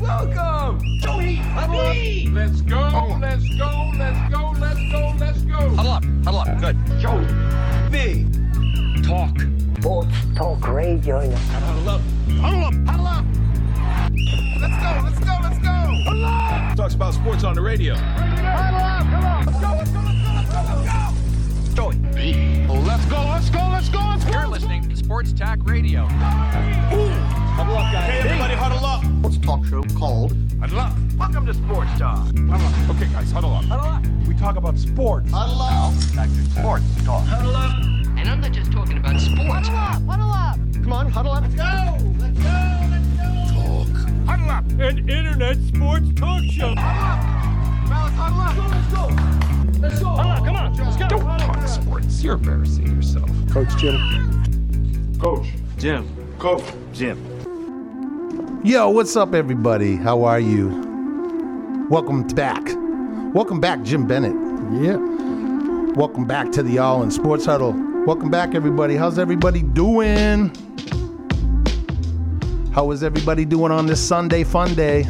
Welcome! Joey! Honey! Let's go, let's go, let's go, let's go, let's go. Huddle up, huddle up, good. Joey! B! Talk. Sports Talk Radio. Huddle up, huddle up, huddle up. Let's go, let's go, let's go. Huddle up. Talks about sports on the radio. Huddle up, come on. Let's go, let's go, let's go, let's go, let's go. Joey. B. Oh, let's go, let's go, let's go, let's go. You're listening to Sports Tack Radio. Huddle up, guys. Hey, everybody, huddle up. Sports talk show called Huddle up. Welcome to Sports Talk. Huddle up. Okay, guys, huddle up. Huddle up! We talk about sports. Huddle up! Back to Sports Talk. Huddle up! And I'm not just talking about sports. Huddle up. Huddle up. Come on, huddle up! Let's go, let's go, let's go. Talk. Huddle up. An internet sports talk show. Fellas, huddle up. Let's go, let's go. Huddle up, come on. Let's go. Don't talk sports. You're embarrassing yourself. Coach Jim. Coach. Jim. Coach. Jim. Yo, what's up, everybody? How are you? Welcome back. Welcome back, Jim Bennett. Yeah. Welcome back to the All in Sports Huddle. Welcome back, everybody. How's everybody doing? How is everybody doing on this Sunday fun day?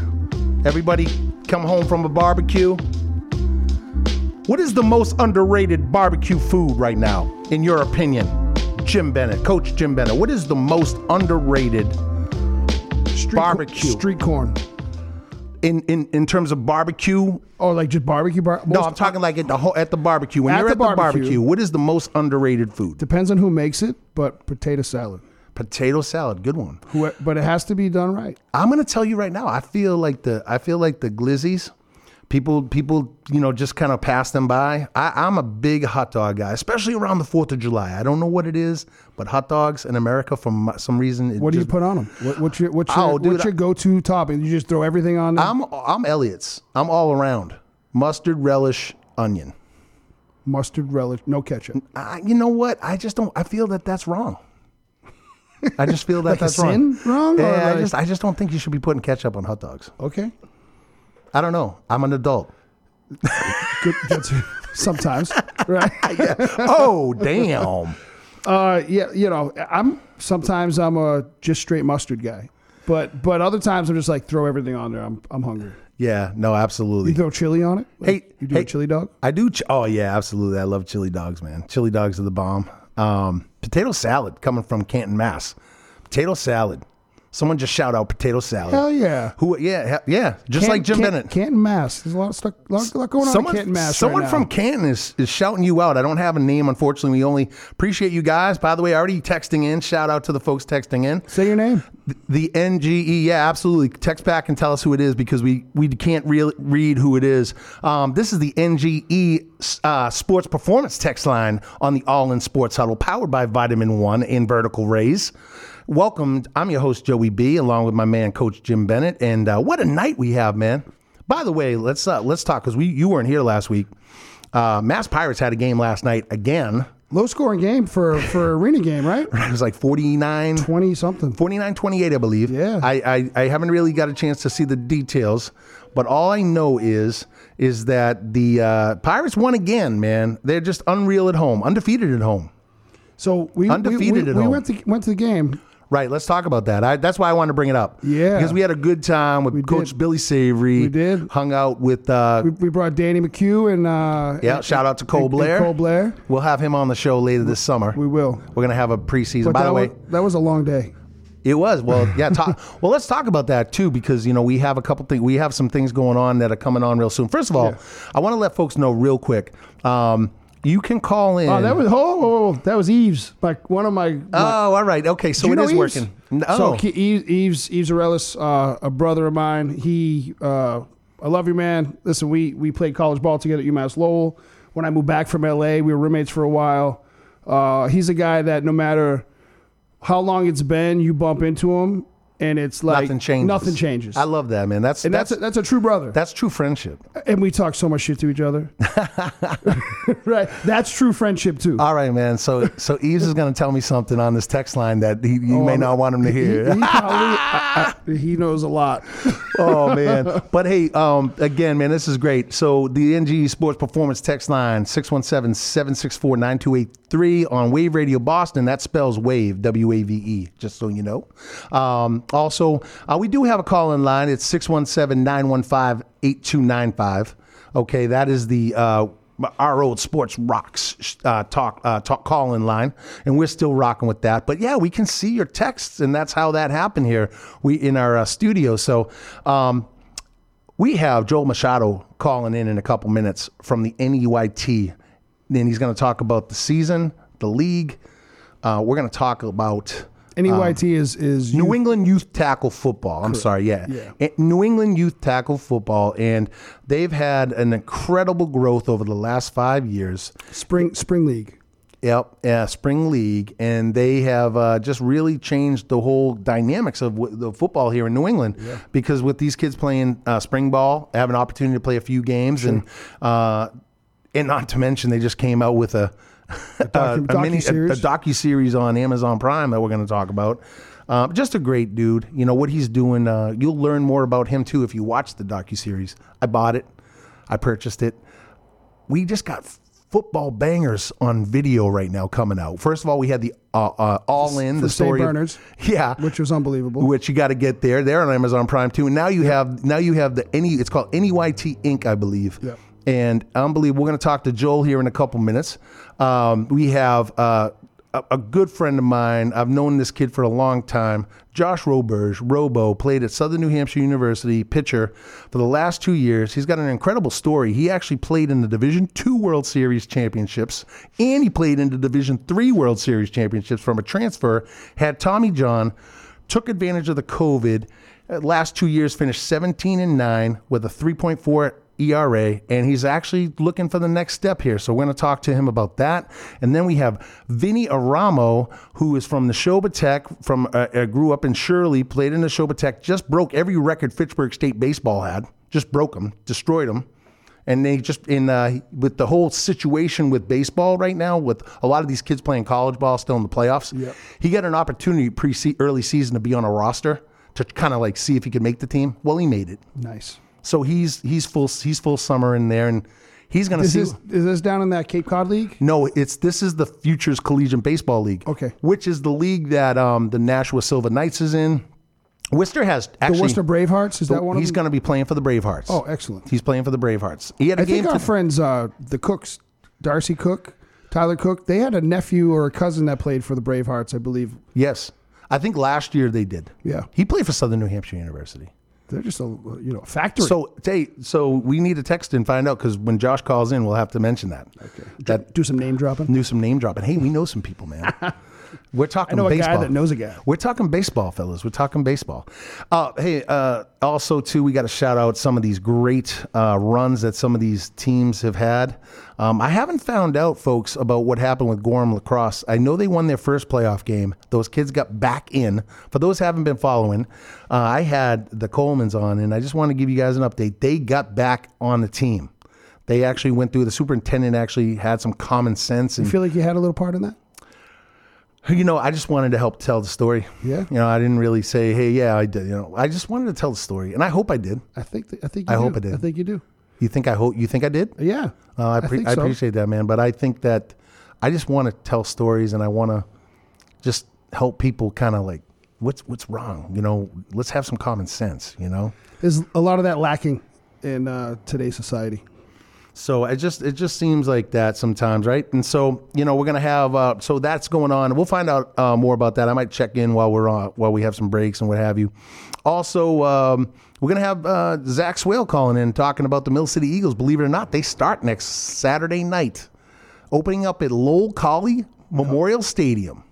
Everybody come home from a barbecue? What is the most underrated barbecue food right now, in your opinion? Jim Bennett, Coach Jim Bennett. What is the most underrated Street Barbecue. street corn. in, in, in terms of barbecue? Oh, like just barbecue bar. No, I'm talking like at the ho- at the barbecue. When At you're the at the barbecue, barbecue. what is the most underrated food? Depends on who makes it, but potato salad. Potato salad, good one. Who, but it has to be done right. I'm gonna tell you right now. I feel like the I feel like the glizzies. People people you know just kind of pass them by. I, I'm a big hot dog guy, especially around the Fourth of July. I don't know what it is, but hot dogs in America, for some reason, it What do you put on them? What, what's your what's oh, your, Oh, dude, what's your go-to topping? You just throw everything on. There? I'm I'm Elliot's. I'm all around. Mustard, relish, onion. Mustard, relish, no ketchup. I, you know what? I just don't. I feel that that's wrong. I just feel that Like that's sin? wrong. Wrong, Yeah, I just I just don't think you should be putting ketchup on hot dogs. Okay. I don't know. I'm an adult. Good. That's, sometimes, right? oh damn! Uh, yeah. You know, I'm sometimes I'm a just straight mustard guy, but but other times I'm just like throw everything on there. I'm I'm hungry. Yeah, no, absolutely. You throw chili on it? Like, Hey, you do hey. a chili dog? I do. Ch- oh yeah, absolutely. I love chili dogs, man. Chili dogs are the bomb. Um, potato salad coming from Canton, Mass. Potato salad. Someone just shout out potato salad. Hell yeah. Who? Yeah, he- yeah. Just like Jim Bennett. Canton, Mass. There's a lot of stuff, lot, lot going on someone, in Canton, Mass. someone right from. Canton is, is shouting you out. I don't have a name, unfortunately. We only appreciate you guys. By the way, already texting in. Shout out to the folks texting in. Say your name. The NGE, yeah, absolutely. Text back and tell us who it is because we we can't really read who it is. Um, this is the NGE uh, Sports Performance text line on the All In Sports Huddle, powered by Vitamin One in Vertical Raise. Welcome. I'm your host Joey B, along with my man Coach Jim Bennett, and uh, what a night we have, man. By the way, let's uh, let's talk because we you weren't here last week. Uh, Mass Pirates had a game last night again. Low scoring game for for arena game, right? It was like 49 Twenty something. 49 28, I believe. Yeah. I, I, I haven't really got a chance to see the details, but all I know is is that the uh, Pirates won again, man. They're just unreal at home, undefeated at home. So we Undefeated we, we, we went to went to the game. Right, let's talk about that. I, that's why I wanted to bring it up. Yeah. Because we had a good time with Coach did. Billy Savory. We did. Hung out with, uh, We, we brought Danny McHugh and uh, yeah, and- shout out to Cole and- and Blair. Cole Blair. We'll have him on the show later this summer. We will. We're going to have a preseason. But By the way, was, that was a long day. It was well, yeah. Talk, well, let's talk about that too, because you know we have a couple things. We have some things going on that are coming on real soon. First of all, Yeah. I want to let folks know real quick. Um, you can call in. Oh, that was oh, oh, oh, that was Eves, like one of my. my Oh, all right. Okay, so it is Eves? working. Oh, So Ke- Eves, Eves, Eves Arelis, uh, a brother of mine. He, uh, I love you, man. Listen, we we played college ball together at UMass Lowell. When I moved back from LA, we were roommates for a while. Uh, he's a guy that no matter how long it's been, you bump into him, and it's like nothing changes. Nothing changes. I love that, man. That's and that's that's a, that's a true brother. that's true friendship. and we talk so much shit to each other. right. That's true friendship too. All right, man. So so Eves is going to tell me something on this text line that he, you may I'm- not want him to hear. he probably I- I- he knows a lot. oh man but hey um, again man this is great so the ng sports performance text line 617-764-9283 on wave radio boston that spells wave w-a-v-e just so you know um, also, uh, we do have a call in line. It's 617 915 8295. Okay, that is the. Uh, our old sports rocks uh, talk uh, talk call in line, and we're still rocking with that. But yeah, we can see your texts, and that's how that happened here. We in our uh, studio. So um, we have Joel Machado calling in in a couple minutes from the NEYT. Then he's going to talk about the season, the league. Uh, we're going to talk about NEYT is is New England Youth Tackle Football. I'm sorry, yeah. Yeah. New England Youth Tackle Football, and they've had an incredible growth over the last five years. spring spring league. Yep, yeah, spring league, and they have uh, just really changed the whole dynamics of w- the football here in New England. Because with these kids playing uh, spring ball, have an opportunity to play a few games, and uh, and not to mention they just came out with a docu- a, mini, a, a docu series on Amazon Prime that we're going to talk about. Um, just a great dude. You know what he's doing. Uh, you'll learn more about him too if you watch the docu series. I bought it. I purchased it. We just got football bangers on video right now coming out. First of all, we had the uh, uh, All In, For the St. story. of- yeah, which was unbelievable. which you got to get there. They're on Amazon Prime too. And now you have now you have the any. It's called NYT Inc. I believe. Yep. And unbelievable. We're going to talk to Joel here in a couple minutes. Um, we have uh, a, a good friend of mine. I've known this kid for a long time. Josh Roberge, Robo, played at Southern New Hampshire University, pitcher for the last two years. He's got an incredible story. He actually played in the Division Two World Series championships, and he played in the Division Three World Series championships from a transfer. Had Tommy John, took advantage of the COVID. Uh, last two years finished 17 and 9 with a 3.4 ERA, and he's actually looking for the next step here. So we're going to talk to him about that. And then we have Vinny Eramo, who is from the Nashoba Tech, from uh, uh, grew up in Shirley, played in the Nashoba Tech, just broke every record Fitchburg State baseball had, just broke them, destroyed them. And they just in uh, with the whole situation with baseball right now, with a lot of these kids playing college ball still in the playoffs, he got an opportunity pre early season to be on a roster to kind of like see if he could make the team. Well, he made it. nice. So he's he's full he's full summer in there, and he's gonna Is see. this is this down in that Cape Cod league? no, it's this is the Futures Collegiate Baseball League. Okay. which is the league that um, the Nashua Silver Knights is in. Worcester has The. Worcester Bravehearts is that one? he's going to be playing for the Bravehearts. Oh, excellent. He's playing for the Bravehearts. He had a I game. think our to- friends, uh, the Cooks, Darcy Cook, Tyler Cook, they had a nephew or a cousin that played for the Bravehearts, I believe. yes, I think last year they did. Yeah. he played for Southern New Hampshire University. They're just a you know factory. So, hey, so we need to text and find out because when Josh calls in, we'll have to mention that. Okay. That do some name dropping. do some name dropping. Hey, we know some people, man. We're talking I know a baseball. guy that knows a guy. We're talking baseball, fellas. We're talking baseball. Uh, hey, uh, also too, we got to shout out some of these great uh, runs that some of these teams have had. Um, I haven't found out, folks, about what happened with Gorham Lacrosse. I know they won their first playoff game. Those kids got back in. For those who haven't been following, uh, I had the Colemans on, and I just want to give you guys an update. They got back on the team. They actually went through. The superintendent actually had some common sense and You feel like you had a little part in that? You know, I just wanted to help tell the story. Yeah. You know, I didn't really say, "Hey, yeah, I did." You know, I just wanted to tell the story, and I hope I did. I think th- I think you I do. hope I did. I think you do. You think I hope? You think I did? Yeah. Uh, I, pre- I so. appreciate that, man. But I think that I just want to tell stories, and I want to just help people kind of like, what's what's wrong? You know, let's have some common sense. You know. There's a lot of that lacking in uh, today's society. So it just it just seems like that sometimes, right? And so you know we're gonna have uh, so that's going on. We'll find out uh, more about that. I might check in while we're on while we have some breaks and what have you. Also, um, we're gonna have uh, Zack Swale calling in talking about the Mill City Eagles. Believe it or not, they start next Saturday night, opening up at Lowell Cawley Memorial Stadium.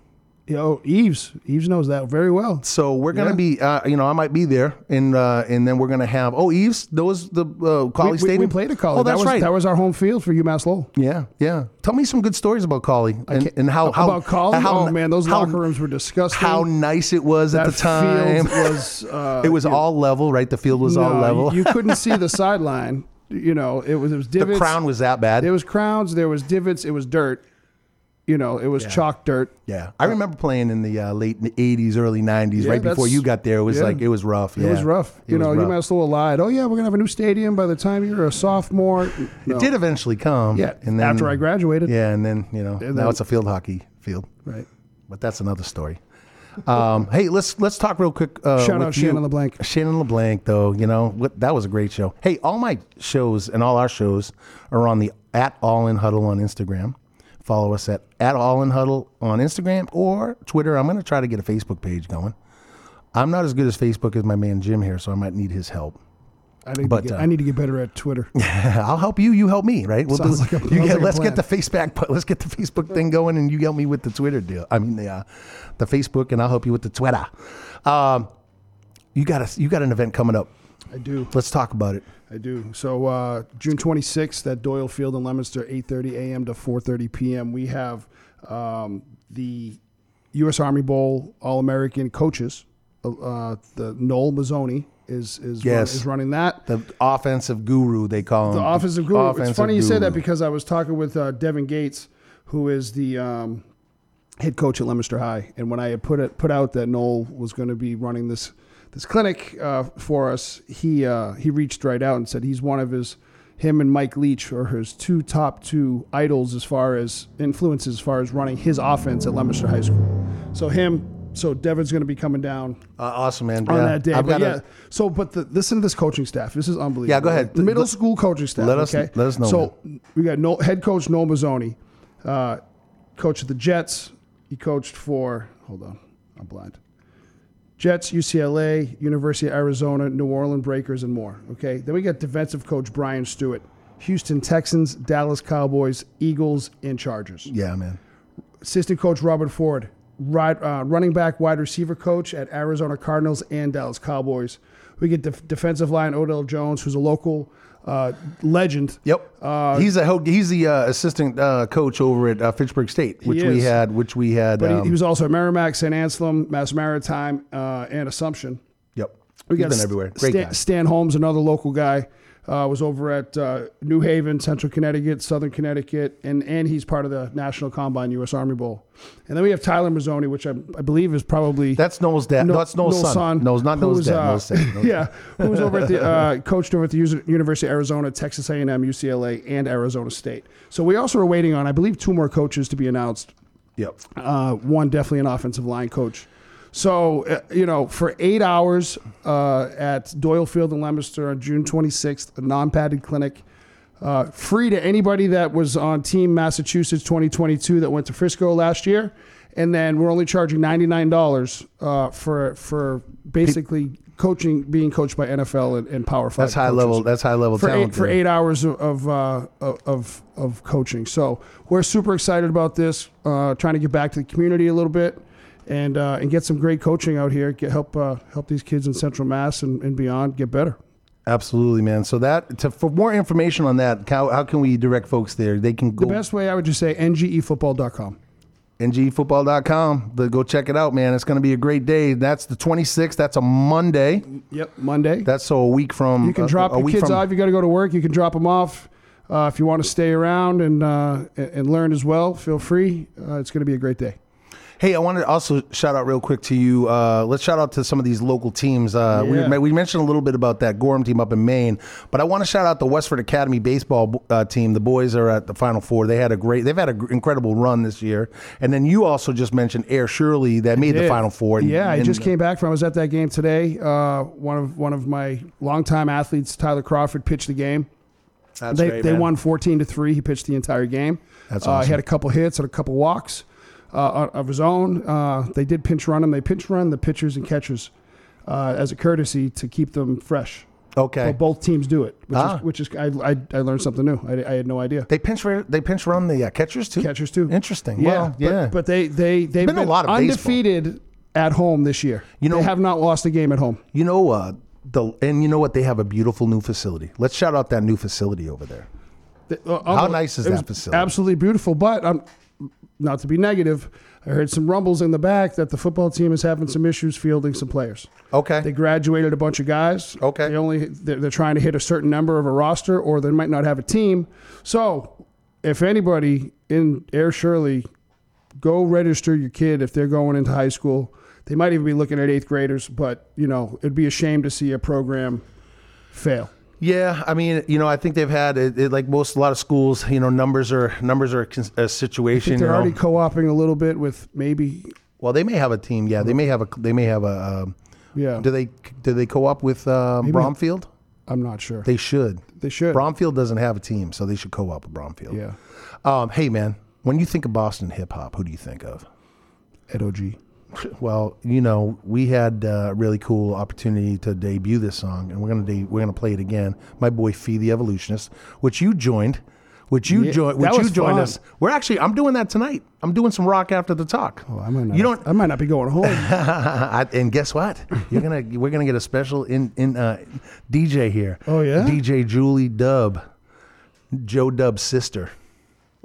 Yo, Eves, Eves knows that very well. So we're gonna Yeah. be, uh, you know, I might be there, and uh, and then we're gonna have. Oh, Eves, those the uh, Cawley we, we- Stadium. we played at College. Oh, that's that was, right. That was our home field for UMass Lowell. Yeah, yeah. Tell me some good stories about Cawley and, and how, how about Cawley? How, Oh, man, those how- locker rooms were disgusting. How nice it was at the time. field was, uh, it was all level, right? The field was all level. You, couldn't see the sideline. You know, it was it was the crown was that bad. There was crowns. There was divots. It was dirt. You know, it was chalk dirt. yeah, I remember playing in the uh, late '80s, early '90s, Yeah, right before you got there. It was yeah. like it was rough. It yeah. was rough. It you know, rough. UMass Lowell lied. Oh yeah, we're gonna have a new stadium by the time you're a sophomore. It did eventually come. Yeah, and then after I graduated. Yeah, and then you know now then- it's a field hockey field. Right. but that's another story. Um, hey, let's let's talk real quick. Uh, Shout with out you. Shannon LeBlanc. Shannon LeBlanc, though, you know what? That was a great show. Hey, all my shows and all our shows are on the at All In Huddle on Instagram. Follow us at at All In Huddle on Instagram or Twitter. I'm going to try to get a Facebook page going. I'm not as good as Facebook as my man Jim here, so I might need his help. I need, But, to get, uh, I need to get better at Twitter. I'll help you. You help me, right? We'll Sounds do, like a- you get, like let's get the Facebook. Let's get the Facebook thing going, and you help me with the Twitter deal. I mean the uh, the Facebook, and I'll help you with the Twitter. Um, you got a, you got an event coming up. I do. Let's talk about it. I do. So uh, June 26th at Doyle Field in Leominster, 8:30 a.m. to 4:30 p.m. We have um, the U.S. Army Bowl All-American coaches. Uh, the Noel Mazzone is is, run- is running that. The offensive guru, they call him. The offensive guru. Offensive it's funny you say that because I was talking with uh, Devin Gates, who is the um, head coach at Leominster High, and when I had put it put out that Noel was going to be running this this clinic uh, for us, he uh, he reached right out and said he's one of his him and Mike Leach are his two top two idols as far as influences as far as running his offense at Leominster High School. So him. So Devin's going to be coming down Uh, awesome, man. on yeah. that day. I've but got yeah, a, so but the, listen to this coaching staff. This is unbelievable. Yeah, go ahead. The middle Let- school coaching staff. let us- okay? let us know, So we got no, head coach Noel Mazzone, uh, coach of the Jets. He coached for. Hold on, I'm blind. Jets, UCLA, University of Arizona, New Orleans Breakers, and more. Okay. Then we got defensive coach Brian Stewart, Houston Texans, Dallas Cowboys, Eagles, and Chargers yeah, man. assistant coach Robert Ford, right, uh, running back wide receiver coach at Arizona Cardinals and Dallas Cowboys. We get def- defensive line Odell Jones, who's a local uh, legend. Yep. he's a he's the uh, assistant uh, coach over at uh, Fitchburg State, which we had, which we had. But he, um, he was also at Merrimack, St. Anselm, Mass Maritime, uh, and Assumption. yep. We He's got been everywhere. Great Stan, guy. Stan Holmes, another local guy, uh, was over at uh, New Haven, Central Connecticut, Southern Connecticut, and and he's part of the National Combine U.S. Army Bowl. And then we have Tyler Mazzone, which I, I believe is probably That's Noel's dad. No, that's Noel's, son. No, it's not Noel's dad. uh, Noel's son. Noel's yeah, who was over at the uh, coached over at the University of Arizona, Texas A&M, UCLA, and Arizona State. So we also are waiting on, I believe, two more coaches to be announced. Yep. Uh, one definitely an offensive line coach. So uh, you know, for eight hours uh, at Doyle Field in Leominster on June 26th, a non-padded clinic. Uh, free to anybody that was on Team Massachusetts 2022 that went to Frisco last year, and then we're only charging ninety nine dollars uh, for for basically coaching, being coached by NFL and, and Power Five. That's high coaches level. That's high level for talent. eight, for eight hours of of, uh, of of coaching. So we're super excited about this. Uh, trying to get back to the community a little bit, and uh, and get some great coaching out here. Get help uh, help these kids in Central Mass and, and beyond get better. Absolutely, man. So that to, for more information on that, how, how can we direct folks there? They can go. The best way I would just say ngfootball.com. ngfootball.com. The, go check it out, man. It's going to be a great day. That's the 26th. That's a Monday. Yep, Monday. That's so a week from. you can a- drop a your kids from, off. You got to go to work. You can drop them off. Uh, if you want to stay around and uh, and and learn as well, feel free. Uh, it's going to be a great day. Hey, I wanted to also shout out real quick to you. Uh, let's shout out to some of these local teams. Uh, Yeah. we, we mentioned a little bit about that Gorham team up in Maine, but I want to shout out the Westford Academy baseball uh, team. The boys are at the Final Four. They had a great, they've had an incredible run this year. And then you also just mentioned Ayer Shirley that made the. Final Four. And- Yeah, I and- just came back from. I was at that game today. Uh, one of one of my longtime athletes, Tyler Crawford, pitched the game. That's they great, they won fourteen to three. He pitched the entire game. That's Uh, awesome. he had a couple hits and a couple walks uh, of his own. Uh, they did pinch run him. They pinch run the pitchers and catchers uh, as a courtesy to keep them fresh. Okay. Both teams do it, which Ah. is which is I, I, I learned something new. I, I had no idea. They pinch run, they pinch run the uh, catchers too. Catchers too. Interesting. Yeah, Well, but, yeah. But they they they've been been, a lot of baseball. undefeated at home this year. You know- they have not lost a game at home. you know, uh, the and you know what? They have a beautiful new facility. Let's shout out that new facility over there. The- uh, How unbel- nice is that facility? Absolutely beautiful. But um, not to be negative, I heard some rumbles in the back that the football team is having some issues fielding some players. Okay. They graduated a bunch of guys. Okay. They only they're, they're trying to hit a certain number of a roster, or they might not have a team. So, if anybody in Ayer Shirley, go register your kid if they're going into high school. They might even be looking at eighth graders, but you know it'd be a shame to see a program fail. Yeah, I mean, you know, I think they've had it, it, like most a lot of schools. You know, numbers are numbers are a, a situation. they're you know. already co-oping a little bit with maybe Well, they may have a team. Yeah, they may have a. They may have a. Um, Yeah. do they? Do they co-op with uh, Bromfield? I'm not sure. They should. They should. Bromfield doesn't have a team, so they should co-op with Bromfield. yeah. Um, hey, man, when you think of Boston hip hop, who do you think of? Ed OG. Well, you know, we had a really cool opportunity to debut this song, and we're gonna de- we're gonna play it again. My boy Fee the Evolutionist, which you joined, which you Yeah, joined, which you joined fun. us. We're actually, I'm doing that tonight. I'm doing some rock after the talk. Oh, I might not. You don't. I might not be going home. And guess what? You're gonna we're gonna get a special in in uh, DJ here. Oh, yeah? DJ Julie Dub, Joe Dub's sister.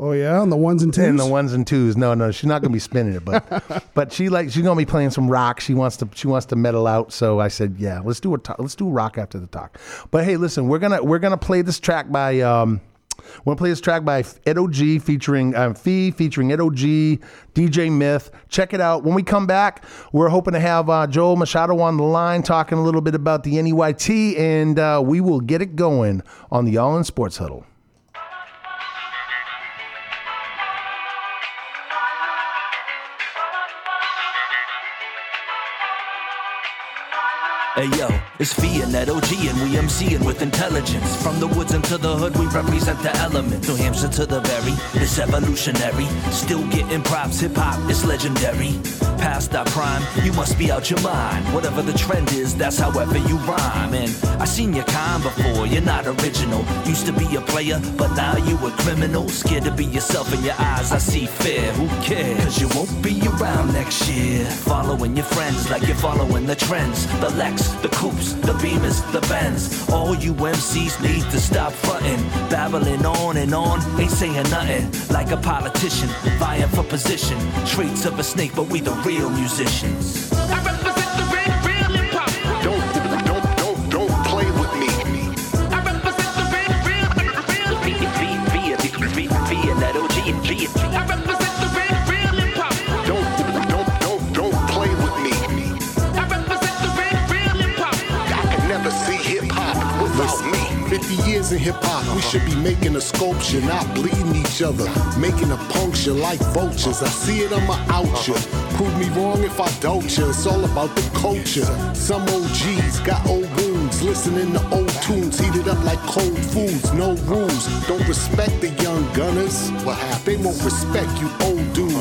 Oh yeah, on the ones and twos. And the ones and twos. No, no, she's not gonna be spinning it, but but she like she's gonna be playing some rock. She wants to she wants to metal out. So I said, yeah, let's do a talk, let's do rock after the talk. But hey, listen, we're gonna we're gonna play this track by um. We're gonna play this track by Ed OG featuring um, Fee, featuring Ed OG, DJ Myth. Check it out. When we come back, we're hoping to have uh, Joel Machado on the line talking a little bit about the NEYT, and uh, we will get it going on the All In Sports Huddle. Hey yo, it's Fee and OG and we MCing with intelligence. From the woods into the hood, we represent the element. New Hampshire to the very, it's evolutionary. Still getting props, hip hop is legendary. Past our prime, you must be out your mind. Whatever the trend is, that's however you rhyme. And I seen your kind before, you're not original. Used to be a player, but now you a criminal. Scared to be yourself in your eyes, I see fear. Who cares? Cause you won't be around next year. Following your friends like you're following the trends. The Lex, the Coops, the Beamers, the Benz. All you MCs need to stop fronting. Babbling on and on, ain't saying nothing. Like a politician, vying for position. Traits of a snake, but we the real musicians. 50 years in hip hop, we should be making a sculpture, not bleeding each other, making a puncture like vultures. I see it, I'ma out you. Prove me wrong if I doubt you. It's all about the culture. Some OGs got old wounds, listening to old tunes, heated up like cold foods. No rules, don't respect the young gunners. What happened? They won't respect you old dudes.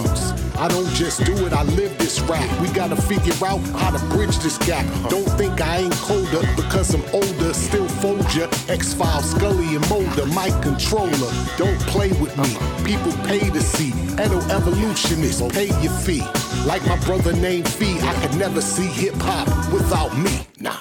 I don't just do it, I live this rap. We gotta figure out how to bridge this gap. Don't think I ain't colder because I'm older, still fold ya. X Files, Scully and Mulder, my controller. Don't play with me. People pay to see. Edo evolutionist, pay your fee. Like my brother named Fee, I could never see hip hop without me. Nah.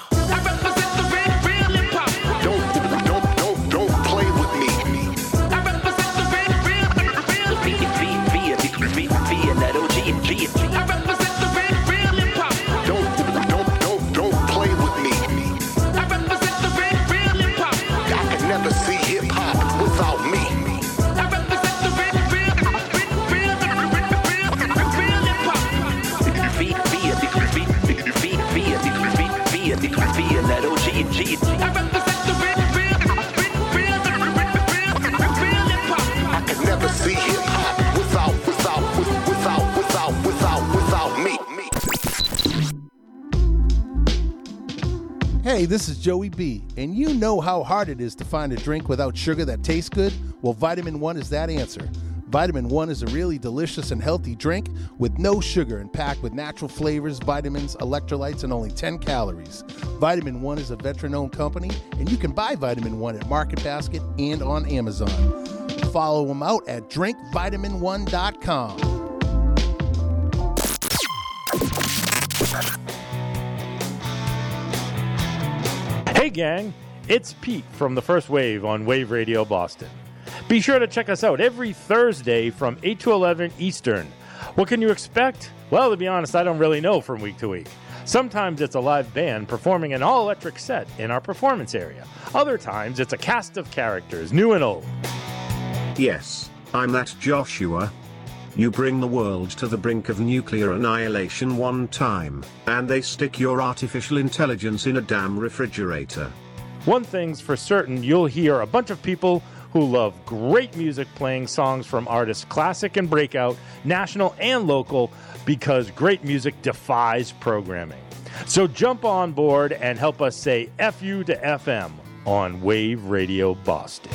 Hey, this is Joey B, and you know how hard it is to find a drink without sugar that tastes good? Well, Vitamin 1 is that answer. Vitamin 1 is a really delicious and healthy drink with no sugar and packed with natural flavors, vitamins, electrolytes, and only 10 calories. Vitamin 1 is a veteran owned company, and you can buy Vitamin 1 at Market Basket and on Amazon. Follow them out at drinkvitamin1.com. Hey, gang, it's Pete from the First Wave on Wave Radio Boston. Be sure to check us out every Thursday from 8 to 11 Eastern. What can you expect? Well, to be honest, I don't really know from week to week. Sometimes it's a live band performing an all electric set in our performance area. Other times it's a cast of characters, new and old. Yes, I'm that Joshua. You bring the world to the brink of nuclear annihilation one time, and they stick your artificial intelligence in a damn refrigerator. One thing's for certain you'll hear a bunch of people who love great music playing songs from artists classic and breakout, national and local, because great music defies programming. So jump on board and help us say FU to FM on Wave Radio Boston.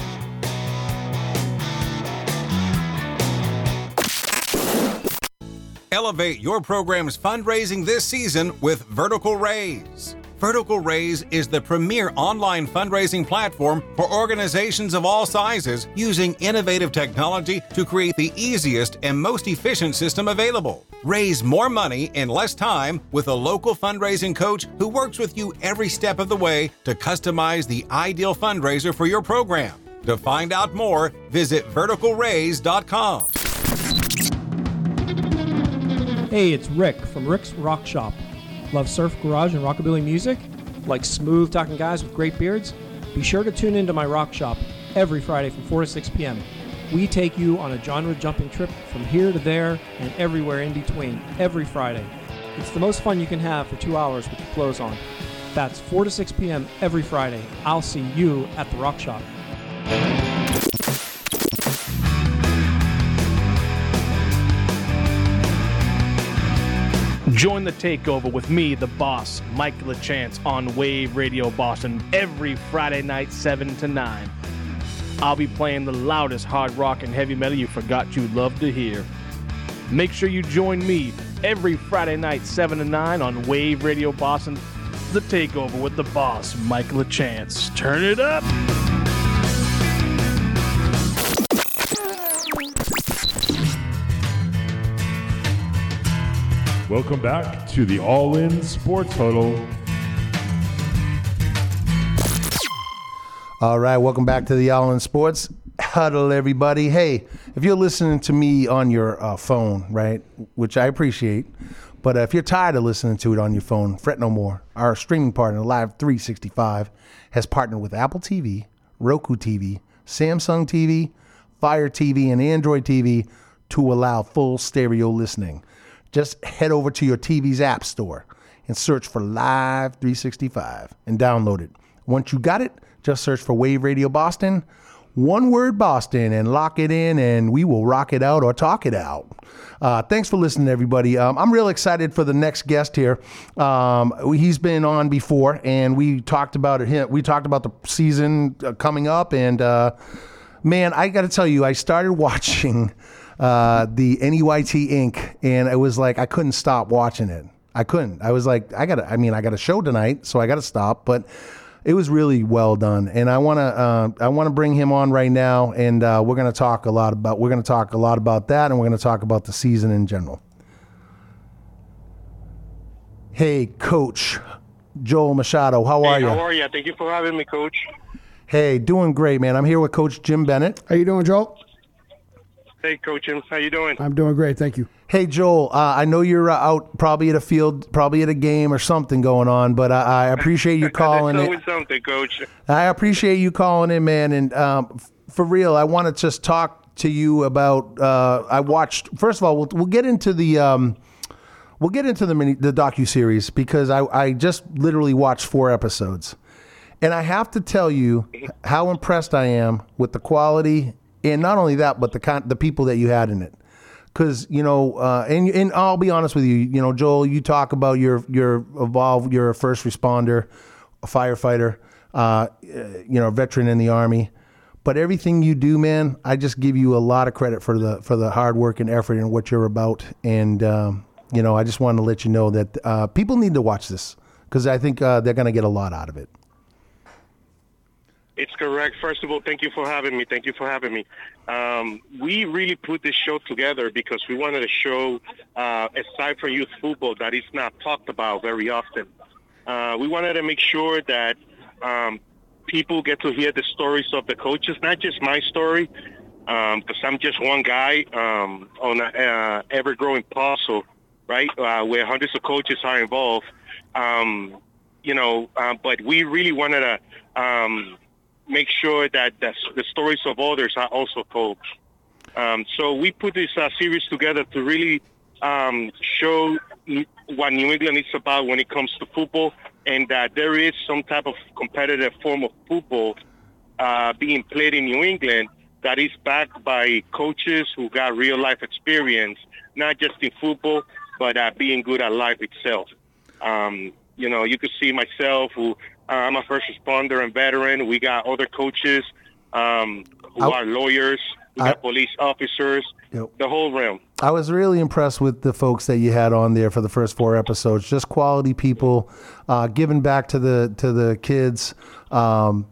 Elevate your program's fundraising this season with Vertical Raise. Vertical Raise is the premier online fundraising platform for organizations of all sizes using innovative technology to create the easiest and most efficient system available. Raise more money in less time with a local fundraising coach who works with you every step of the way to customize the ideal fundraiser for your program. To find out more, visit verticalraise.com. Hey, it's Rick from Rick's Rock Shop. Love surf, garage, and rockabilly music? Like smooth talking guys with great beards? Be sure to tune into my rock shop every Friday from 4 to 6 p.m. We take you on a genre jumping trip from here to there and everywhere in between every Friday. It's the most fun you can have for two hours with your clothes on. That's 4 to 6 p.m. every Friday. I'll see you at the rock shop. Join the takeover with me, the boss, Mike LaChance, on Wave Radio Boston every Friday night, 7 to 9. I'll be playing the loudest hard rock and heavy metal you forgot you'd love to hear. Make sure you join me every Friday night, 7 to 9 on Wave Radio Boston, the takeover with the boss, Mike LaChance. Turn it up! Welcome back to the All In Sports Huddle. All right, welcome back to the All In Sports Huddle, everybody. Hey, if you're listening to me on your uh, phone, right, which I appreciate, but uh, if you're tired of listening to it on your phone, fret no more. Our streaming partner, Live 365, has partnered with Apple TV, Roku TV, Samsung TV, Fire TV, and Android TV to allow full stereo listening. Just head over to your TV's app store and search for Live 365 and download it. Once you got it, just search for Wave Radio Boston, one word Boston, and lock it in, and we will rock it out or talk it out. Uh, thanks for listening, everybody. Um, I'm real excited for the next guest here. Um, he's been on before, and we talked about it. We talked about the season uh, coming up, and uh, man, I got to tell you, I started watching uh, the NEYT Inc. and it was like I couldn't stop watching it. I couldn't. I was like, I gotta. I mean, I got a show tonight, so I got to stop. But it was really well done, and I want to. Uh, I want to bring him on right now, and uh, we're going to talk a lot about. We're going to talk a lot about that, and we're going to talk about the season in general. Hey, Coach Joel Machado, how are hey, you? How are you? Thank you for having me, Coach. Hey, doing great, man. I'm here with Coach Jim Bennett. How you doing, Joel? Hey, Coach Jim. How you doing? I'm doing great, thank you. Hey, Joel. Uh, I know you're uh, out, probably at a field, probably at a game or something going on, but uh, I appreciate you calling That's in. something, Coach. I appreciate you calling in, man. And um, f- for real, I want to just talk to you about. Uh, I watched. First of all, we'll, we'll get into the. Um, we'll get into the mini, the docu series because I, I just literally watched four episodes, and I have to tell you how impressed I am with the quality, and not only that, but the con- the people that you had in it. Because you know, uh, and and I'll be honest with you, you know, Joel, you talk about your your evolve, you're a first responder, a firefighter, uh, you know, veteran in the army. But everything you do, man, I just give you a lot of credit for the for the hard work and effort and what you're about. And um, you know, I just wanted to let you know that uh, people need to watch this because I think uh, they're going to get a lot out of it. It's correct. First of all, thank you for having me. Thank you for having me. Um, we really put this show together because we wanted to show, uh, aside from youth football, that is not talked about very often. Uh, we wanted to make sure that um, people get to hear the stories of the coaches, not just my story, because I'm just one guy um, on an uh, ever-growing puzzle, right, uh, where hundreds of coaches are involved. Um, you know, uh, but we really wanted to um, make sure that the, the stories of others are also told. Um, so we put this uh, series together to really um, show what New England is about when it comes to football, and that there is some type of competitive form of football uh, being played in New England that is backed by coaches who got real life experience, not just in football, but uh, being good at life itself. Um, you know, you could see myself, who uh, I'm a first responder and veteran. We got other coaches um, who I- are lawyers. We got police officers. Yep. The whole realm. I was really impressed with the folks that you had on there for the first four episodes. Just quality people, uh, giving back to the to the kids. Um,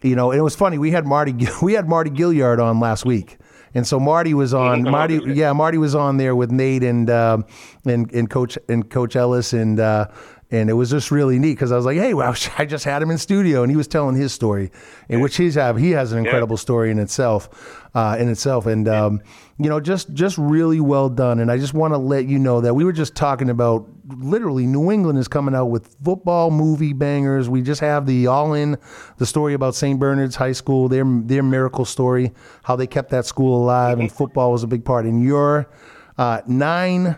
you know, and it was funny. We had Marty we had Marty Gilliard on last week, and so Marty was on. Marty, yeah, Marty was on there with Nate and um, and and Coach and Coach Ellis and. Uh, and it was just really neat because I was like, "Hey, well, I just had him in studio, and he was telling his story, in which he's have he has an incredible story in itself, uh, in itself, and um, you know, just just really well done. And I just want to let you know that we were just talking about literally New England is coming out with football movie bangers. We just have the All In, the story about St. Bernard's High School, their their miracle story, how they kept that school alive, and football was a big part. In your uh, nine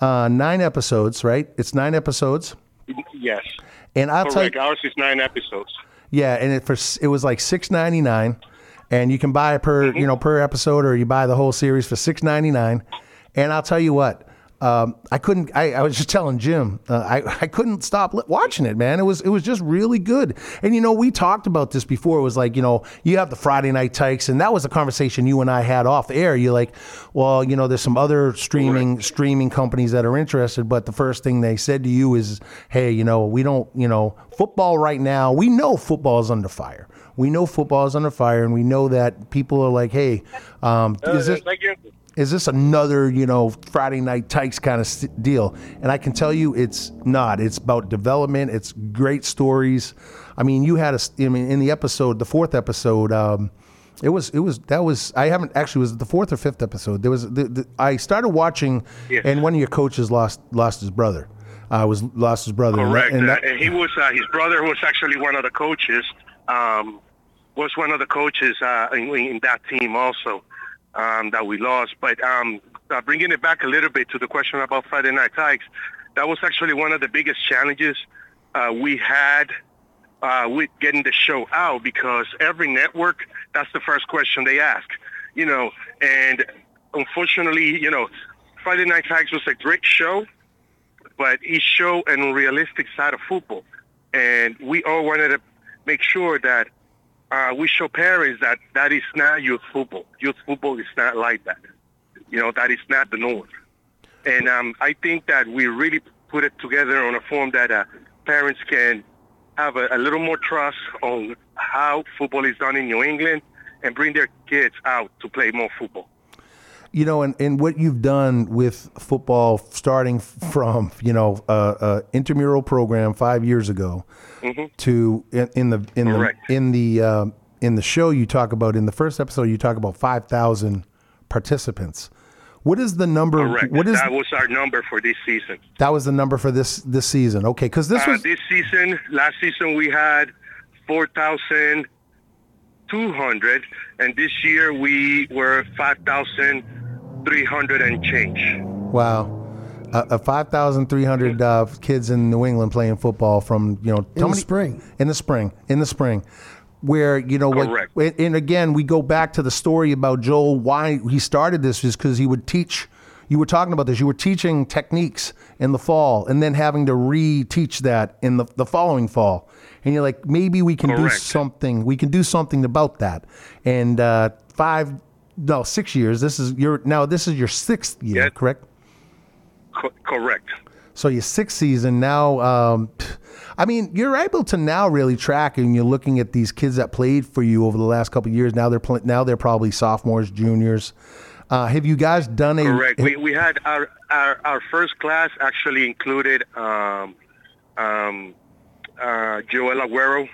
uh, nine episodes, right? It's nine episodes. Yes. And I'll tell Correct. you, Ours is nine episodes. yeah, and it for it was like six ninety nine, and you can buy it per mm-hmm. you know per episode, or you buy the whole series for six ninety nine. And I'll tell you what, um, I couldn't. I, I was just telling Jim, uh, I I couldn't stop li- watching it, man. It was it was just really good. And you know, we talked about this before. It was like you know, you have the Friday Night Tykes, and that was a conversation you and I had off air. You're like, well, you know, there's some other streaming streaming companies that are interested, but the first thing they said to you is, hey, you know, we don't, you know, football right now. We know football is under fire. We know football is under fire, and we know that people are like, hey, um, is this. Is this another you know Friday Night Tykes kind of st- deal? And I can tell you, it's not. It's about development. It's great stories. I mean, you had a, I mean, in the episode, the fourth episode. Um, it was. It was. That was. I haven't actually. Was it the fourth or fifth episode? There was. The, the, I started watching, Yes. and one of your coaches lost lost his brother. Uh, was lost his brother. Correct. and that- and he was uh, his brother was actually one of the coaches. Um, was one of the coaches uh, in, in that team also um, that we lost. But um, uh, bringing it back a little bit to the question about Friday Night Tykes, that was actually one of the biggest challenges uh, we had uh, with getting the show out because every network, that's the first question they ask, you know. And unfortunately, you know, Friday Night Tykes was a great show, but it showed an unrealistic side of football. And we all wanted to make sure that uh, we show parents that that is not youth football. Youth football is not like that. You know, that is not the norm. And um, I think that we really put it together on a form that uh, parents can have a, a little more trust on how football is done in New England and bring their kids out to play more football. You know, and, and what you've done with football, starting from you know a, a intramural program five years ago, Mhm. to in, in the in Correct. the in the uh, in the show you talk about in the first episode you talk about five thousand participants. What is the number? Correct. What is that was our number for this season. that was the number for this this season? Okay, because this uh, was this season. Last season we had four thousand two hundred, and this year we were five thousand three hundred and change. wow. Uh, uh, five thousand three hundred uh, kids in New England playing football from you know In the spring. in the spring in the spring where you know Correct. like and again we go back to the story about Joel why he started this is because he would teach you were talking about this you were teaching techniques in the fall and then having to re-teach that in the, the following fall and you're like maybe we can do something we can do something about that and uh, five no six years this is your now this is your sixth year correct Co- correct. so your sixth season now. Um, I mean, you're able to now really track, and you're looking at these kids that played for you over the last couple of years. Now they're pl- now they're probably sophomores, juniors. Uh, have you guys done a? Correct. We, we had our, our our first class actually included um, um, uh, Joel Aguero,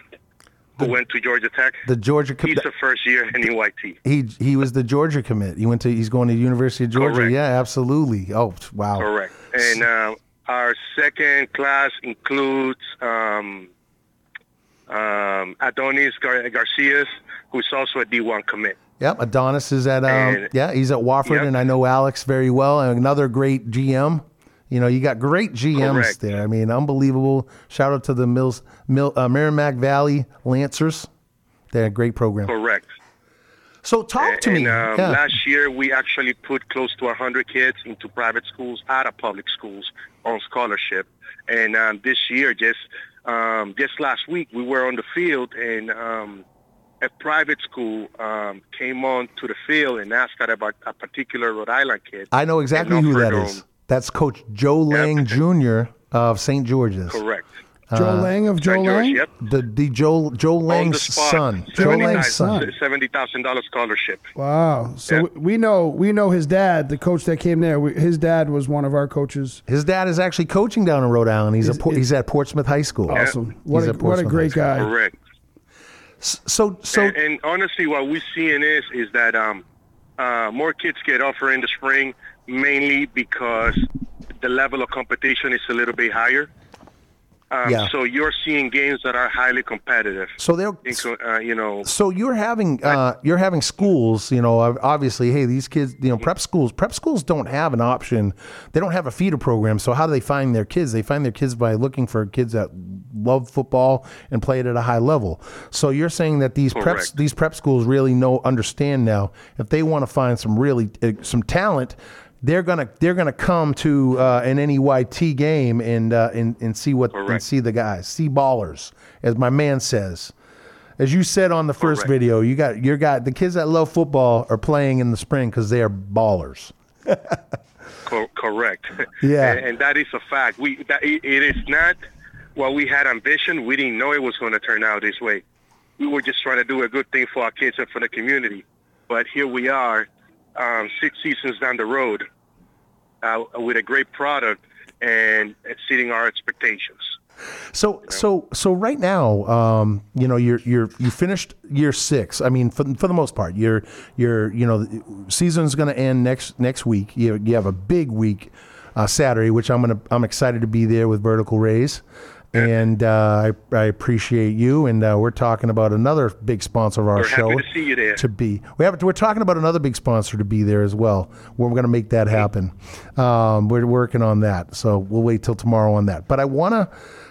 who went to Georgia Tech. the Georgia. Commit. He's the first year in EYT. he he was the Georgia commit. He went to. He's going to University of Georgia. Correct. Yeah, absolutely. Oh wow. Correct. And uh, our second class includes um, um, Adonis Gar- Garcias, who's also a D1 commit. Yep, Adonis is at um, And- yeah, he's at Wofford, Yep. and I know Alex very well. And another great GM. You know, you got great GMs Correct. there. I mean, unbelievable. Shout out to the Mills, Mill, uh, Merrimack Valley Lancers. They're a great program. Correct. So talk to and, me. Um, Yeah. Last year, we actually put close to 100 kids into private schools out of public schools on scholarship. And um, this year, just um, just last week, we were on the field, and um, a private school um, came on to the field and asked about a particular Rhode Island kid. I know exactly who that is. Him- That's Coach Joe Lang Jr. of St. George's. Correct. Joe Lang of Joe Lang? Yep. The, the Joe Joe Lang's son. Joe Lang's son. seventy thousand dollars scholarship. Wow. So we we know we know his dad, the coach that came there. We, his dad was one of our coaches. His dad is actually coaching down in Rhode Island. He's, a, Por- he's at Portsmouth High School. Awesome. What He's a at what a great guy. Correct. So so and, and honestly, what we're seeing is is that um, uh, more kids get offered in the spring, mainly because the level of competition is a little bit higher. Um, Yeah. So you're seeing games that are highly competitive. So they're uh, you know, So you're having uh, you're having schools, you know, obviously, hey, these kids, you know, prep schools, prep schools don't have an option. They don't have a feeder program. So how do they find their kids? They find their kids by looking for kids that love football and play it at a high level. So you're saying that these preps these prep schools really know understand now if they want to find some really uh, some talent. They're gonna they're gonna come to uh, an NEYT game and uh, and and see what and see the guys see ballers as my man says. As you said on the first video, you got your guy. The kids that love football are playing in the spring because they are ballers. co- correct. Yeah. and, and that is a fact. We that it, it is not what we had ambition. We didn't know it was going to turn out this way. We were just trying to do a good thing for our kids and for the community. But here we are, um, six seasons down the road, uh, with a great product and exceeding our expectations. So so so right now, um, you know, you're you're you finished year six. I mean, for for the most part, you're you're you know, the season's going to end next next week. You you have a big week, uh, Saturday, which I'm gonna I'm excited to be there with Vertical Raise. And uh, I, I appreciate you, and uh, we're talking about another big sponsor of our We're show to see you there. to be. We have we're talking about another big sponsor to be there as well. We're going to make that happen. Um, we're working on that, so we'll wait till tomorrow on that. But I want to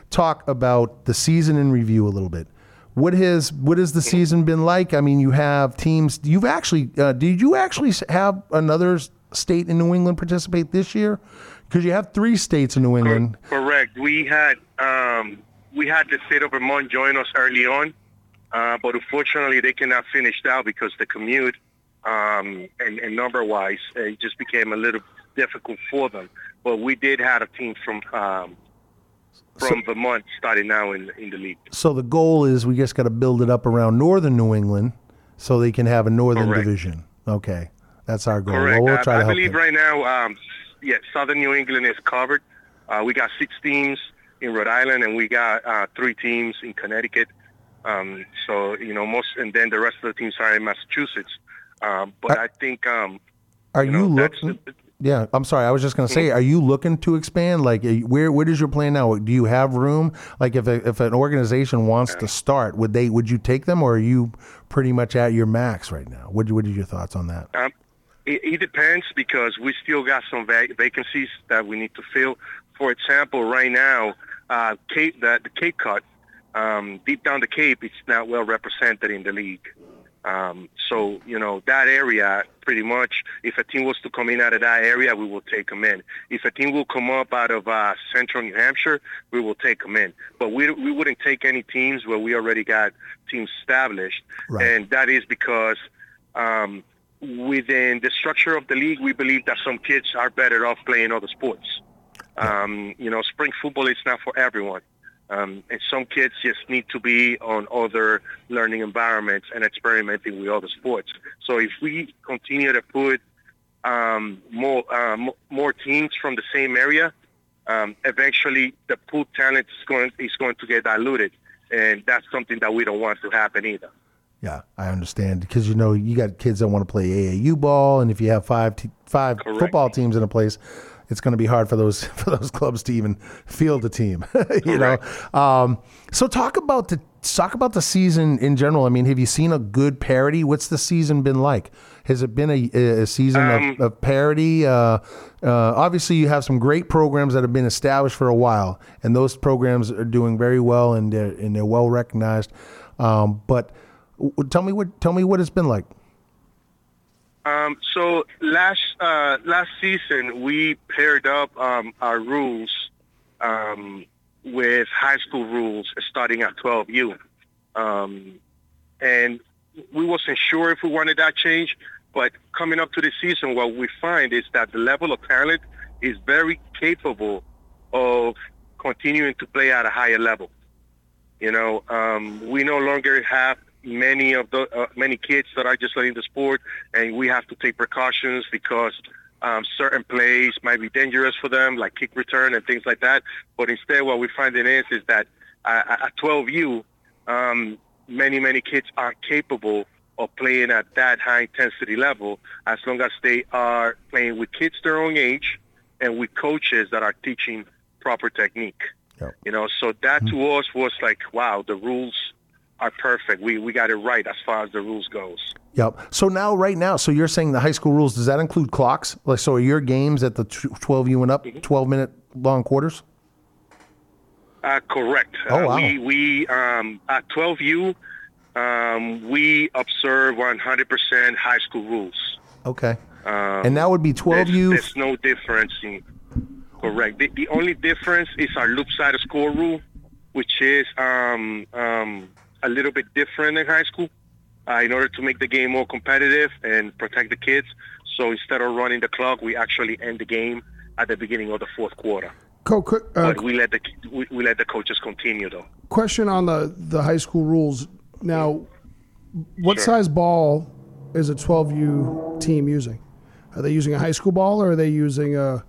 talk about the season in review a little bit. What has what has the season been like? I mean, you have teams. You've actually uh, did you actually have another state in New England participate this year? Because you have three states in New England. Correct. We had um, we had the state of Vermont join us early on, uh, but unfortunately they cannot finish out because the commute um, and, and number-wise uh, it just became a little difficult for them. But we did have a team from um, from Vermont starting now in in the league. So the goal is we just got to build it up around northern New England, so they can have a northern Correct. division. Okay, that's our goal. Correct. Well, we'll try I, I believe them. right now, um, yeah, Southern New England is covered. Uh, we got six teams in Rhode Island, and we got uh, three teams in Connecticut. Um, so you know, most, and then the rest of the teams are in Massachusetts. Um, but I think um, Are you, looking? Yeah, I'm sorry. I was just going to Mm-hmm. say, are you looking to expand? Like, are where where does your plan now? Do you have room? Like, if a, if an organization wants to start, would they would you take them, or are you pretty much at your max right now? What what are your thoughts on that? It, it depends because we still got some va- vacancies that we need to fill. For example, right now, uh, Cape, the, the Cape Cod, um, deep down the Cape, it's not well represented in the league. Um, so, you know, that area, pretty much, if a team was to come in out of that area, we will take them in. If a team will come up out of uh, central New Hampshire, we will take them in. But we, we wouldn't take any teams where we already got teams established. Right. And that is because um, within the structure of the league, we believe that some kids are better off playing other sports. Um, you know, spring football is not for everyone. Um, and some kids just need to be on other learning environments and experimenting with other sports. So if we continue to put um, more uh, mo- more teams from the same area, um, eventually the pool talent is going is going to get diluted, and that's something that we don't want to happen either. Yeah, I understand because you know you got kids that want to play AAU ball, and if you have five te- five football teams in a place, it's going to be hard for those for those clubs to even field a team. you know, um, so talk about the talk about the season in general. I mean, have you seen a good parity? What's the season been like? Has it been a, a season Um, of, of parity? Uh, uh, obviously, you have some great programs that have been established for a while, and those programs are doing very well and they're, and they're well recognized. Um, but Tell me what tell me what it's been like. Um, so last uh, last season we paired up um, our rules um, with high school rules starting at 12U, um, and we wasn't sure if we wanted that change. But coming up to the season, what we find is that the level of talent is very capable of continuing to play at a higher level. You know, um, we no longer have many of the uh, many kids that are just learning the sport, and we have to take precautions because um, certain plays might be dangerous for them, like kick return and things like that. But instead, what we're finding is is that uh, at 12U, um, many many kids are capable of playing at that high intensity level as long as they are playing with kids their own age and with coaches that are teaching proper technique. You know, so that to us was like, wow, the rules are perfect. We we got it right as far as the rules goes. Yep. So now, right now, so you're saying the high school rules? Does that include clocks? Like, so are your games at the twelve U and up, Mm-hmm. twelve minute long quarters? Uh, correct. Oh, Uh, wow. we we um, at 12U, um, we observe 100% high school rules. Okay. Um, and that would be twelve there's, U. There's no difference. In, correct. The, the only difference is our loop side of score rule, which is um, um, a little bit different in high school. Uh, in order to make the game more competitive and protect the kids, so instead of running the clock, we actually end the game at the beginning of the fourth quarter. Co- quick, uh, but we let the we, we let the coaches continue though. question on the the high school rules. Now, what Sure. size ball is a 12U team using? Are they using a high school ball or are they using a,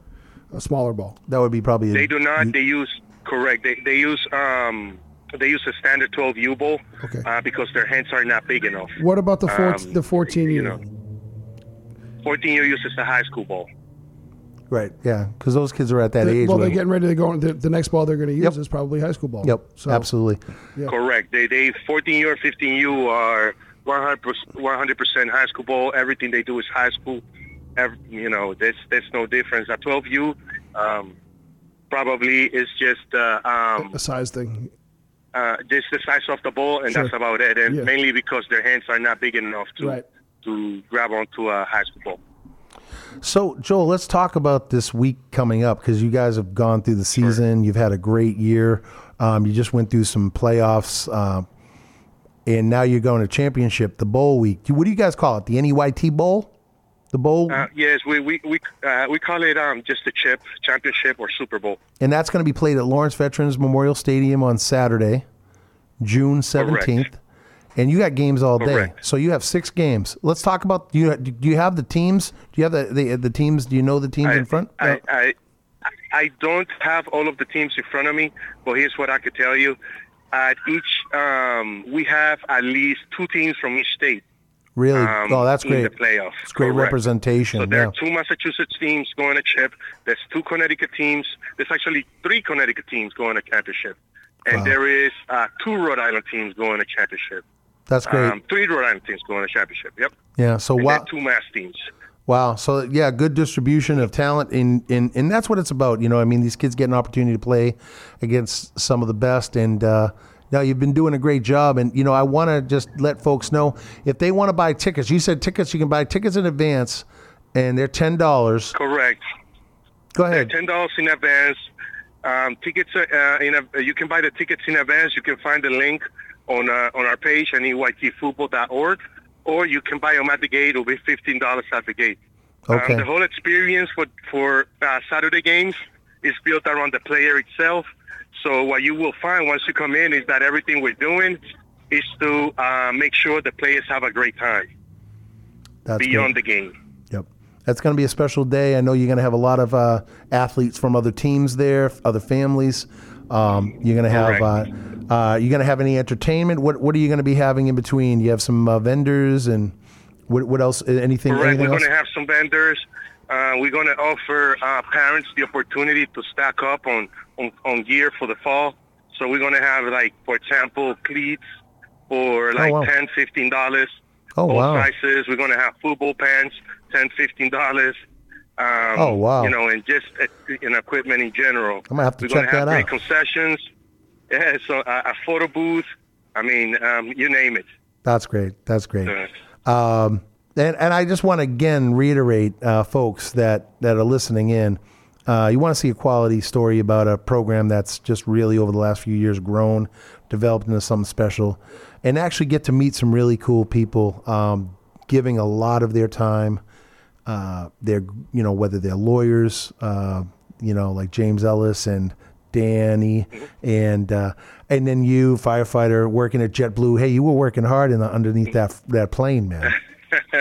a smaller ball? That would be probably. They do not. They use correct. They they use um they use a standard 12 U ball uh, because their hands are not big enough. What about the four, Um, the 14U? you know, 14 U uses the high school ball. Right. Yeah. Because those kids are at that The- age. well, they're getting ready to go. The, the next ball they're going to use is probably high school ball. Yep. So, Absolutely. Yeah. Correct. They they 14 U or 15 U are 100 percent high school ball. Everything they do is high school. Every, you know, there's there's no difference. At 12 U, um, probably it's just uh, um, a size thing. Uh, just the size of the ball, and Sure. that's about it. And Yeah. mainly because their hands are not big enough to Right. to grab onto a high school ball. So, Joel, let's talk about this week coming up because you guys have gone through the season. You've had a great year. Um, you just went through some playoffs, uh, and now you're going to championship, the bowl week. What do you guys call it? The NEYT Bowl? The bowl? Uh, yes, we we we uh, we call it um, just the chip, championship or Super Bowl. and that's going to be played at Lawrence Veterans Memorial Stadium on Saturday, June 17th. And you got games all day. Correct. So you have six games. Let's talk about do you do you have the teams? Do you have the the, the teams? Do you know the teams in front? I, I I don't have all of the teams in front of me, but here's what I could tell you: at each, um, we have at least two teams from each state. Really? um, oh, that's great. the playoff. It's great Correct. representation. So there yeah. are two Massachusetts teams going to chip. There's two Connecticut teams. There's actually three Connecticut teams going to championship, and Wow. there is uh, two Rhode Island teams going to championship. That's great. Um, three Rhode Island teams going to championship. Yep. yeah. So and wow, two Mass teams. wow. So yeah, good distribution of talent, in in and that's what it's about. You know, I mean, these kids get an opportunity to play against some of the best, and uh, now you've been doing a great job. And you know, I want to just let folks know if they want to buy tickets. You said tickets. You can buy tickets in advance, and they're ten dollars. Correct. Go ahead. Ten dollars in advance. Um, tickets uh, in a, you can buy the tickets in advance. You can find the link on uh, on our page at EYTFootball.org, or you can buy them at the gate. It'll be fifteen dollars at the gate. Okay. Um, the whole experience for for uh, Saturday games is built around the player itself. So what you will find once you come in is that everything we're doing is to uh, make sure the players have a great time That's beyond the game. Yep. That's going to be a special day. I know you're going to have a lot of uh, athletes from other teams there, other families. Um, you're going to have. Uh, uh, you going to have any entertainment? What What are you going to be having in between? You have some uh, vendors and what What else? Anything? Correct. anything We're going to have some vendors. Uh, we're going to offer uh, parents the opportunity to stack up on, on, on gear for the fall. So we're going to have, like, for example, cleats for like wow. ten, fifteen dollars. Oh, All wow. sizes. We're going to have football pants, ten, fifteen dollars. Um, Oh, wow. You know, and just uh, in equipment in general. I'm gonna have to we're gonna check have that out. concessions. Yeah, so uh, a photo booth. I mean, um, you name it. That's great. That's great. Um, and, and I just want to again reiterate, uh, folks that, that are listening in, uh, you want to see a quality story about a program that's just really over the last few years grown, developed into something special, and actually get to meet some really cool people, um, giving a lot of their time. Uh, they're you know whether they're lawyers, uh, you know like James Ellis and Danny, and uh, and then you firefighter working at JetBlue. Hey, you were working hard in the, underneath that that plane, man.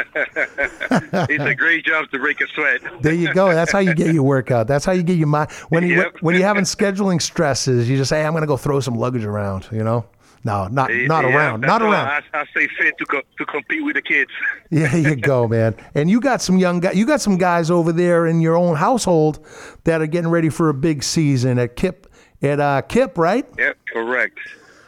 it's a great job to break a sweat. There you go. That's how you get your workout. That's how you get your mind. When you Yep. when you're having scheduling stresses, you just say, "Hey, I'm going to go throw some luggage around." You know, no, not not Yeah, around, not around. I, I stay fit to co- to compete with the kids. Yeah, you go, man. And you got some young guys. You got some guys over there in your own household that are getting ready for a big season at Kip. At uh, Kip, right? Yep, correct.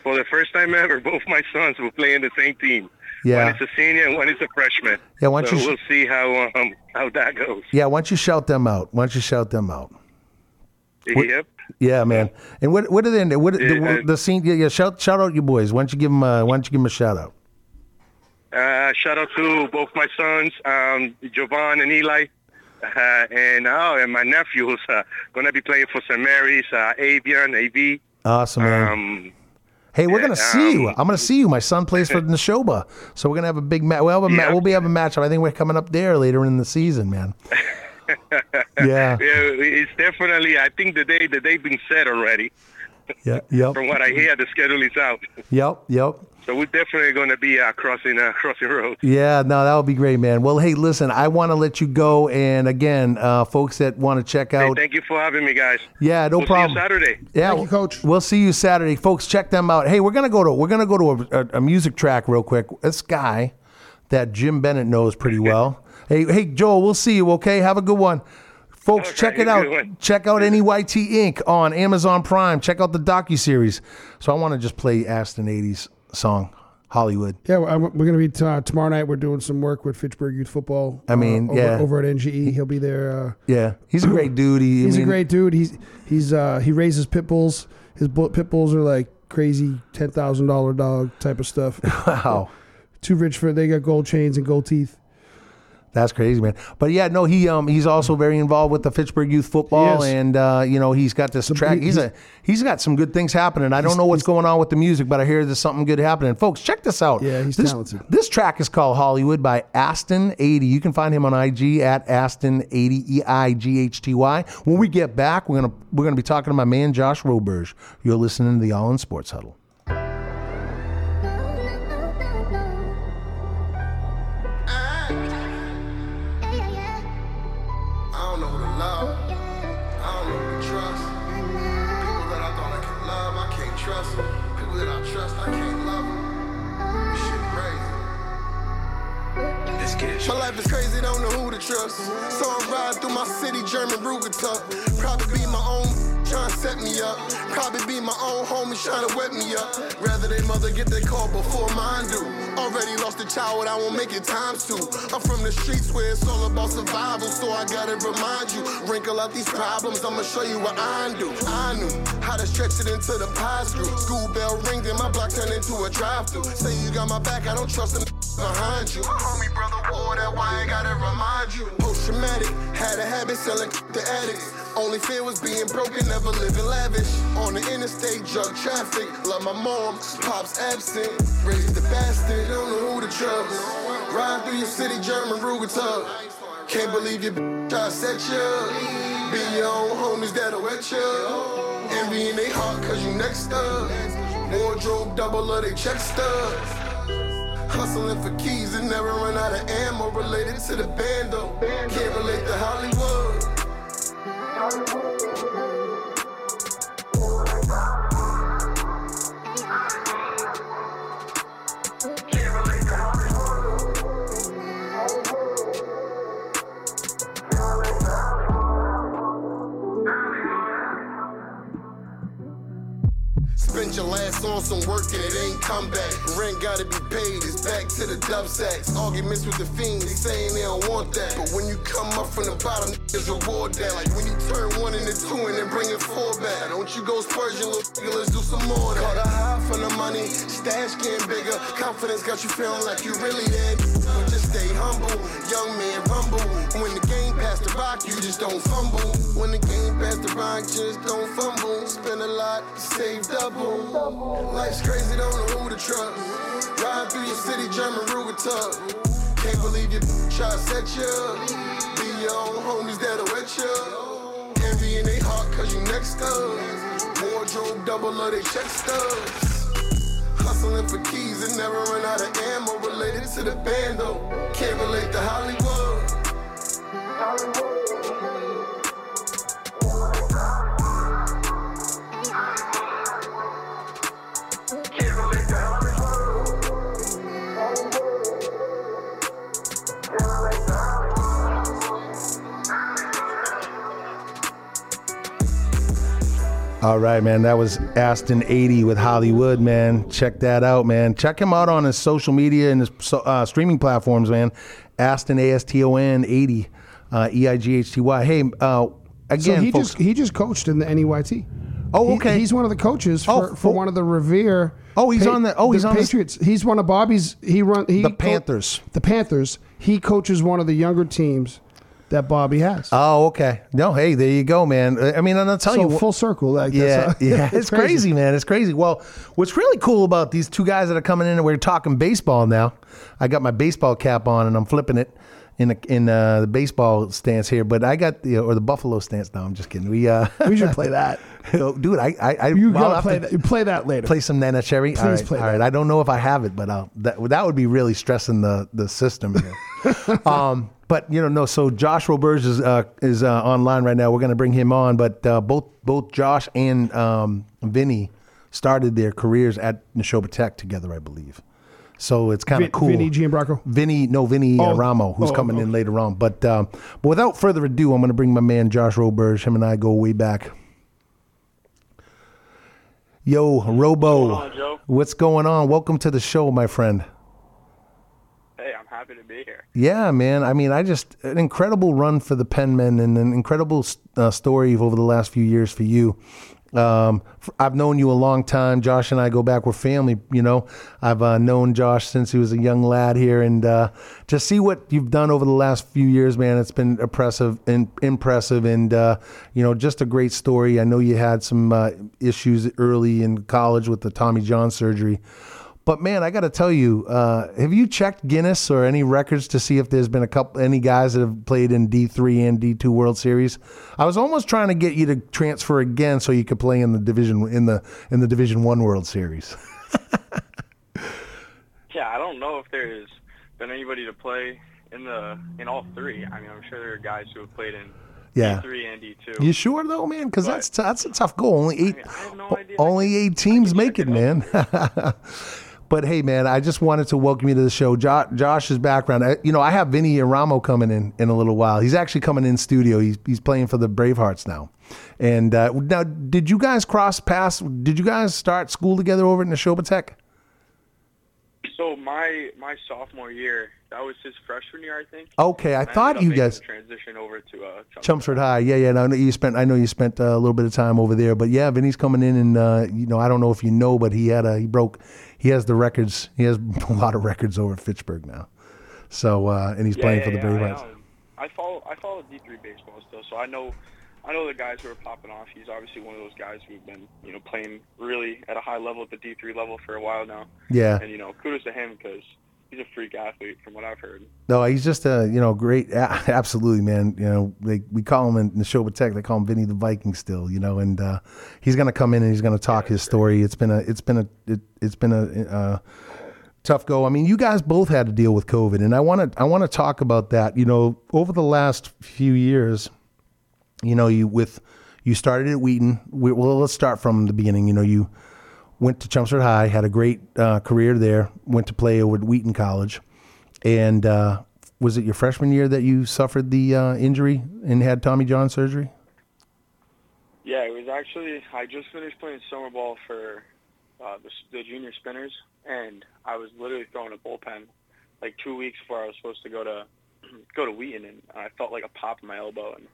For the first time ever, both my sons will play in the same team. Yeah. One is a senior and one is a freshman. Yeah, why don't so you sh- we'll see how um how that goes. Yeah. Why don't you shout them out? Why don't you shout them out? Yep. Yeah, man. And what what are they? What Yeah, the, uh, the scene? Yeah, yeah, shout shout out your boys. Why don't you give them? Uh, why don't you give them a shout out? Uh, shout out to both my sons, um, Jovan and Eli, uh, and oh, and my nephew who's uh, gonna be playing for St. Mary's, uh, Avian, AV. Awesome, man. Um, Hey, we're Yeah, gonna see you. um, I'm gonna see you. My son plays for Nashoba, so we're gonna have a big match. We'll a ma- we'll be having a matchup. I think we're coming up there later in the season, man. Yeah. yeah, it's definitely. I think the day the day been set already. Yeah. Yep. From what I hear, the schedule is out. Yep. Yep. So we're definitely going to be uh, crossing uh, crossing roads. Yeah, no, that would be great, man. Well, hey, listen, I want to let you go, and again, uh, folks that want to check Hey, out, thank you for having me, guys. yeah, no we'll problem. See you Saturday. Yeah, Coach. We'll see you Saturday, folks. Check them out. Hey, we're gonna go to we're gonna go to a, a, a music track real quick. This guy that Jim Bennett knows pretty well. hey, hey, Joel, we'll see you. Okay, have a good one. Folks, check it out. good one. Check out NEYT Inc. on Amazon Prime. Check out the docu series. So I want to just play Aston 80's song, Hollywood. Yeah, we're, we're going to be uh, tomorrow night. We're doing some work with Fitchburg Youth Football. I mean, uh, over, yeah. over at NGE. He'll be there. Uh, Yeah, he's a great dude. He, I he's mean, a great dude. He's he's uh, he raises pit bulls. His bull, pit bulls are like crazy ten thousand dollar dog type of stuff. Wow. Too rich for they got gold chains and gold teeth. That's crazy, man. But yeah, no, he um he's also very involved with the Fitchburg Youth Football, and uh, you know he's got this track. he- He's a he's got some good things happening. I don't know what's going on with the music, but I hear there's something good happening. Folks, check this out. Yeah, he's this, talented. This track is called Hollywood by Aston80. You can find him on IG at Aston80 E I G H T Y. When we get back, we're gonna we're gonna be talking to my man Josh Roberge. You're listening to the All In Sports Huddle. Trust. So I ride through my city, German Ruger. Probably be my own, trying to set me up. Probably be my own homie trying to wet me up. Rather they mother get their call before mine do. Already lost a child, I won't make it times two. I'm from the streets where it's all about survival, so I gotta remind you. Wrinkle out these problems, I'ma show you what I do. I knew how to stretch it into the pie screw. School bell ring, then my block turned into a drive-through. Say you got my back, I don't trust them behind you. My homie brother wore that, why I gotta remind you. Post traumatic, had a habit selling the addicts. Only fear was being broken, never living lavish. On the interstate, drug traffic. Love my mom, pops absent. Raised the bastard, don't know who to trust. Ride through your city, German Ruger tug. Can't believe you try to set you up. Be your own homies that'll wet you. Envy in they heart cause you next up. Wardrobe double of they check stubs. Hustling for keys and never run out of ammo related to the band though. Can't relate to Hollywood. Your last on some work and it ain't come back. Rent gotta be paid, it's back to the dub sacks. Arguments with the fiends, they saying they don't want that. But when you come up from the bottom, niggas reward that. Like when you turn one into two and then bring it four back. Don't you go spurging, little nigga, let's do some more. Caught a high from the money. Stash getting bigger. Confidence got you feeling like you really did. But just stay humble. Young man rumble. When the the rock, you just don't fumble. When the game past the rock, just don't fumble. Spend a lot, save double. Life's crazy, don't know who to trust. Ride through your city, German Ruger tuck. Can't believe you try to set you up. Be your own homies that'll wet you. Envy in they heart cause you next up. Wardrobe double of they check stubs. Hustling for keys and never run out of ammo related to the band though. Can't relate to Hollywood. All right, man. That was Aston 80 with Hollywood, man. Check that out, man. Check him out on his social media and his uh, streaming platforms, man. Aston, A S T O N 80, uh, E I G H T Y. Hey, uh, again, so he folks. just he just coached in the NEYT. Oh, He- okay. he's one of the coaches for, Oh, for one of the Revere. Oh, he's on the- oh, he's on the- Patriots. he's one of Bobby's. He run he The co- Panthers. the Panthers. He coaches one of the younger teams that Bobby has. Oh, okay. No, hey, there you go, man. Uh, I mean, I'm not telling so you. full circle. Like yeah, yeah, it's, crazy. man. It's crazy. Well, what's really cool about these two guys that are coming in and we're talking baseball now. I got my baseball cap on and I'm flipping it in the, in uh, the baseball stance here, but I got the or the Buffalo stance. now. I'm just kidding. We uh, We should play that. dude. I I, I You well, gotta play to that. Play that later. Play some Neneh Cherry. Please right, play all right. I don't know if I have it, but I'll, that that would be really stressing the the system here. um, but you know, no. So Josh Roberge is uh, is uh, online right now. We're going to bring him on. But uh, both both Josh and um, Vinny started their careers at Nashoba Tech together, I believe. So it's kind Vin- of cool. Vinny Gianbracco? Vinny, no, Vinny uh, Oh. Ramo, who's Oh, coming in later on. But um, but without further ado, I'm going to bring my man Josh Roberge. Him and I go way back. Yo, Robo, on, what's going on? Welcome to the show, my friend. Hey, I'm happy to be here. Yeah, man. I mean, I just an incredible run for the Penmen and an incredible uh, story over the last few years for you. Um, I've known you a long time. Josh and I go back. We're family. You know, I've uh, known Josh since he was a young lad here, and uh, to see what you've done over the last few years, man, it's been impressive and impressive, and uh, you know, just a great story. I know you had some uh, issues early in college with the Tommy John surgery. But man, I got to tell you, uh, have you checked Guinness or any records to see if there's been a couple any guys that have played in D three and D two World Series? I was almost trying to get you to transfer again so you could play in the division in the in the Division One World Series. Yeah, I don't know if there's been anybody to play in the in all three. I mean, I'm sure there are guys who have played in Yeah. D3 and D2. You sure though, man? Because that's that's a tough goal. Only eight, have no idea. only eight teams make it, man. but hey, man, I just wanted to welcome you to the show. Jo- Josh's background, I, you know, I have Vinny Eramo coming in in a little while. He's actually coming in studio. He's he's playing for the Bravehearts now. And uh, now, did you guys cross paths? Did you guys start school together over at Nashoba Tech? So my my sophomore year, that was his freshman year, I think. Okay, I And thought up you guys- transition over to uh, Chelmsford High, yeah, yeah. No, I know you spent. I know you spent uh, a little bit of time over there, but yeah, Vinny's coming in, and uh, you know, I don't know if you know, but he had a he broke. He has the records. He has a lot of records over at Fitchburg now. So, uh, and he's Yeah, playing yeah, for the yeah. I, I follow I follow D3 baseball still, so I know I know the guys who are popping off. He's obviously one of those guys who've been you know playing really at a high level at the D3 level for a while now. Yeah. And you know, kudos to him because he's a freak athlete from what I've heard. No, he's just a you know great, absolutely man. You know, they, we call him in the show with Tech. They call him Vinny the Viking still. You know, and uh, he's gonna come in and he's gonna talk his story. It's been a, it's been a, it, it's been a. Uh, tough go. I mean, you guys both had to deal with COVID, and I want to I want to talk about that. You know, over the last few years, you know, you with you started at Wheaton. We, well, let's start from the beginning. You know, you went to Chelmsford High, had a great uh, career there. Went to play over at Wheaton College, and uh, was it your freshman year that you suffered the uh, injury and had Tommy John surgery? Yeah, it was actually I just finished playing summer ball for uh, the, the junior spinners, and I was literally throwing a bullpen like two weeks before I was supposed to go to go to Wheaton, and I felt like a pop in my elbow, and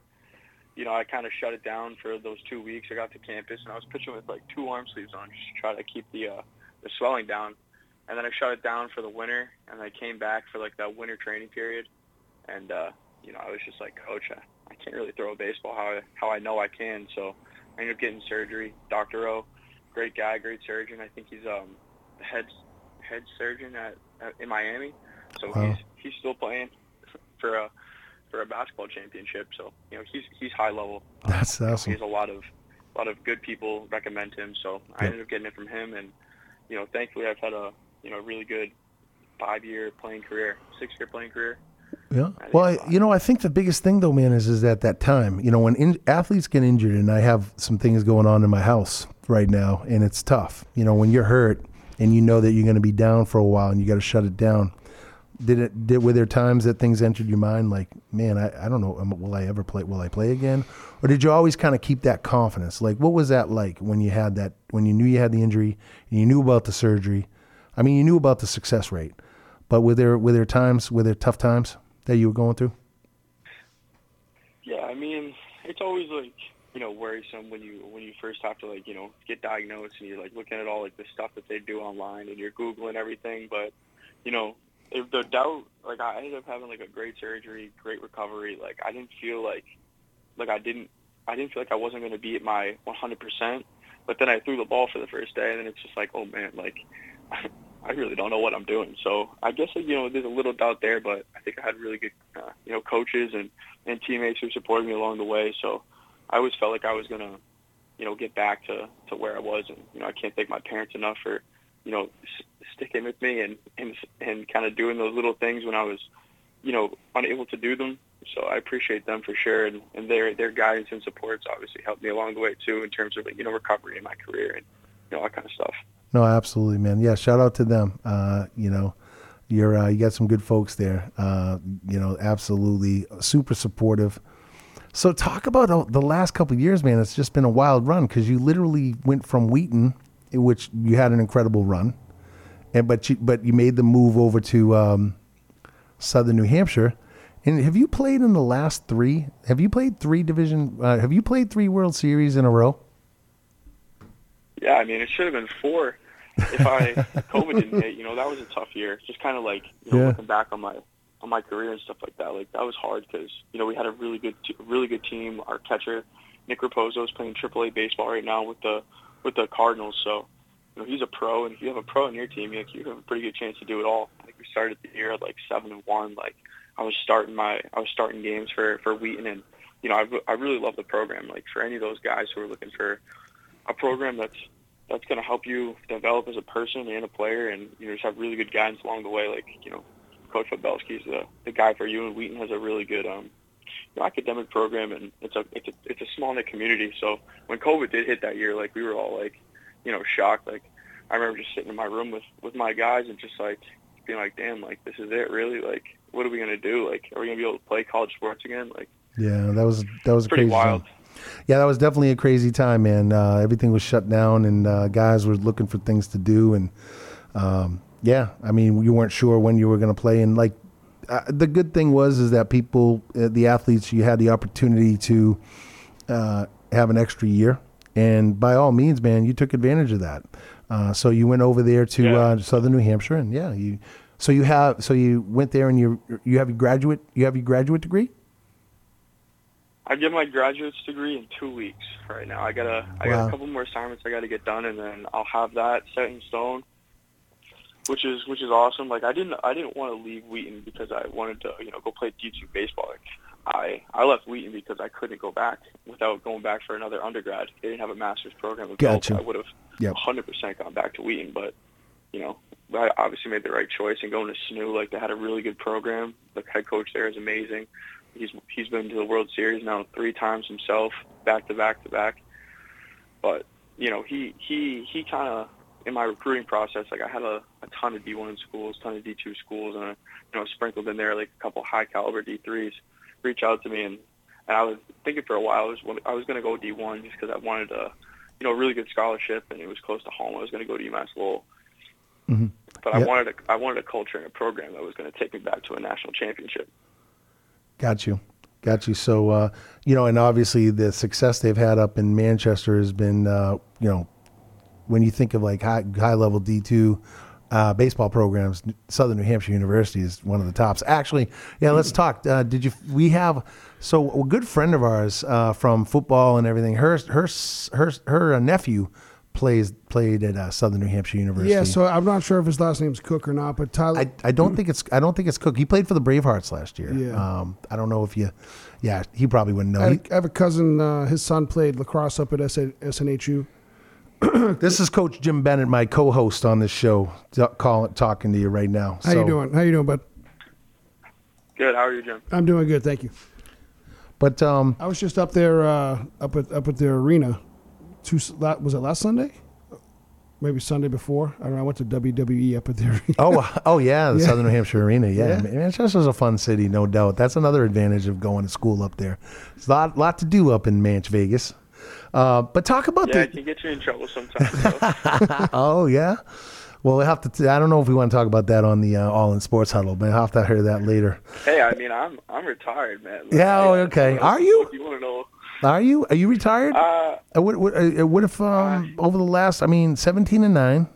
you know I kind of shut it down for those two weeks. I got to campus, and I was pitching with like two arm sleeves on just to try to keep the uh, the swelling down, and then I shut it down for the winter, and I came back for like that winter training period, and uh, you know I was just like, coach, I, I can't really throw a baseball how I, how I know I can, so I ended up getting surgery. Dr. O, great guy, great surgeon. I think he's um the head head surgeon at, at in Miami, so Wow. he's he's still playing for a for a basketball championship. So you know he's he's high level. That's He awesome. has a lot of a lot of good people recommend him. So I ended up getting it from him, and you know thankfully I've had a you know really good five year playing career, six year playing career. Yeah. Well, I, you know, I think the biggest thing though, man, is is at that time, you know, when in, athletes get injured, and I have some things going on in my house right now, and it's tough. You know, when you're hurt and you know that you're going to be down for a while, and you got to shut it down. Did it? Did were there times that things entered your mind, like, man, I, I don't know, um, will I ever play? Will I play again? Or did you always kind of keep that confidence? Like, what was that like when you had that? When you knew you had the injury, and you knew about the surgery. I mean, you knew about the success rate, but were there were there times, were there tough times that you were going through? Yeah, I mean it's always like you know worrisome when you when you first have to like you know get diagnosed and you're like looking at all like the stuff that they do online and you're googling everything, but you know if the doubt like I ended up having like a great surgery, great recovery. Like I didn't feel like like I didn't I didn't feel like I wasn't going to be at my 100%. But then I threw the ball for the first day, and then it's just like, oh man, like I really don't know what I'm doing. So I guess you know there's a little doubt there, but I think I had really good uh, you know coaches and and teammates who supported me along the way. So I always felt like I was gonna you know get back to to where I was, and you know I can't thank my parents enough for you know s- sticking with me and and and kind of doing those little things when I was you know unable to do them. So I appreciate them for sure, and, and their their guidance and supports obviously helped me along the way too in terms of you know recovery in my career and you know that kind of stuff. No, absolutely, man. Yeah, shout out to them. Uh, you know, you're uh, you got some good folks there. Uh, you know, absolutely super supportive. So talk about the- last couple years, man. It's just been a wild run because you literally went from Wheaton, which you had an incredible run, and but you but you made the move over to um, Southern New Hampshire. And have you played in the last three? Have you played three division? Uh, have you played three World Series in a row? Yeah, I mean, it should have been four if I COVID didn't hit. You know, that was a tough year. Just kind of like you know, Yeah. looking back on my on my career and stuff like that. Like that was hard because you know we had a really good t- really good team. Our catcher Nick Raposo is playing AAA baseball right now with the with the Cardinals. So you know he's a pro, and if you have a pro on your team, like, you have a pretty good chance to do it all. Think we started the year at like seven and one. Like I was starting my I was starting games for for Wheaton, and you know I I really love the program. Like for any of those guys who are looking for a program that's that's going to help you develop as a person and a player, and you know just have really good guidance along the way. Like you know, Coach Podbelski's the the guy for you, and Wheaton has a really good um, you know, academic program, and it's a it's a it's a small knit community. So when COVID did hit that year, like we were all like, you know, shocked. Like I remember just sitting in my room with with my guys and just like being like, damn, like this is it, really. Like what are we gonna do? Like are we gonna be able to play college sports again? Like Yeah, that was that was a Pretty crazy wild. time. Yeah, that was definitely a crazy time, man. Uh, everything was shut down, and uh, guys were looking for things to do, and um, yeah, I mean, you weren't sure when you were going to play, and like uh, the good thing was is that people, uh, the athletes, you had the opportunity to uh, have an extra year, and by all means, man, you took advantage of that. Uh, so you went over there to uh, Southern New Hampshire, and yeah, you. So you have, so you went there, and you you have your graduate, you have your graduate degree. I get my graduate's degree in two weeks right now. I gotta I got a couple more assignments I gotta get done and then I'll have that set in stone. Which is which is awesome. Like I didn't I didn't want to leave Wheaton because I wanted to, you know, go play D two baseball. Like I I left Wheaton because I couldn't go back without going back for another undergrad. They didn't have a master's program. Gotcha. I would have Yep. 100% gone back to Wheaton, but you know, I obviously made the right choice and going to SNU. Like they had a really good program. The head coach there is amazing. He's he's been to the World Series now three times himself, back to back to back. But you know, he he he kind of in my recruiting process, like I had a, a ton of D1 schools, ton of D2 schools, and you know, sprinkled in there like a couple high caliber D3s reach out to me, and and I was thinking for a while I was I was going to go D1 just because I wanted a you know a really good scholarship, and it was close to home. I was going to go to UMass Lowell, Mhm. but I wanted a I wanted a culture and a program that was going to take me back to a national championship. Got you. Got you. So, uh, you know, and obviously the success they've had up in Manchester has been, uh, you know, when you think of like high high level D two uh, baseball programs, Southern New Hampshire University is one of the tops. Actually, yeah, let's talk. Uh, did you? We have so a good friend of ours uh, from football and everything. Her her her her uh, nephew plays played at uh, Southern New Hampshire University. Yeah, so I'm not sure if his last name's Cook or not, but Tyler. I, I don't think it's I don't think it's Cook. He played for the Bravehearts last year. Yeah. Um, I don't know if you. Yeah, he probably wouldn't know. I, He- I have a cousin. Uh, his son played lacrosse up at SNHU. this is Coach Jim Bennett, my co-host on this show, t- call, talking to you right now. How So- you doing? How you doing, bud? Good. How are you, Jim? I'm doing good, thank you. But um, I was just up there, uh, up at up at their arena. Two was it last Sunday? Maybe Sunday before. I don't know. I went to WWE up at their. Arena. Oh, oh yeah, the Yeah. Southern New Hampshire Arena. Yeah, Yeah. Manchester's a fun city, no doubt. That's another advantage of going to school up there. There's a lot, lot to do up in Manch Vegas. Uh, but talk about Yeah, the it can get you in trouble sometimes. oh yeah. Well, we have to. T- I don't know if we want to talk about that on the uh, All in Sports Huddle, but I'll have to hear that later. hey, I mean, I'm I'm retired, man. Like, Yeah. Oh, okay. Are you? You want to know? Are you? Are you retired? Uh, Uh, what, what, uh, what if um, over the last? I mean, seventeen and nine,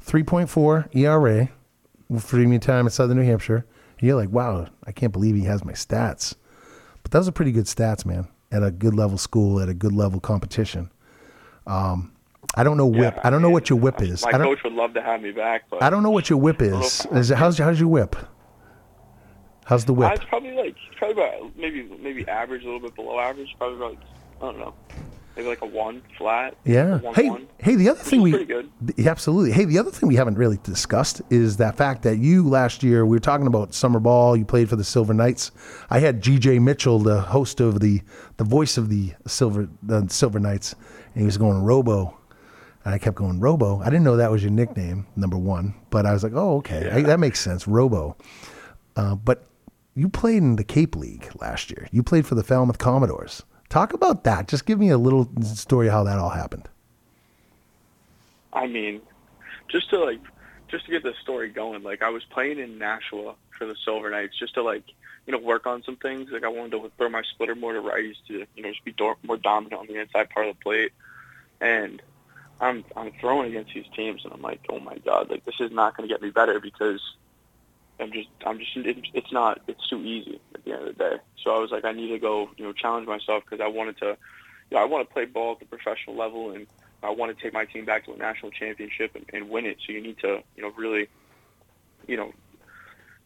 three point four ERA for your time in Southern New Hampshire. And you're like, wow, I can't believe he has my stats. But those are pretty good stats, man. At a good level school, at a good level competition. Um, I don't know whip. I don't know what your whip is. My I don't. coach would love to have me back, but I don't know what your whip is. Is it, how's how's your whip? How's the Uh, whip? it's probably like probably about maybe maybe average, a little bit below average. Probably about I don't know, maybe like a one flat. Yeah. One, Hey, one. hey. The other thing we pretty good. Yeah, absolutely. Hey, the other thing we haven't really discussed is that fact that you last year we were talking about summer ball. You played for the Silver Knights. I had G.J. Mitchell, the host of the the voice of the Silver the Silver Knights, and he was going Robo. And I kept going Robo. I didn't know that was your nickname, number one, but I was like, oh, okay, I- that makes sense, Robo. Uh, but you played in the Cape League last year. You played for the Falmouth Commodores. Talk about that. Just give me a little story how that all happened. I mean, just to like, just to get the story going. Like I was playing in Nashua for the Silver Knights, just to like, you know, work on some things. Like I wanted to throw my splitter more to righties to, you know, just be more dominant on the inside part of the plate. And I'm I'm throwing against these teams, and I'm like, oh my god, like this is not going to get me better because I'm just I'm just it's not it's too easy at the end of the day. So I was like, I need to go, you know, challenge myself because I wanted to, you know, I want to play ball at the professional level and I want to take my team back to a national championship and, and win it. So you need to, you know, really, you know,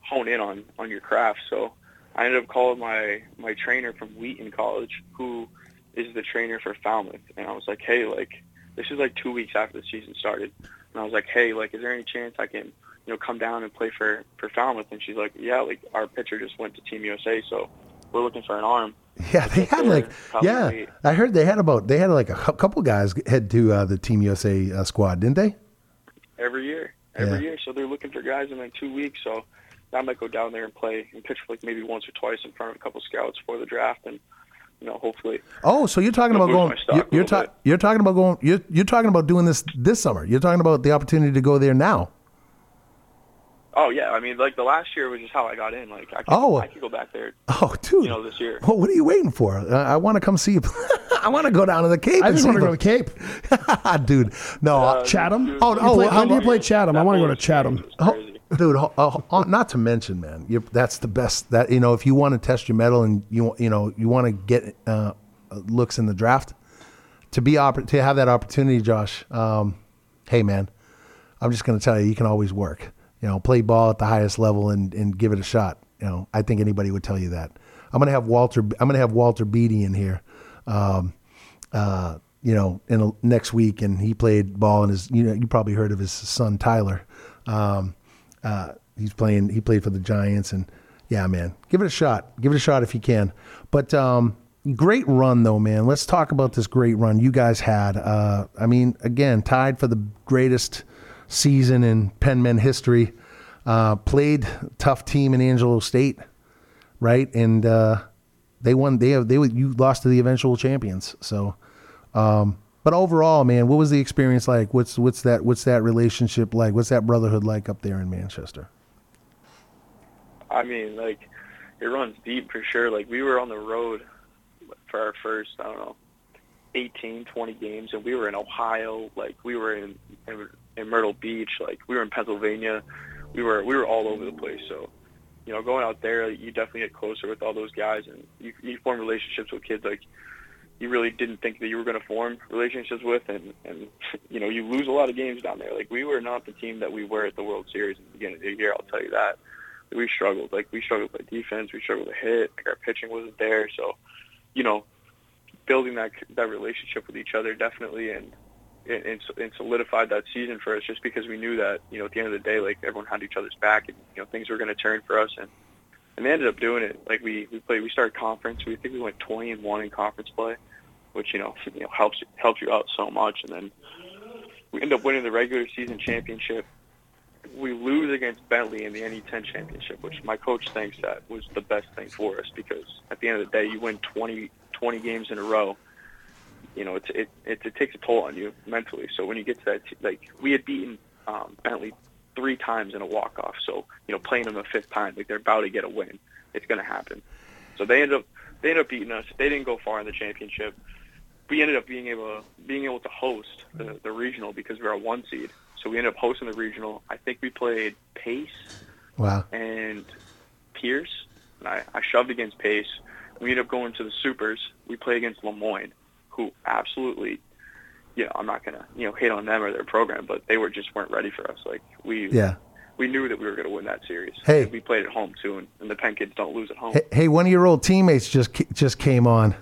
hone in on on your craft. So I ended up calling my my trainer from Wheaton College, who is the trainer for Falmouth, and I was like, hey, like this is like two weeks after the season started, and I was like, hey, like is there any chance I can, you know, come down and play for for Falmouth? And she's like, yeah, like our pitcher just went to Team USA, so we're looking for an arm. Yeah, they had like yeah. I heard they had about they had like a couple guys head to uh, the Team USA uh, squad, didn't they? every year, every Yeah. year. So they're looking for guys in like two weeks. So I might go down there and play and pitch for like maybe once or twice in front of a couple scouts for the draft, and you know, hopefully. Oh, so you're talking about going? You're, you're, ta- you're talking about going? You're, you're talking about doing this this summer. You're talking about the opportunity to go there now. Oh yeah, I mean, like the last year was just how I got in. Like I could, Oh. I could go back there. Oh, dude. You know, this year. Well, what are you waiting for? Uh, I want to come see you. I want to go down to the Cape. I just want to go to the- to Cape. dude. No, Uh, Chatham. Oh, You oh, play, how do you play Chatham? I want to go to Chatham. Oh, dude, oh, oh, oh, not to mention, man, you're, that's the best. That you know, if you want to test your metal and you you know you want to get uh, looks in the draft, to be oppor- to have that opportunity, Josh. Um, hey, man, I'm just going to tell you, you can always work. You know, play ball at the highest level and, and give it a shot. You know, I think anybody would tell you that. I'm going to have Walter. I'm going to have Walter Beede in here. Um, uh, you know, in a, next week, and he played ball, and his, you know, you probably heard of his son Tyler. Um, uh, he's playing. He played for the Giants, and yeah, man, give it a shot. Give it a shot if you can. But um, great run though, man. Let's talk about this great run you guys had. Uh, I mean, again, tied for the greatest season in Penmen history. Uh, played tough team in Angelo State, right? And uh, they won. They have. They you lost to the eventual champions. So, um, but overall, man, what was the experience like? What's what's that? What's that relationship like? What's that brotherhood like up there in Manchester? I mean, like it runs deep for sure. Like we were on the road for our first, I don't know, 18, 20 games, and we were in Ohio, like we were in, in in Myrtle Beach, like we were in Pennsylvania, we were we were all over the place. So, you know, going out there, you definitely get closer with all those guys, and you you form relationships with kids like you really didn't think that you were going to form relationships with, and and you know you lose a lot of games down there. Like we were not the team that we were at the World Series at the beginning of the year. I'll tell you that. We struggled. Like we struggled with defense. We struggled to hit. Like, our pitching wasn't there. So, you know, building that that relationship with each other definitely, and and, and solidified that season for us just because we knew that you know at the end of the day like everyone had each other's back and you know things were going to turn for us. And and they ended up doing it. Like we we played we started conference. We think we went 20 and one in conference play which you know you know helps helps you out so much. And then we end up winning the regular season championship. We lose against Bentley in the NE10 championship, which my coach thinks that was the best thing for us because at the end of the day, you win 20, 20 games in a row. You know, it's, it, it, it takes a toll on you mentally. So when you get to that, like we had beaten um, Bentley three times in a walk-off. So, you know, playing them a fifth time, like they're about to get a win. It's going to happen. So they ended up, they ended up beating us. They didn't go far in the championship. We ended up being able, being able to host the, the regional because we were a one seed. So we ended up hosting the regional. I think we played Pace Wow. and Pierce, and I, I shoved against Pace. We ended up going to the Supers. We played against Le Moyne, who absolutely, you know, I'm not gonna you know hate on them or their program, but they were just weren't ready for us. Like we, Yeah. we knew that we were going to win that series. Hey. we played at home too, and, and the Penn kids don't lose at home. Hey, hey, one of your old teammates just just came on,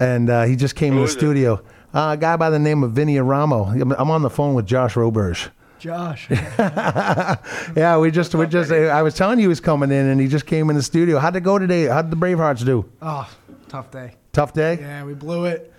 and uh, he just came Who in the studio. Uh, a guy by the name of Vinny Eramo. I'm, I'm on the phone with Josh Roberge. Josh. yeah, we just we just I was telling you he was coming in, and he just came in the studio. How'd it go today? How'd the Bravehearts do? Oh, tough day. Tough day. Yeah, we blew it.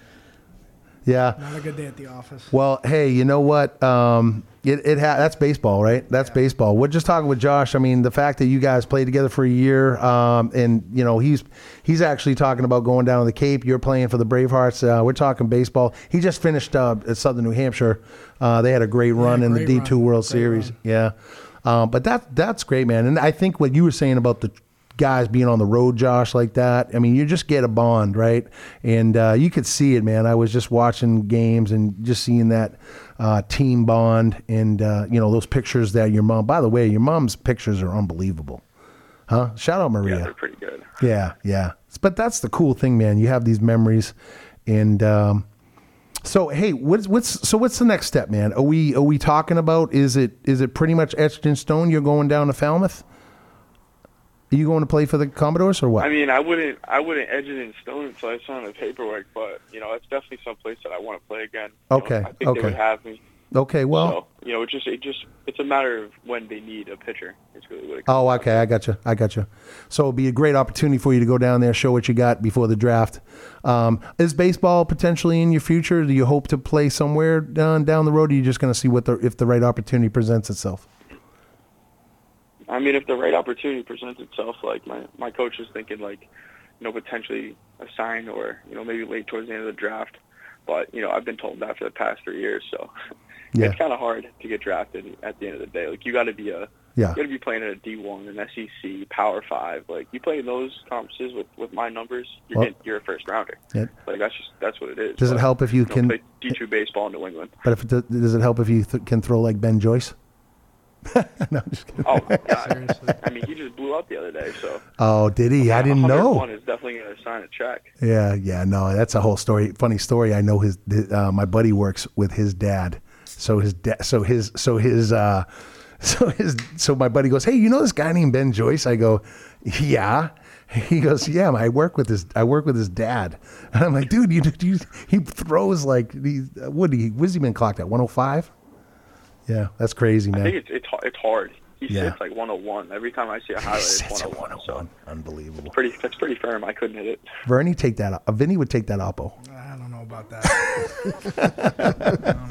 Yeah. Not a good day at the office. Well, hey, you know what? Um, it it ha- that's baseball, right? That's baseball. We're just talking with Josh. I mean, the fact that you guys played together for a year, um, and you know he's he's actually talking about going down to the Cape. You're playing for the Bravehearts. Uh, we're talking baseball. He just finished uh, at Southern New Hampshire. Uh, they had a great run in the D2 World Series. Yeah, um, but that that's great, man. And I think what you were saying about the guys being on the road, Josh, like that. I mean, you just get a bond, right? And uh, you could see it, man. I was just watching games and just seeing that uh, team bond, and uh, you know those pictures that your mom. By the way, your mom's pictures are unbelievable, huh? Shout out Maria. Yeah, they're pretty good. Yeah, yeah. But that's the cool thing, man. You have these memories, and um, so hey, what's what's so what's the next step, man? Are we are we talking about? Is it is it pretty much etched in stone? You're going down to Falmouth. Are you going to play for the Commodores or what? I mean, I wouldn't, I wouldn't edge it in stone until I sign the paperwork, but you know, it's definitely some place that I want to play again. You know, Okay, I think they okay. would have me. okay, well, so, you know, it just, it just, it's a matter of when they need a pitcher. It's really what it oh, okay, I got you, I got you. So it'll be a great opportunity for you to go down there, show what you got before the draft. Um, is baseball potentially in your future? Do you hope to play somewhere down down the road? Or are you just going to see what the if the right opportunity presents itself? I mean, if the right opportunity presents itself, like my my coach is thinking, like, you know, potentially a sign or you know maybe late towards the end of the draft. But you know, I've been told that for the past three years, so Yeah. it's kind of hard to get drafted at the end of the day. Like, you got to be a Yeah. you got to be playing at a D1, an SEC, Power Five. Like, you play in those conferences with with my numbers, you're Well- getting, you're a first rounder. Yeah. Like that's just that's what it is. Does it help if you know, can- play D2 baseball in New England? But if it, does- does it help if you th- can throw like Ben Joyce? Oh my god! I mean, he just blew up the other day, so Oh, did he? I didn't know. One is definitely going to sign a check. Yeah, yeah, no, that's a whole story. Funny story. I know his. Uh, my buddy works with his dad, so his dad, so his, so his, uh, so his, so my buddy goes, "Hey, you know this guy named Ben Joyce?" I go, "Yeah." He goes, "Yeah, I work with his. I work with his dad." And I'm like, "Dude, you, you he throws like he what he what's he been clocked at 105?" Yeah, that's crazy, man. I man. think it's it's it's hard. He Yeah. sits like 101 every time I see a highlight. It's 101. So unbelievable. pretty that's pretty firm. I couldn't hit it. Vernie, take that. Uh, Vinny would take that oppo. I don't know about that.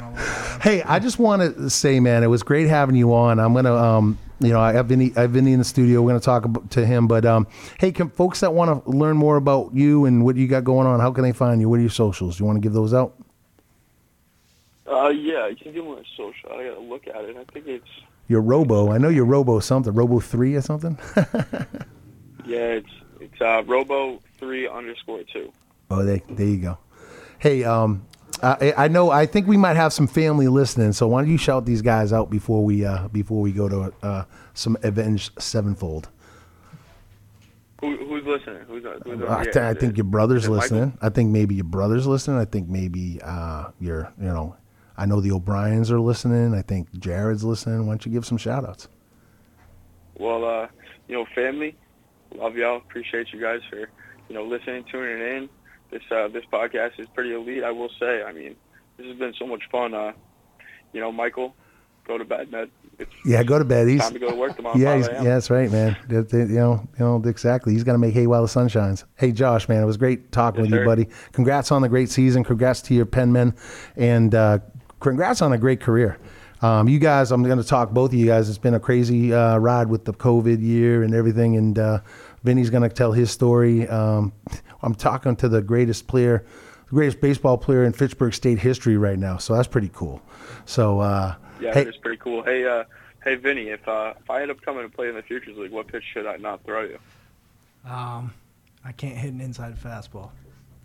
Hey, I just want to say, man, it was great having you on. I'm gonna, um, you know, I have Vinny, I have Vinny in the studio. We're gonna talk to him, but um, hey, can folks that want to learn more about you and what you got going on, how can they find you? What are your socials? Do you want to give those out? Uh, yeah, you can give me a social. I gotta look at it. I think it's Your Robo, I know you're Robo something, Robo three or something. yeah, it's it's uh, Robo three underscore two. oh, they, there you go. Hey, um, I, I know. I think we might have some family listening. So why don't you shout these guys out before we uh, before we go to uh, some Avenged Sevenfold? Who, who's listening? Who's, who's I, yeah, th- I think your brother's is it Michael? listening. I think maybe your brother's listening. I think maybe uh, your, you know, I know the O'Briens are listening. I think Jared's listening. Why don't you give some shout outs? Well, uh, you know, family, love y'all. Appreciate you guys for, you know, listening, tuning in. This uh, this podcast is pretty elite, I will say. I mean, this has been so much fun. Uh, you know, Michael, go to bed, man. It's Yeah, go to bed. He's time to go to work tomorrow. Yeah, he's, yeah, that's right, man. You know, you know exactly. He's got to make hay while the sun shines. Hey, Josh, man, it was great talking Yes, with you, buddy. Congrats on the great season. Congrats to your penmen, and uh, congrats on a great career. Um, you guys, I'm going to talk both of you guys. It's been a crazy uh, ride with the COVID year and everything, and uh, Vinny's going to tell his story. Um, I'm talking to the greatest player, the greatest baseball player in Fitchburg State history right now. So that's pretty cool. So uh, Yeah, hey, it's pretty cool. Hey, uh, hey, Vinny, if uh, if I end up coming to play in the Futures League, what pitch should I not throw you? Um, I can't hit an inside fastball.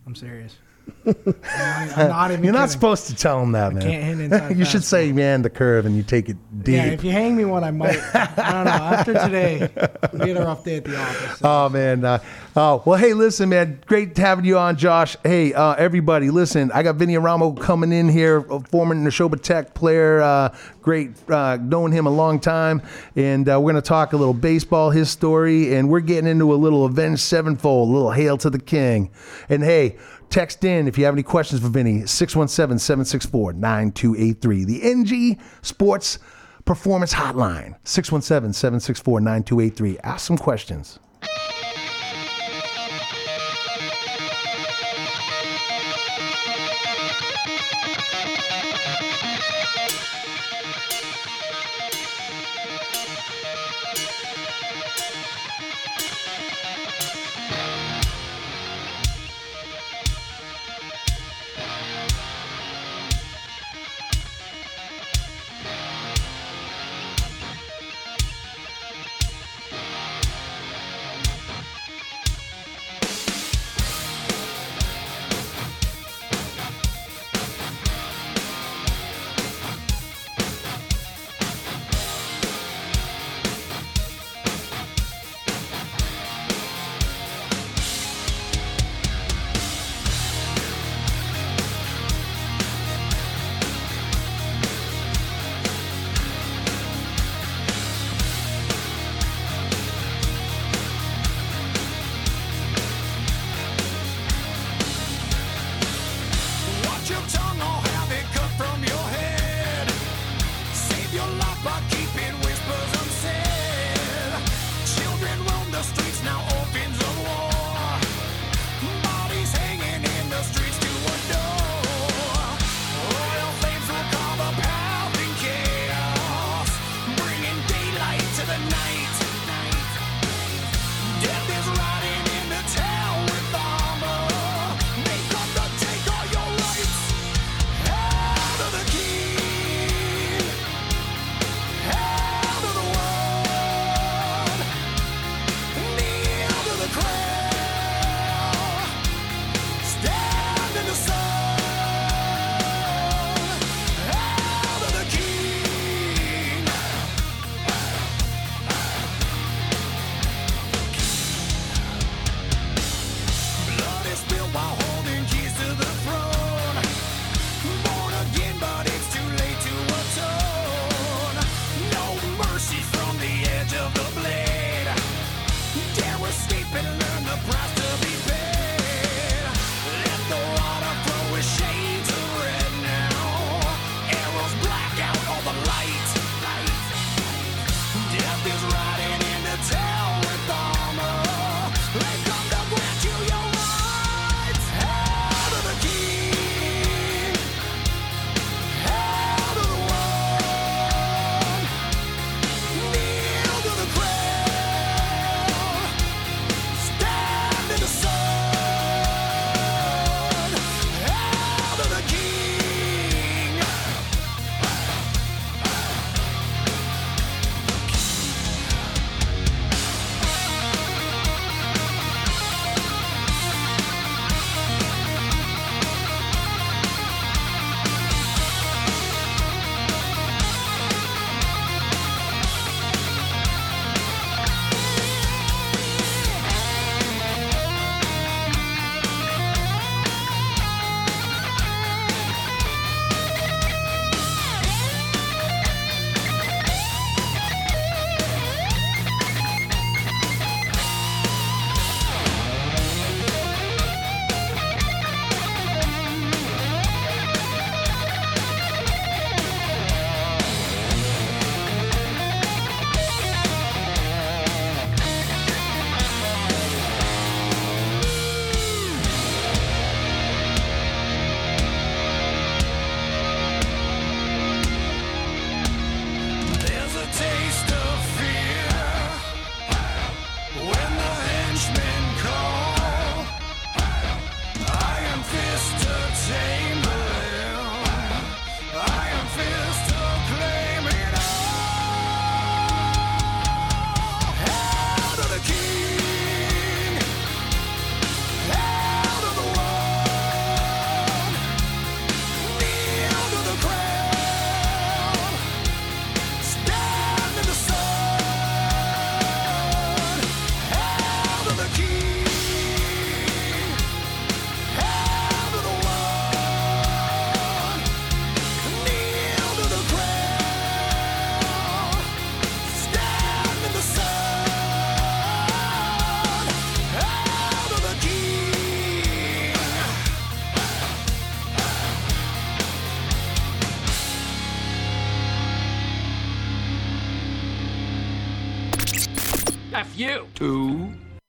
I'm serious. I'm not, I'm not even You're not kidding. supposed to tell him that, man. can't hit inside you should say, man, the curve, and you take it deep. Yeah, if you hang me one, I might. I don't know. After today, we had a rough day at the office. Oh man! Uh, oh well, hey, listen, man, great having you on, Josh. Hey, uh, everybody, listen, I got Vinny Eramo coming in here, a former Nashoba Tech player, uh, great, uh, knowing him a long time, and uh, we're gonna talk a little baseball, his story, and we're getting into a little Avenged Sevenfold, a little Hail to the King, and hey. Text in if you have any questions for Vinny, 617 764 9283. The NGE Sports Performance Hotline, 617 764 9283. Ask some questions.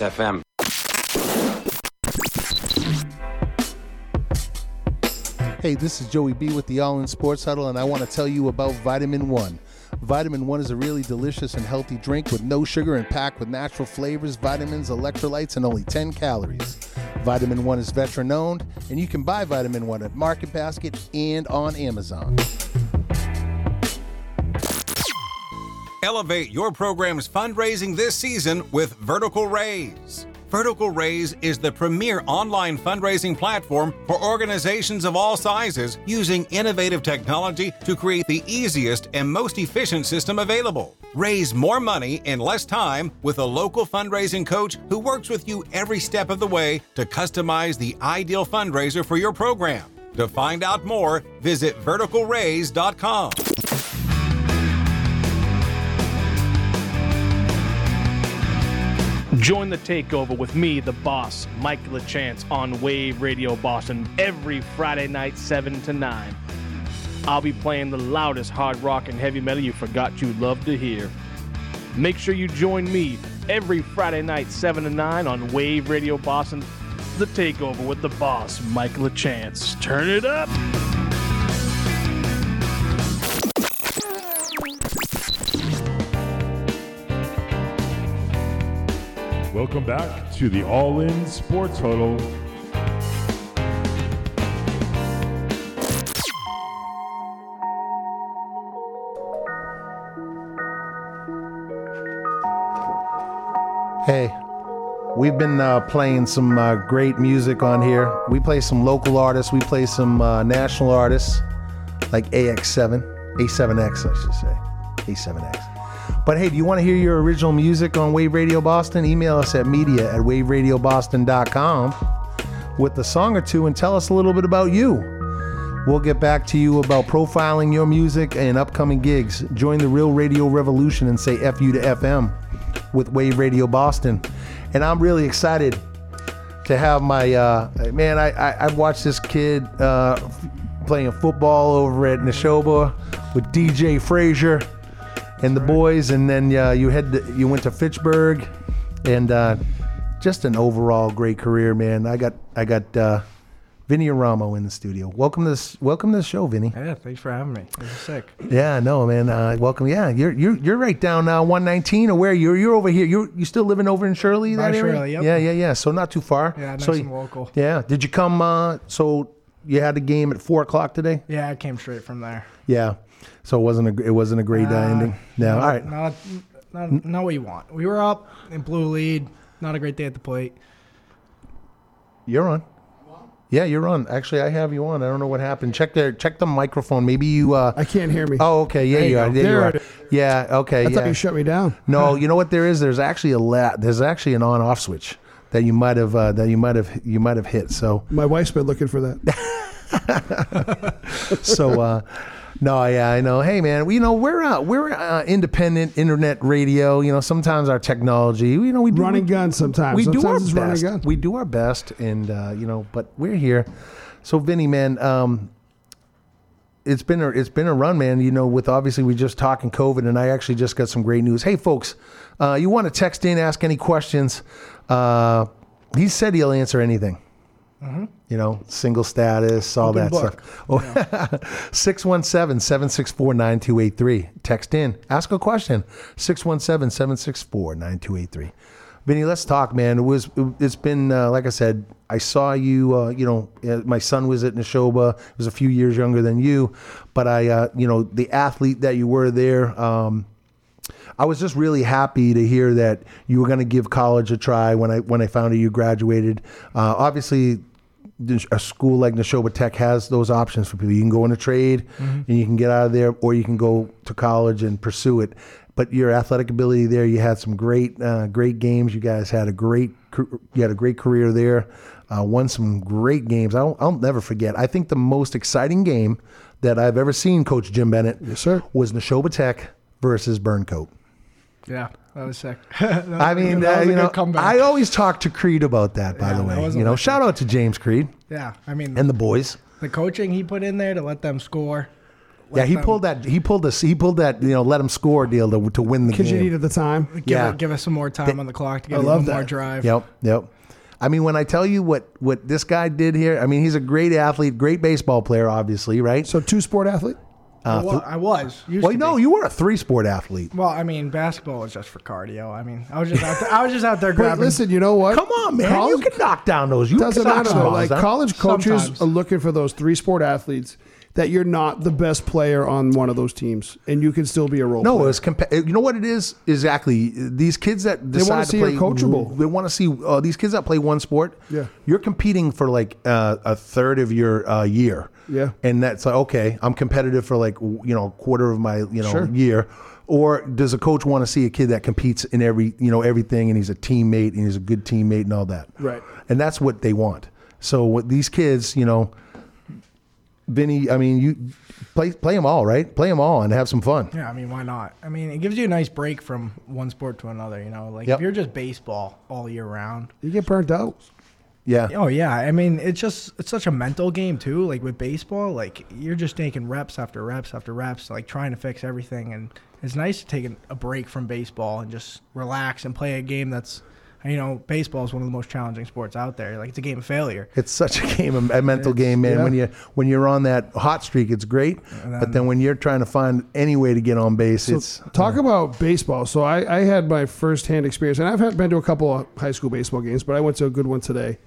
FM. Hey, this is Joey B with the All In Sports Huddle, and I want to tell you about Vitamin One. Vitamin One is a really delicious and healthy drink with no sugar and packed with natural flavors, vitamins, electrolytes, and only 10 calories. Vitamin One is veteran owned, and you can buy Vitamin One at Market Basket and on Amazon. Elevate your program's fundraising this season with Vertical Raise. Vertical Raise is the premier online fundraising platform for organizations of all sizes using innovative technology to create the easiest and most efficient system available. Raise more money in less time with a local fundraising coach who works with you every step of the way to customize the ideal fundraiser for your program. To find out more, visit verticalraise.com. Join the takeover with me, the boss, Mike LaChance, on Wave Radio Boston every Friday night, 7 to 9. I'll be playing the loudest hard rock and heavy metal you forgot you'd love to hear. Make sure you join me every Friday night, 7 to 9 on Wave Radio Boston, the takeover with the boss, Mike LaChance. Turn it up! Welcome back to the All In Sports Huddle. Hey, we've been uh, playing some uh, great music on here. We play some local artists, we play some uh, national artists like AX7, A7X, I should say. A7X. But hey, do you want to hear your original music on Wave Radio Boston? Email us at media at waveradioboston.com with a song or two and tell us a little bit about you. We'll get back to you about profiling your music and upcoming gigs. Join the real radio revolution and say F you to FM with Wave Radio Boston. And I'm really excited to have my uh, man. I, I I've watched this kid uh, playing football over at Nashoba with DJ Frazier and the boys, and then uh, you had to, you went to Fitchburg, and uh, just an overall great career, man. I got I got uh, Vinny Eramo in the studio. Welcome to this welcome to the show, Vinny. Yeah, thanks for having me. This is sick. Yeah, no, man. Uh, welcome. Yeah, you're you're you're right down uh, 119 or where you're you're over here. You're you still living over in Shirley By that area? Shirley, yep. Yeah, yeah, yeah. So not too far. Yeah, nice so, and local. Yeah. Did you come? Uh, so you had the game at four o'clock today. Yeah, I came straight from there. Yeah. So it wasn't a it wasn't a great uh, ending. No. not, All right. Not, not, not what you want. We were up in blue lead. Not a great day at the plate. You're on. Yeah, you're on. Actually, I have you on. I don't know what happened. Check the check the microphone. Maybe you. Uh, I can't hear me. Oh, okay. Yeah, There you, you are. go. There, you are. it is. Yeah. Okay. I yeah. thought you shut me down. No, you know what there is? There's actually a la- There's actually an on-off switch that you might have uh, that you might have you might have hit. So My wife's been looking for that. so uh, no, yeah, I know. Hey, man, we, you know we're uh, we're uh, independent internet radio. You know, sometimes our technology, you know, we do Run and gun sometimes. We do our it's best. gun. We do our best, and uh, you know, but we're here. So, Vinny, man, um, it's been a it's been a run, man. You know, with obviously we just talking COVID, and I actually just got some great news. Hey, folks, uh, you want to text in, ask any questions? Uh, he said he'll answer anything. Mhm. You know, single status, all Open that book. stuff. 617 764 9283. Text in, ask a question. 617 764 9283. Vinny, let's talk, man. It was. It's been uh, like I said. I saw you. Uh, you know, uh, my son was at Nashoba. He was a few years younger than you, but I, uh, you know, the athlete that you were there. Um, I was just really happy to hear that you were going to give college a try when I when I found out you graduated. Uh, obviously, a school like Nashoba Tech has those options for people. You can go in a trade Mhm. and you can get out of there, or you can go to college and pursue it. But your athletic ability there, you had some great uh, great games. You guys had a great you had a great career there. Uh, won some great games. I'll, I'll never forget. I think the most exciting game that I've ever seen, Coach Jim Bennett, yes sir, was Nashoba Tech versus Burncoat. Yeah, that was sick. That was I a mean, that uh, was a you good know, comeback. I always talk to Creed about that. By Yeah, the way, you know, shout out to James Creed Yeah, I mean, and the boys. the coaching he put in there to let them score Yeah, he them- pulled that. He pulled this. He pulled that. You know, let him score deal to to win the game. Because game. you needed the time. Give, Yeah. it, give us some more time on the clock to get I a love little more that. drive. Yep, yep. I mean, when I tell you what what this guy did here, I mean, he's a great athlete, great baseball player, obviously, right? So two sport athlete. Uh, I, wa- I was. Used well, to no, be. you were a three sport athlete. Well, I mean, basketball was just for cardio. I mean, I was just out there, I was just out there But grabbing. listen, you know what? Come on, man, College- you can knock down those. You doesn't can knock matter some though. balls Like college coaches Sometimes. are looking for those three sport athletes that you're not the best player on one of those teams, and you can still be a role. No, player. it's compa- you know what it is exactly. These kids that They wanna see to play, coachable. They want to see uh, these kids that play one sport. Yeah. you're competing for like uh, a third of your uh, year. Yeah. and that's like okay, I'm competitive for like you know a quarter of my you know Sure. year. Or does a coach want to see a kid that competes in every you know everything, and he's a teammate and he's a good teammate and all that? Right. and that's what they want. So what these kids, you know, Vinny, I mean, you play play them all, right? Play them all and have some fun. Yeah, I mean, why not? I mean, it gives you a nice break from one sport to another. You know, like Yep. if you're just baseball all year round. you get burnt out. Yeah. Oh yeah, I mean, it's just it's such a mental game too. Like with baseball, like you're just taking reps after reps after reps, like trying to fix everything. And it's nice to take a break from baseball and just relax and play a game that's, you know, baseball is one of the most challenging sports out there. Like it's a game of failure. It's such a game, a mental game, man. yeah. When you when you're on that hot streak, it's great. but then when you're trying to find any way to get on base, So it's talk about baseball. So I, I had my first hand experience, and I've had, been to a couple of high school baseball games, but I went to a good one today.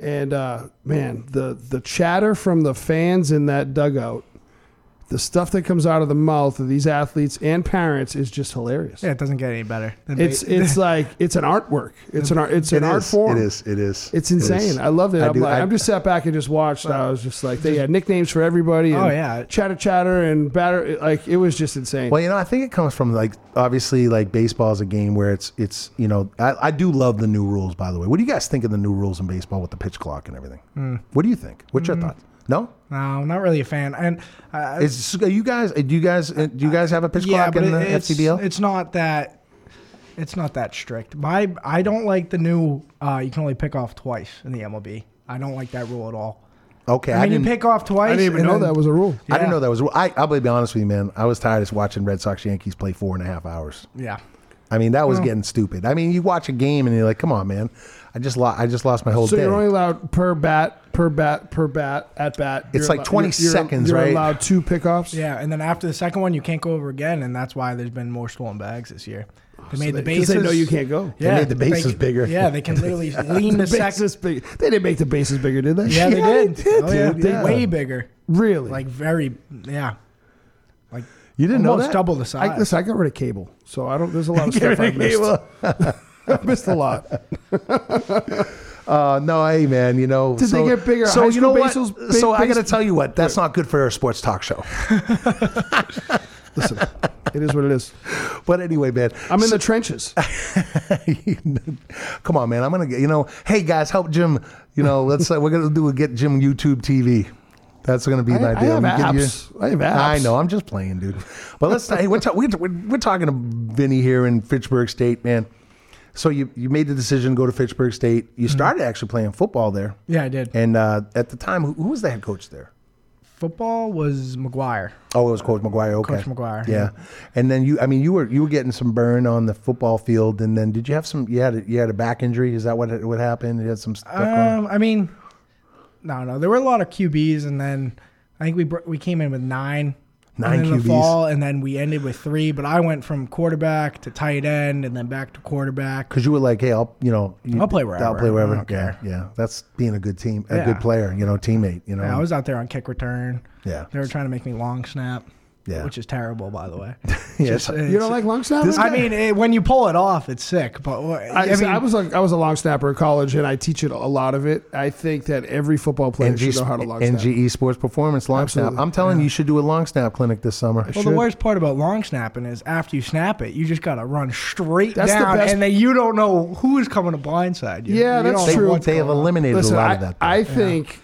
And uh, man, the the chatter from the fans in that dugout, the stuff that comes out of the mouth of these athletes and parents is just hilarious. Yeah, it doesn't get any better. than It's ba- it's like it's an artwork. It's an art. It's an It art is. form. It is. It is. It's It is. insane. I love it. I I'm do- like, I- I'm just sat back and just watched. I was just like, they had nicknames for everybody. Oh, and yeah. chatter, chatter, and batter. Like it was just insane. Well, you know, I think it comes from like obviously like baseball is a game where it's it's you know I, I do love the new rules. By the way, what do you guys think of the new rules in baseball with the pitch clock and everything? Hmm. What do you think? What's your thoughts? No, no, I'm not really a fan. And uh, is are you guys do you guys uh, do you guys have a pitch yeah, clock but in the it- it's, FCBL? It's not that. It's not that strict. My I don't like the new. Uh, you can only pick off twice in the MLB. I don't like that rule at all. Okay, I mean, you didn't- pick off twice. I didn't even know then- that was a rule. I didn't know that was. I, I'll be honest with you, man. I was tired of watching Red Sox Yankees play four and a half hours. Yeah. I mean, that was Well- getting stupid. I mean, you watch a game and you're like, come on, man. I just lost. I just lost my whole So day. you're only allowed per bat, per bat, per bat at bat. It's You're like allo- 20 you're- you're- seconds, you're right? allowed two pickoffs. Yeah, and then after the second one, you can't go over again, and that's why there's been more stolen bags this year. They made the they- 'cause bases. they know you can't go. They made the bases bigger. Yeah, they can literally lean the, the second. bases big. They didn't make the bases bigger, did they? Yeah, they did. did, oh, yeah. dude, They yeah. way bigger. Really? Like very, yeah. Like you didn't know almost that? double the I, size. listen, I got rid of cable, so I don't. There's a lot of stuff I rid of missed. I missed a lot. Uh, no, hey man, you know. Did they get bigger? So you know what? big so I got to tell you what. That's not good for a sports talk show. Listen, it is what it is. But anyway, man. I'm in the trenches. Come on, man. I'm gonna get. You know, hey guys, help Jim. You know, let's. Uh, we're gonna do a get Jim YouTube TV. That's gonna be I- my I deal. have I'm gonna give apps. I have I apps. know. I'm just playing, dude. But let's. hey, we're, ta- we're, we're, we're talking to Vinny here in Fitchburg State, man. So you you made the decision to go to Fitchburg State. You Mm-hmm. started actually playing football there, yeah, I did. and uh, at the time, who, who was the head coach there? Football was McGuire. Oh, it was Coach McGuire. Okay, Coach McGuire, Yeah. yeah. and then you, I mean, you were you were getting some burn on the football field, and then did you have some? You had a, you had a back injury. Is that what what happened? You had some stuff. Um, I mean, no, no. There were a lot of QBs, and then I think we br- we came in with nine. Nine QBs. the fall, and then we ended with three. But I went from quarterback to tight end, and then back to quarterback. Because you were like, hey, I'll you know, you- I'll play wherever. I'll play wherever. Yeah, care. yeah. That's being a good team, a Yeah. good player. You know, teammate. You know. Yeah, I was out there on kick return. Yeah. They were trying to make me long snap. Yeah. Which is terrible, by the way. Yeah, Just, uh, You don't like long snappers? I mean, it, when you pull it off, it's sick. But I, I, mean, I was like I was a long snapper in college, and I teach it a lot of it. I think that every football player NG, should know how to long snap. NGE Sports Performance long Absolutely. snap. I'm telling you, you should do a long snap clinic this summer. Well, the worst part about long snapping is after you snap it, you just got to run straight That's the down, best- and then you don't know who is coming to blindside you. Yeah, You that's true. They have eliminated Listen, a lot I, of that. I think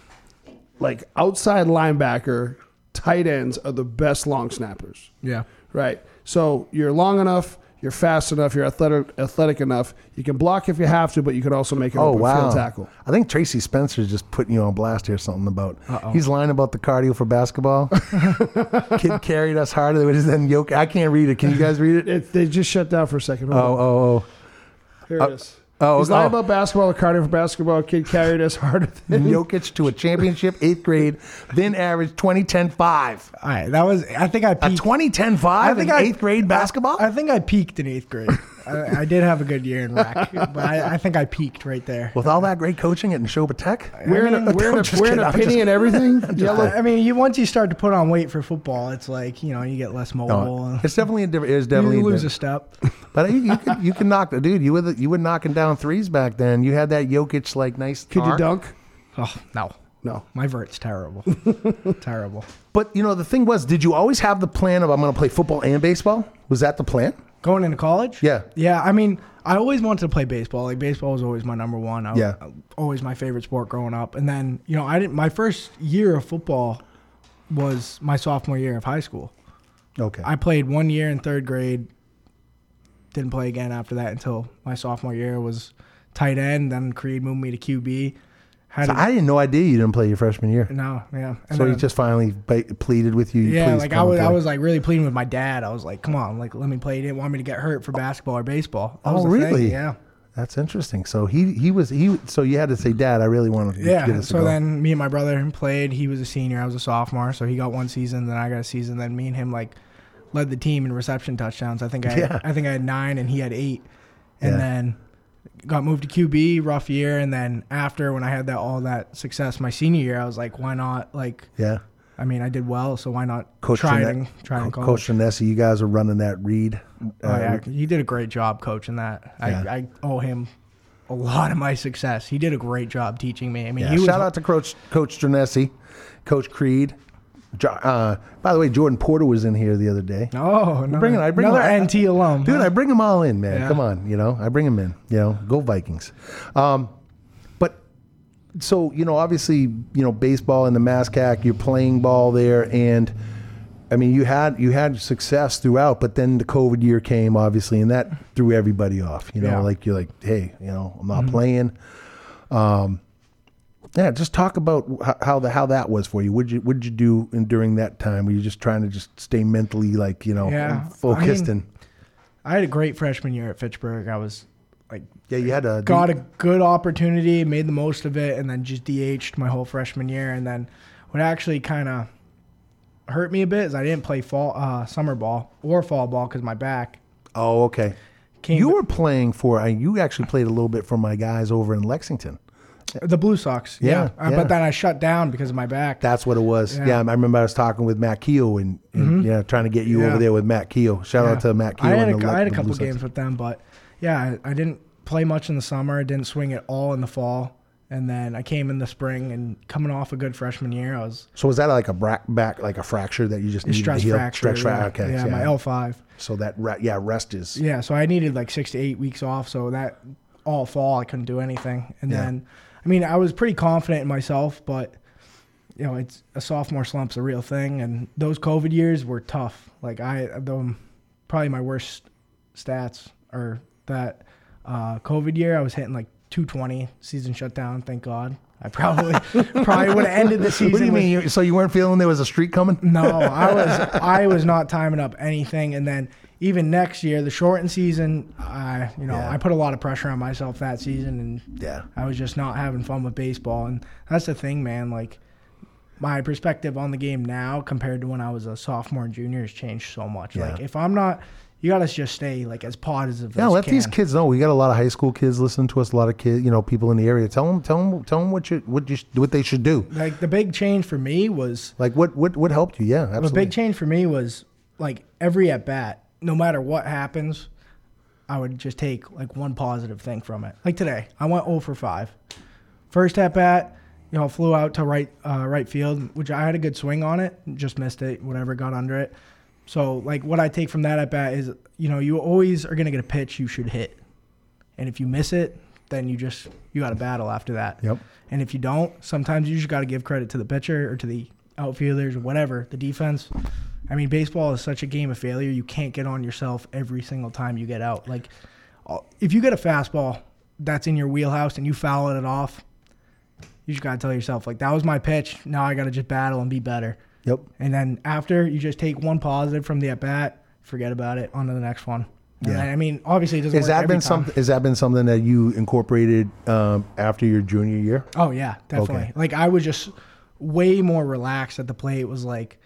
like outside linebacker, tight ends are the best long snappers. Yeah. Right. So you're long enough. you're fast enough, you're athletic, athletic enough. You can block if you have to, but you can also make an Oh open wow! field tackle. I think Tracy Spencer's just putting you on blast here. Something about Uh-oh. he's lying about the cardio for basketball. Kid carried us harder than yoke. I can't read it. Can you guys read it? It, they just shut down for a second. Oh on. oh oh. Here Uh, it is. Oh, He's lying oh. about basketball. The cardio for basketball. Kid carried us harder than Jokic to a championship eighth grade, then averaged 2010 5. All right, that was. I think I peaked. 2010 I 5 think in I- eighth grade basketball? I think I peaked in eighth grade. I, I did have a good year in rec, but I, I think I peaked right there. With all that great coaching at Nashoba Tech? Wearing a, mean, wearing I'm a, just wearing kidding, a I'm penny just- and everything. Yellow. I mean, you once you start to put on weight for football, it's like you know you get less mobile. No, it's definitely a different. It is definitely you lose a different- step. But you, you could you can knock the dude. You were you were knocking down threes back then. You had that Jokic like nice. Could you dunk? Oh no, No. my vert's terrible, terrible. But you know the thing was, did you always have the plan of I'm going to play football and baseball? Was that the plan? Going into college? Yeah. Yeah, I mean, I always wanted to play baseball. Like baseball was always my number one. I, Yeah. always my favorite sport growing up. And then you know, I didn't. My first year of football was my sophomore year of high school. Okay. I played one year in third grade. Didn't play again after that until my sophomore year was tight end. Then Creed moved me to QB. Had So a- I had no idea you didn't play your freshman year. no, yeah. And So he just finally ba- pleaded with you. yeah, like I was, I was like really pleading with my dad. I was like, "Come on, like let me play." He didn't want me to get hurt for basketball or baseball. That oh, was Oh the thing, really? Yeah. That's interesting. So he he was he. So you had to say, Dad, I really want to Yeah. get us to So go." then me and my brother played. He was a senior. I was a sophomore. So he got one season. Then I got a season. Then me and him like led the team in reception touchdowns. I think I Yeah. I think I had nine and he had eight. And Yeah. then got moved to QB, rough year. And then after when I had that all that success my senior year, I was like, why not? Like, yeah. I mean, I did well, so why not Coach try? Jeanette- in- Try it Co- Coach Janessa, you guys are running that read. Oh yeah, Uh, he did a great job coaching that. Yeah. I, I owe him a lot of my success. He did a great job teaching me. I mean, yeah. he was Shout out to Coach Coach Janessa, Coach Creed. Uh, by the way, Jordan Porter was in here the other day. Oh, another, bring it- I bring another I- NT alum, Dude, huh? I bring them all in, man. Yeah. Come on, you know, I bring them in. You know, go Vikings. Um, but so you know, obviously, you know, baseball in the MASCAC, you're playing ball there, and I mean, you had you had success throughout, but then the COVID year came, obviously, and that threw everybody off. You know, Yeah. like you're like, hey, you know, I'm not Mhm. playing. Um, yeah, just talk about how, the how that was for you. What you what did you do in, during that time? Were you just trying to just stay mentally like you know Yeah, I focused mean, and I had a great freshman year at Fitchburg. I was like, yeah, you had a got a good opportunity, made the most of it, and then just DH'd my whole freshman year. And then what actually kind of hurt me a bit is I didn't play fall, uh, summer ball or fall ball because my back. Oh, okay. you were playing for. You actually played a little bit for my guys over in Lexington. The Blue Sox, yeah. Yeah, Uh, yeah. But then I shut down because of my back. That's what it was. Yeah, Yeah. I remember I was talking with Matt Keogh and, and Mhm. yeah, trying to get you over there with Matt Keogh. Shout out to Matt Keogh. I had, a, the I had a couple games with them, but yeah, I, I didn't play much in the summer. I didn't swing at all in the fall. And then I came in the spring and coming off a good freshman year, I was So was that like a bra- back, like a fracture that you just needed stress to heal? fracture. Stretch fra- yeah. Okay. yeah, my L5. So that re- yeah, rest is Yeah, so I needed like six to eight weeks off. So that all fall, I couldn't do anything. And then, I mean, I was pretty confident in myself, but you know, it's a sophomore slump's a real thing, and those COVID years were tough. Like I, probably my worst stats are that uh, COVID year. I was hitting like 220. Season shut down. Thank God. I probably probably would have ended the season. What do you with- mean? You- So you weren't feeling there was a streak coming? no, I was I was not timing up anything, and then even next year, the shortened season, I you know Yeah. I put a lot of pressure on myself that season, and Yeah. I was just not having fun with baseball, and that's the thing, man. Like my perspective on the game now compared to when I was a sophomore and junior has changed so much. Yeah. Like if I'm not, you gotta just stay like as positive. Yeah, as let can. these kids know. We got a lot of high school kids listening to us. A lot of kids, you know, people in the area. Tell them, tell them, tell them what you what you what they should do. Like the big change for me was Like what what what helped you? Yeah, absolutely. The big change for me was like every at bat, no matter what happens, I would just take like one positive thing from it. Like today, I went 0 for 5. First at bat, you know, flew out to right uh, right field, which I had a good swing on it, just missed it, whatever, got under it. So like what I take from that at bat is, you know, you always are gonna get a pitch you should hit, and if you miss it, then you just you got to battle after that. Yep. And if you don't, sometimes you just got to give credit to the pitcher or to the outfielders or whatever, the defense. I mean, baseball is such a game of failure. You can't get on yourself every single time you get out. Like, if you get a fastball that's in your wheelhouse and you foul it off, you just gotta tell yourself like that was my pitch. Now I gotta just battle and be better. Yep. And then after you just take one positive from the at bat, forget about it. On to the next one. And Yeah. I mean, obviously it doesn't Has that been something? Has that been something that you incorporated um, after your junior year? Oh yeah, definitely. Okay. Like I was just way more relaxed at the plate. It was like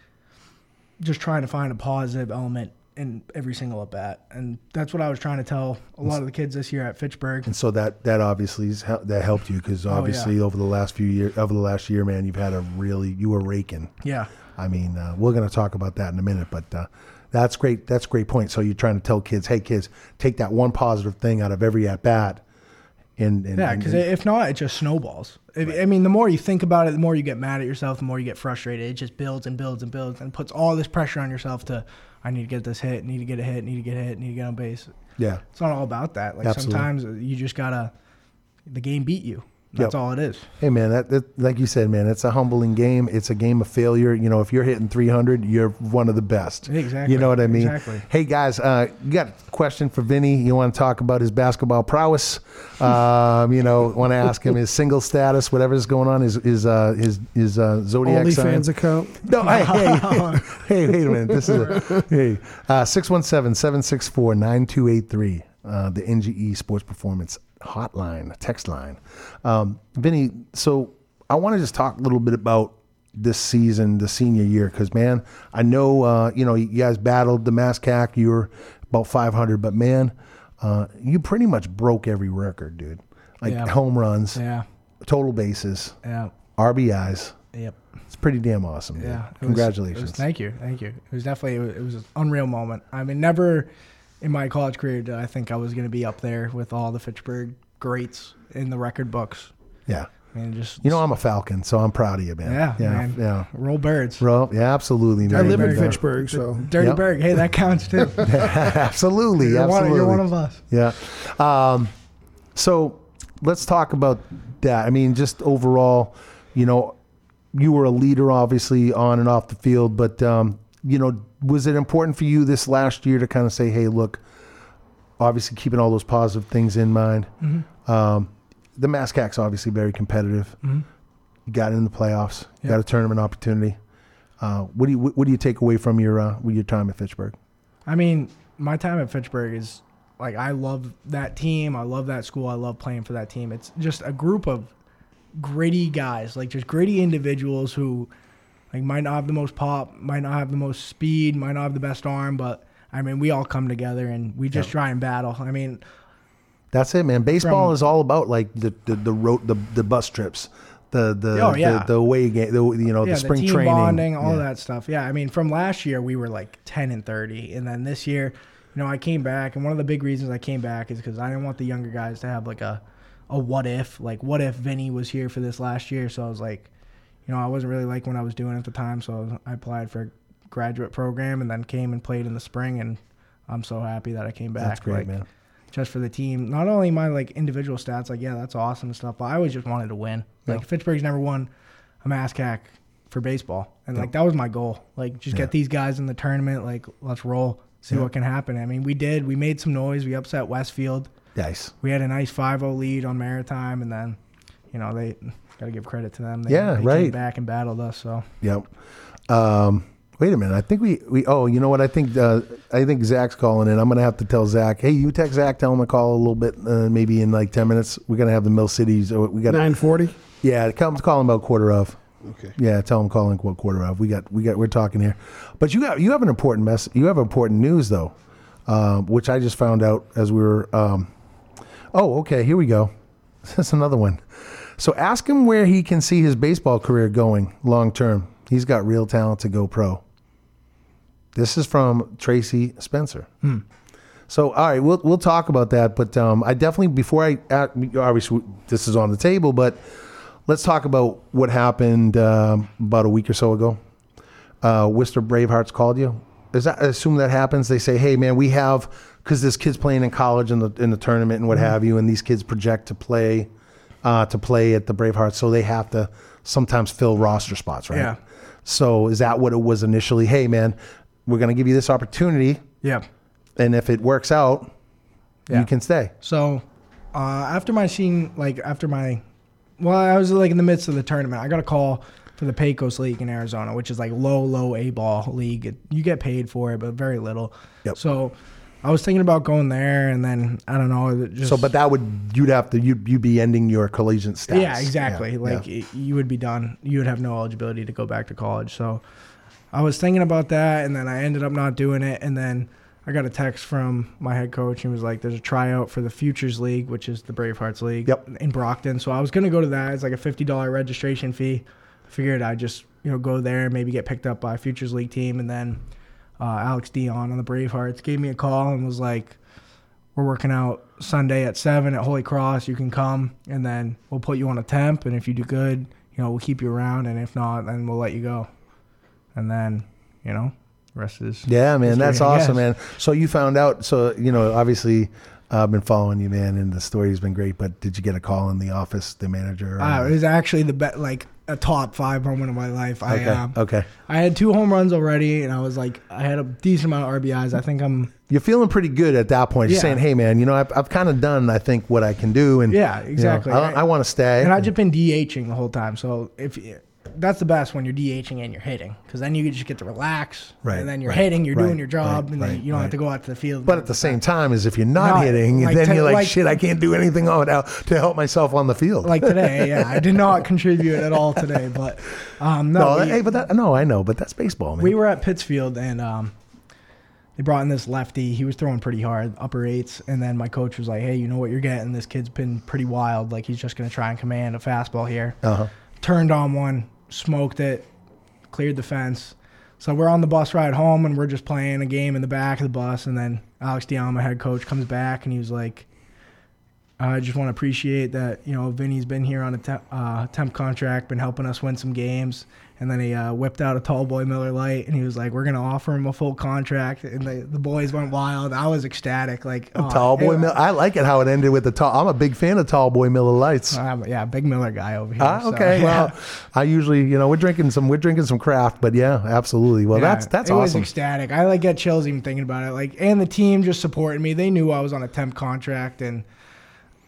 just trying to find a positive element in every single at bat, and that's what I was trying to tell a lot of the kids this year at Fitchburg. And so that that obviously is, that helped you because Oh, yeah. obviously over the last few years, over the last year, man, you've had a really you were raking. Yeah. I mean, uh, we're going to talk about that in a minute, but uh, that's great. That's a great point. So you're trying to tell kids, hey, kids, take that one positive thing out of every at bat, and, and Yeah, because if not, it just snowballs. If- I mean, the more you think about it, the more you get mad at yourself, the more you get frustrated. It just builds and builds and builds and puts all this pressure on yourself to, I need to get this hit, need to get a hit, need to get a hit, need to get on base. Yeah. It's not all about that. Like Absolutely. sometimes you just gotta, the game beat you. That's Yep. all it is. Hey man, that, that like you said, man, it's a humbling game. It's a game of failure. You know, if you're hitting 300, you're one of the best. Exactly. You know what I mean? Exactly. Hey guys, uh, you got a question for Vinny? You want to talk about his basketball prowess? um, you know, want to ask him his single status, whatever's going on, his his uh, his his uh, zodiac sign. OnlyFans account. No, hey, hey, hey, wait a minute. This is a, hey, uh, 617-764-9283, uh, the NGE Sports Performance hotline, text line. Um, Vinny, so I want to just talk a little bit about this season, the senior year, because man, I know uh, you know you guys battled the MassCAC. You were about 500, but man, uh, you pretty much broke every record, dude. Like Yeah. home runs, Yeah. total bases, Yeah. RBIs. Yep. It's pretty damn awesome. Dude. Yeah. was- Congratulations. was- thank you. Thank you. It was definitely, it was, it was an unreal moment. I mean, never in my college career did I think I was going to be up there with all the Fitchburg greats in the record books. Yeah. I mean, just You know, I'm a Falcon, so I'm proud of you, man. Yeah, yeah, man. yeah. Roll birds. Bro, yeah, absolutely, man. I live in Fitchburg, so Dirty Yep. Berg. Hey, that counts too. absolutely, You're one- absolutely. you're one of us. Yeah. Um, so let's talk about that. I mean, just overall, you know, you were a leader, obviously, on and off the field, but um, you know, was it important for you this last year to kind of say, "Hey, look, obviously keeping all those positive things in mind." Mhm. Um, the MassCAC's obviously very competitive. Mhm. You got in the playoffs. You Yep. got a tournament opportunity. Uh, what do you what, what do you take away from your uh, your time at Fitchburg? I mean, my time at Fitchburg is like I love that team. I love that school. I love playing for that team. It's just a group of gritty guys, like just gritty individuals who like might not have the most pop, might not have the most speed, might not have the best arm, but I mean, we all come together and we just try and battle. I mean, That's it, man. Baseball From- is all about like the the the road the, the bus trips, the the Oh, yeah. the, the away game, the you know yeah, the spring team training, bonding, all Yeah. that stuff. Yeah, I mean, from last year we were like ten and thirty, and then this year, you know, I came back, and one of the big reasons I came back is because I didn't want the younger guys to have like a, a what if, like what if Vinny was here for this last year. So I was like, you know, I wasn't really like what I was doing at the time, so I applied for a graduate program, and then came and played in the spring, and I'm so happy that I came back. That's great, like, man. Just for the team, not only my like individual stats, like yeah, that's awesome and stuff, but I always just wanted to win. Like Yeah. Fitchburg's never won a MassCAC for baseball, and like that was my goal. Like just Yeah. get these guys in the tournament. Like let's roll, see Yeah. what can happen. I mean, we did. We made some noise. We upset Westfield. Nice. We had a nice 5-0 lead on Maritime, and then, you know, they got to give credit to them. They, Yeah, they Came back and battled us. So Yep. Um, wait a minute. I think we, we oh you know what I think uh, I think Zack's calling in. I'm gonna have to tell Zack. Hey, you text Zack. Tell him to call a little bit. Uh, maybe in like ten minutes. We're gonna have the Mill Cities. uh, We got nine forty. Yeah, come call him about quarter of. Okay. Yeah, tell him call him what quarter of. We got we got we're talking here, but you got you have an important mess. You have important news though, um, which I just found out as we were. Um, oh, okay. Here we go. That's another one. So ask him where he can see his baseball career going long term. He's got real talent to go pro. This is from Tracy Spencer. Hmm. So, all right, we'll we'll talk about that. But um, I definitely before I uh, obviously this is on the table, but let's talk about what happened um, about a week or so ago. Uh, Worcester Bravehearts called you. Is that I assume that happens? They say, "Hey, man, we have because this kid's playing in college in the in the tournament and what Mhm. have you, and these kids project to play uh, to play at the Bravehearts, so they have to sometimes fill roster spots, right? Yeah. So is that what it was initially? Hey, man, we're going to give you this opportunity. Yeah. And if it works out, Yeah. you can stay. So uh, after my scene, like after my, well, I was like in the midst of the tournament. I got a call for the Pecos League in Arizona, which is like low, low A ball league. You get paid for it, but very little. Yep. So I was thinking about going there, and then I don't know. it Just, so, but that would you'd have to you you'd be ending your collegiate status. yeah, exactly. Yeah, like yeah. y- you would be done. You would have no eligibility to go back to college. So I was thinking about that, and then I ended up not doing it. And then I got a text from my head coach. And he was like, "There's a tryout for the Futures League, which is the Bravehearts League, yep. in Brockton." So I was gonna go to that. It's like a fifty dollar registration fee. I Figured I'd just you know go there, and maybe get picked up by a Futures League team, and then uh, Alex Dion on the Bravehearts gave me a call and was like, "We're working out Sunday at seven at Holy Cross. You can come, and then we'll put you on a temp. And if you do good, you know, we'll keep you around. And if not, then we'll let you go. And then, you know, rest is Yeah, man, that's awesome, man. So you found out. So you know, obviously, I've been following you, man, and the story's been great. But did you get a call in the office, the manager? or- Uh, it was actually the bet, like a top five moment of my life. I Okay, um, okay. I had two home runs already, and I was like, I had a decent amount of RBIs. I think I'm You're feeling pretty good at that point. You're Yeah. saying, "Hey, man, you know, I've, I've kind of done, I think, what I can do." And Yeah, you know, exactly. I, I want to stay. And I've just been DHing the whole time. So if that's the best when you're DHing and you're hitting, because then you just get to relax. Right, And then you're right, hitting, you're right, doing your job, right, and then you don't have to go out to the field. But at the same time, is if you're not No, hitting, like then to- you're like, like- "Shit, I can't do anything on out to help myself on the field." like today, yeah, I did not contribute at all today. But um, no, no, we, hey, but that, no, I know, but that's baseball, man. we were at Pittsfield and um, they brought in this lefty. He was throwing pretty hard, upper eights. And then my coach was like, "Hey, you know what you're getting? This kid's been pretty wild. Like he's just gonna try and command a fastball here." Uh-huh. Turned on one, smoked it, cleared the fence. So we're on the bus ride home and we're just playing a game in the back of the bus. And then Alex Dion, my head coach, comes back and he was like, I just want to appreciate that, you know, Vinny's been here on a temp, uh, temp contract, been helping us win some games. And then he uh, whipped out a tall boy Miller Lite and he was like, we're going to offer him a full contract. And the, the boys went wild. I was ecstatic. Like, oh, tall boy Miller. I like it how it ended with the tall. I'm a big fan of tall boy Miller Lites. I'm- yeah, big Miller guy over here. Ah, so, okay. yeah. Well, I usually, you know, we're drinking some, we're drinking some craft, but yeah, absolutely. Well, Yeah, that's that's it was ecstatic. I like get chills even thinking about it. Like, and the team just supported me. They knew I was on a temp contract, and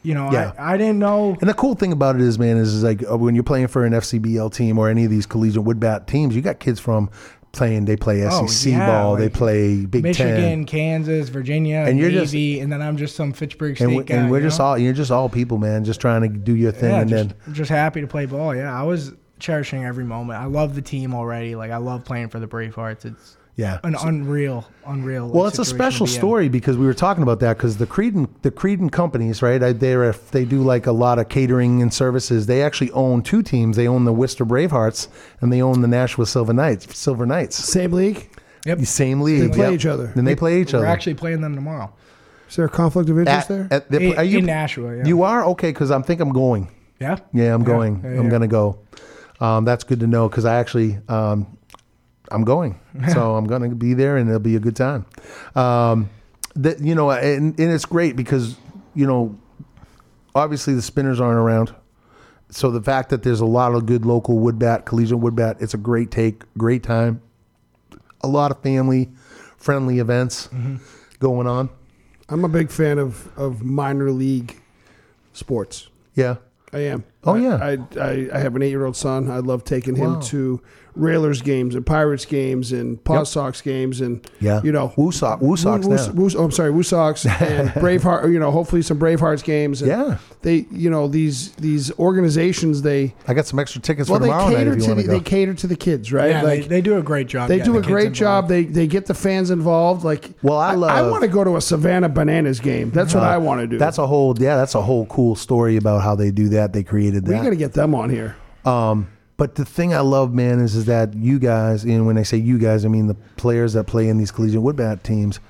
you know, Yeah. I, I didn't know. And the cool thing about it is, man, is, is like uh, when you're playing for an FCBL team or any of these collegiate wood bat teams, you got kids from playing. They play Oh, SEC yeah, ball, they play Big Michigan, Ten, Kansas, Virginia, And and you're just- and then I'm just some Fitchburg State and, we, guy. and we're just know? all you're just all people, man, just trying to do your thing, yeah, and just, then just happy to play ball. Yeah, I was cherishing every moment. I love the team already. Like I love playing for the Bravehearts. It's Yeah. an unreal, unreal. Well, it's a special to be in. story because we were talking about that because the Creedon the Creedon companies, right? I- They're they do like a lot of catering and services. They actually own two teams. They own the Worcester Bravehearts and they own the Nashua Silver Knights. Silver Knights. Same league. Yep. The same league. They play yep. each other. And they play each other. We're actually playing them tomorrow. Is there a conflict of interest At- there? at the- In- are you, in Nashua, yeah. You are okay because I think I'm going. Yeah. Yeah, I'm Yeah, going. yeah, I'm yeah. gonna go. Um, that's good to know because I actually um, I'm going, so I'm gonna be there and it'll be a good time. Um, that you know, and, and it's great because you know, obviously the spinners aren't around. So the fact that there's a lot of good local wood bat, collegiate wood bat, it's a great take, great time. A lot of family friendly events Mm-hmm. going on. I'm a big fan of, of minor league sports. Yeah. I am. Oh, I- yeah. I, I, I have an eight year old son. I love taking him Wow. to Railers games and Pirates games and Paw Yep. Sox games and Yeah. you know Woo Sox, Woo Sox Woo, now. Woo- oh, I'm sorry, Woo Sox and Braveheart. You know, hopefully some Bravehearts games. And Yeah. they you know these these organizations they I got some extra tickets well for they tomorrow night cater if you to want the, to go. they cater to the kids right Yeah, like they, they do a great job. they do a the great job. They they get the fans involved. Like, Well, I love I, love- want to go to a Savannah Bananas game. That's what Uh, I want to do. That's a whole yeah, that's a whole cool story about how they do that. They created that we got to get them on here. Um, but the thing I love, man, is is that you guys, and when I say you guys, I mean the players that play in these collegiate woodbat teams.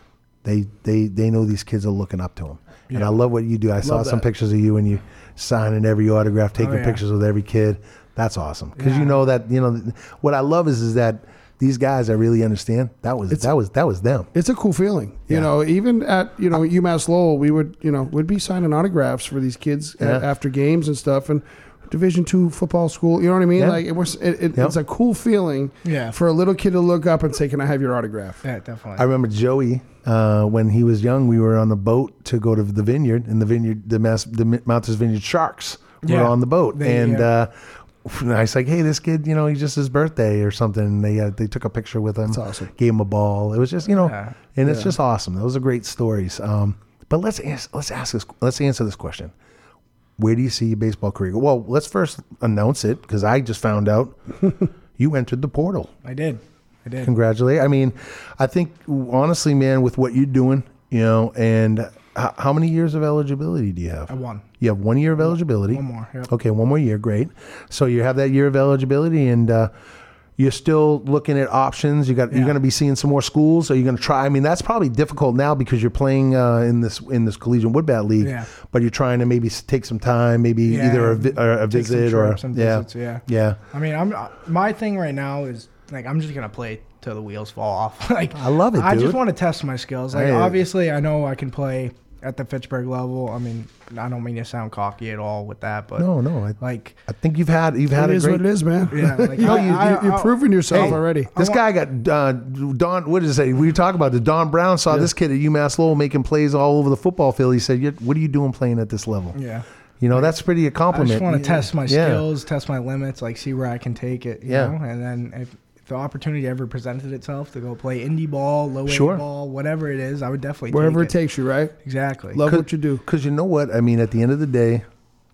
They they they know these kids are looking up to them, and I love what you do. I saw Love some pictures of you and you signing every autograph, oh, taking Oh, yeah. pictures with every kid. That's awesome because Yeah. you know that you know what I love is is that these guys I really understand that was that was that was them. It's a cool feeling. You Yeah. know, even at you know UMass Lowell, we would you know would be signing autographs for these kids Yeah. after games and stuff, and Division two football school. You know what I mean? Yeah. Like it was. It, it, Yep. It's a cool feeling. Yeah. For a little kid to look up and say, "Can I have your autograph?" Yeah, definitely. I remember Joey uh, when he was young. We were on a boat to go to the vineyard, and the vineyard, the Mass, the Martha's Vineyard Sharks were Yeah. on the boat, They- and yeah. uh, I was like, "Hey, this kid, you know, he's just his birthday or something." And they uh, they took a picture with him. That's awesome. Gave him a ball. It was just you know, Yeah. and it's Yeah. just awesome. Those are great stories. Um, but let's ask, let's ask this. Let's answer this question. Where do you see your baseball career? Well, let's first announce it because I just found out you entered the portal. I did. I did. Congratulate. I mean, I think honestly, man, with what you're doing, you know, and h- how many years of eligibility do you have? I won. You have one year of eligibility. One more, yep. Okay, one more year. Great. So you have that year of eligibility, and uh, you're still looking at options. You got you're going to be seeing some more schools. Are you going to try? I mean, that's probably difficult now because you're playing uh, in this in this collegiate wood bat league. Yeah. But you're trying to maybe take some time, maybe Yeah, either a, vi- or a take some visit or and yeah, visits, yeah. yeah. I mean, I'm my thing right now is like I'm just gonna play till the wheels fall off. like I love it, I just want to test my skills. Like Hey. obviously, I know I can play at the Fitchburg level. I mean, I don't mean to sound cocky at all with that, but No, no. I, like I think you've had you've had It a is great what it is, man. Yeah, like, you know, I- you, I- you, you're I- proving yourself Hey, already. This guy got uh, Don. What did it say? We were talking about the Don Brown saw this kid at UMass Lowell making plays all over the football field. He said, "What are you doing playing at this level?" yeah. You know, that's pretty a compliment. I just want to test my Yeah. skills, test my limits, like see where I can take it. You Yeah. know? and then if, if the opportunity ever presented itself to go play indie ball, low Sure. A ball, whatever it is, I would definitely Wherever it take takes you, right? Exactly. Love what you do. Because you know what? I mean, at the end of the day,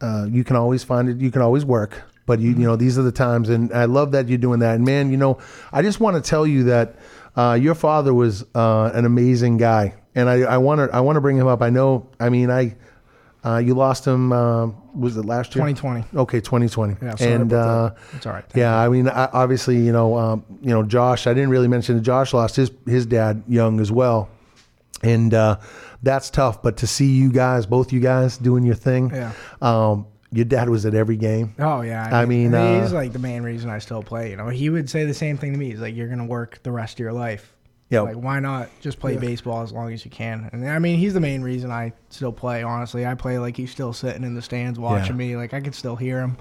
uh, you can always find it. You can always work. But you, you know, these are the times, and I love that you're doing that. And man, you know, I just want to tell you that uh, your father was uh, an amazing guy, and I, I want to, I want to bring him up. I know. I mean, I, uh, you lost him. Uh, was it last year? 2020. Okay, 2020. Yeah, and uh. It's all right. Thank yeah, I mean, I, obviously, you know, um, you know, Josh. I didn't really mention that Josh lost his his dad young as well, and uh, that's tough. But to see you guys, both you guys, doing your thing, Yeah. um, your dad was at every game. Oh yeah, I mean, uh, he's like the main reason I still play. You know, he would say the same thing to me. He's like, "You're gonna work the rest of your life. Yep. Like, why not just play Yeah. baseball as long as you can?" And I mean, he's the main reason I still play. Honestly, I play like he's still sitting in the stands watching me. Like I can still hear him.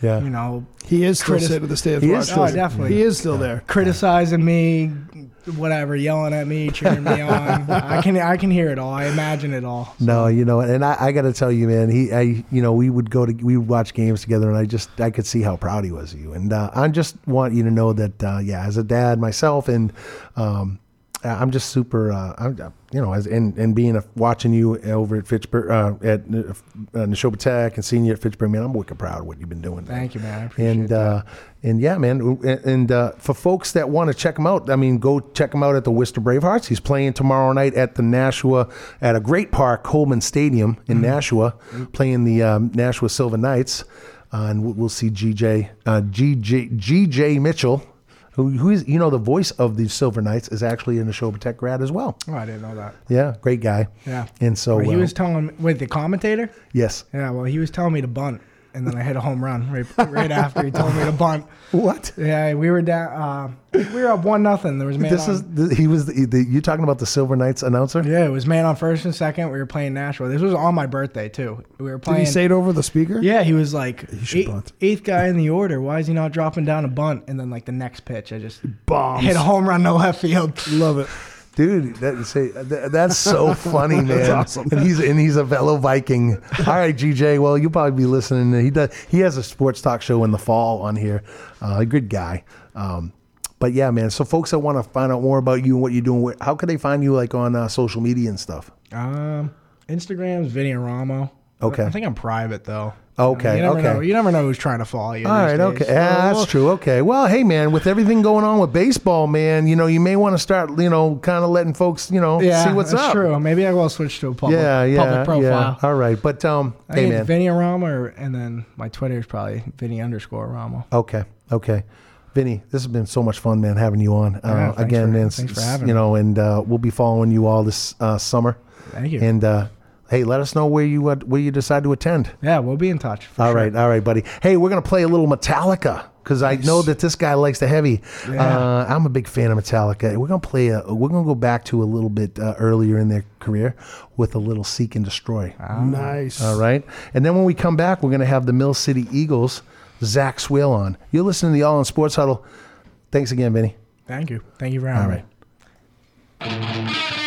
Yeah. You know, He is still Critis- sitting at the stands. He is watching. still- Oh, definitely. He is still there. criticizing me, whatever, yelling at me, cheering me on. I can I can hear it all. I imagine it all. No, you know, and I, I got to tell you, man, he, I, you know, we would go to, we would watch games together, and I just, I could see how proud he was of you, and uh, I just want you to know that, uh, yeah, as a dad myself, and um, I'm just super, uh, I'm, you know, as and, and being a, watching you over at Fitchburg, uh, at uh, Nashoba Tech, and seeing you at Fitchburg, man, I'm wicked proud of what you've been doing. Thank you, man. I appreciate and that. uh, and yeah, man, and, and uh, for folks that want to check him out, I mean, go check him out at the Worcester Bravehearts. He's playing tomorrow night at the Nashua at a great park, Holman Stadium in Mm-hmm. Nashua, playing the um, Nashua Silver Knights, uh, and we'll, we'll see GJ uh, GJ GJ Mitchell. Who, who is you know the voice of the Silver Knights is actually in the Nashoba Tech grad as well. Oh, I didn't know that. Yeah, great guy. Yeah. And so Well, he uh, was telling me, wait, the commentator? yes. Yeah, well, he was telling me to bunt, and then I hit a home run right, right after he told me to bunt. What? Yeah, we were down. Uh, we were up one nothing. There was man. This on, is the, he was the, the, you talking about the Silver Knights announcer? yeah, it was man on first and second. We were playing Nashua. This was on my birthday too. We were playing. Did he say it over the speaker? Yeah, he was like should eight- bunt. eighth guy in the order. Why is he not dropping down a bunt? And then like the next pitch, I just Bombs. hit a home run no left field. Love it. Dude, that, say, that, that's so funny, man. That's awesome. And he's and he's a fellow Viking. All right, GJ. Well, you'll probably be listening. He does. He has a sports talk show in the fall on here. Uh, a good guy. Um, but yeah, man. So folks that want to find out more about you and what you're doing, how can they find you like on uh, social media and stuff? Um, Instagram's Vinny Eramo. Okay. I think I'm private though. Okay, You never okay. know. You never know who's trying to follow you. All right, days. okay. So Yeah, that's true. Okay. Well, hey, man, with everything going on with baseball, man, you know, you may want to start, you know, kind of letting folks, you know, Yeah, see what's that's up. true. Maybe I will switch to a public, yeah, yeah, public profile. yeah. All right, but um, I hey, man. Vinny Eramo, or, and then my Twitter is probably Vinny underscore Eramo. Okay. Okay. Vinny, this has been so much fun, man, having you on. Yeah, Uh, thanks again, for- man, thanks for having you me. know, and uh, we'll be following you all this uh, summer. Thank you. And uh, hey, let us know where you uh, where you decide to attend. Yeah, we'll be in touch. for All sure. right, all right, buddy. Hey, we're gonna play a little Metallica because I know that this guy likes the heavy. Yeah. Uh, I'm a big fan of Metallica. We're gonna play. A, we're gonna go back to a little bit uh, earlier in their career with a little Seek and Destroy. Nice. All right, and then when we come back, we're gonna have the Mill City Eagles, Zack Swale on. You're listening to the All in Sports Huddle. Thanks again, Vinny. Thank you. Thank you for All having right. me. one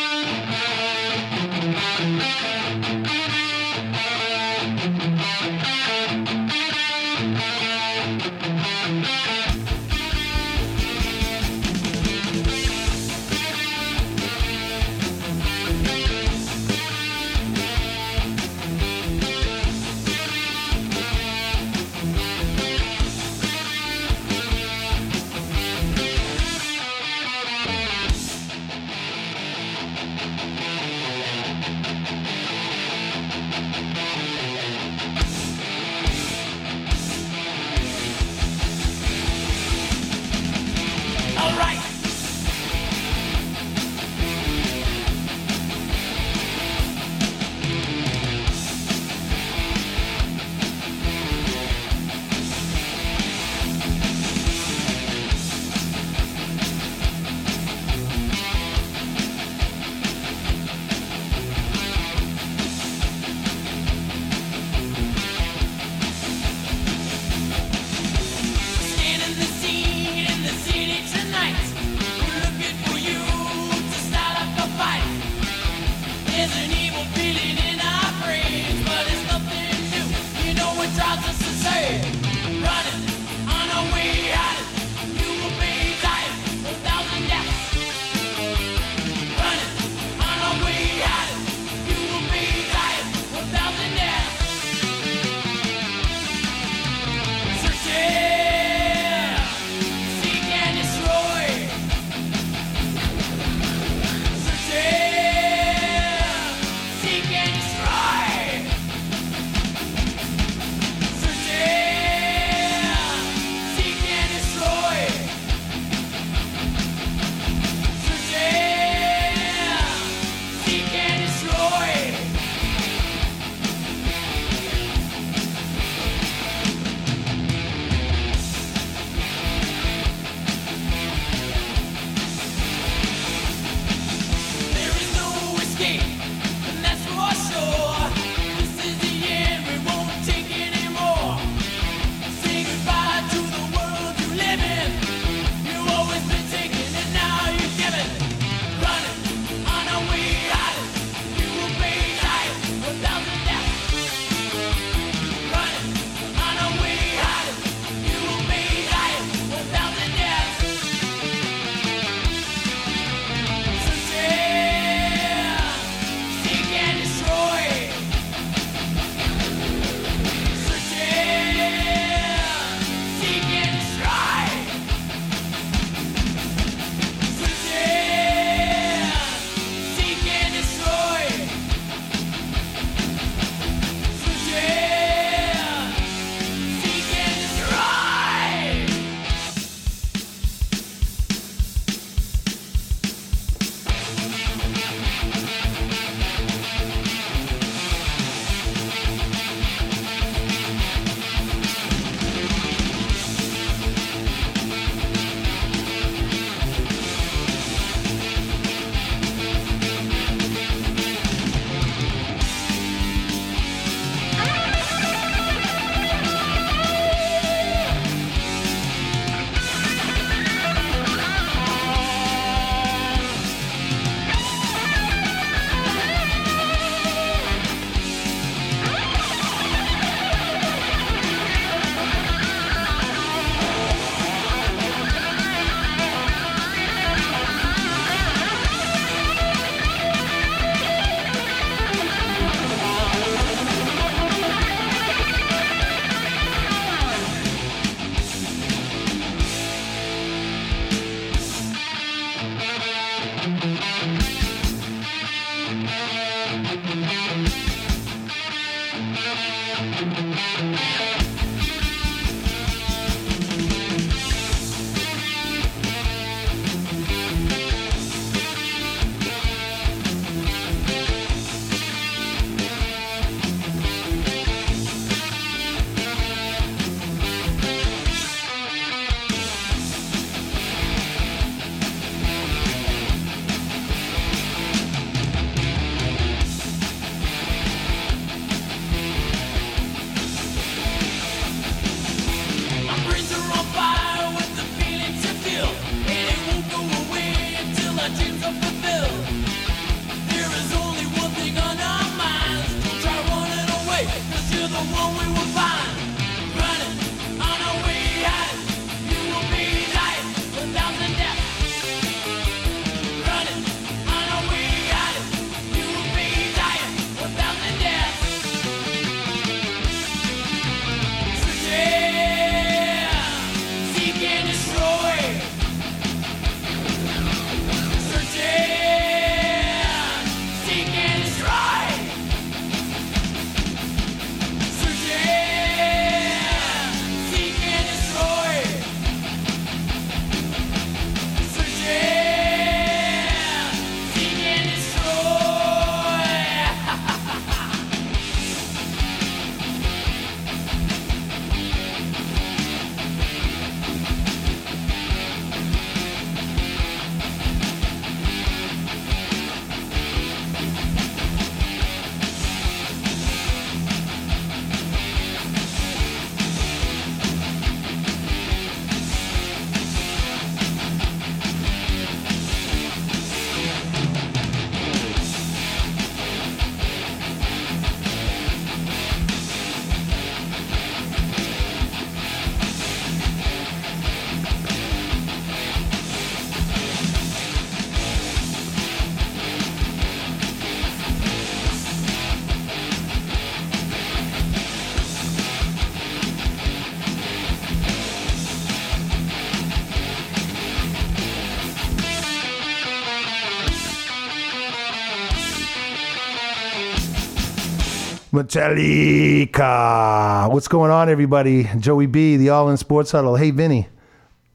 Metallica. What's going on, everybody? Joey B, the All In Sports Huddle. Hey, Vinny.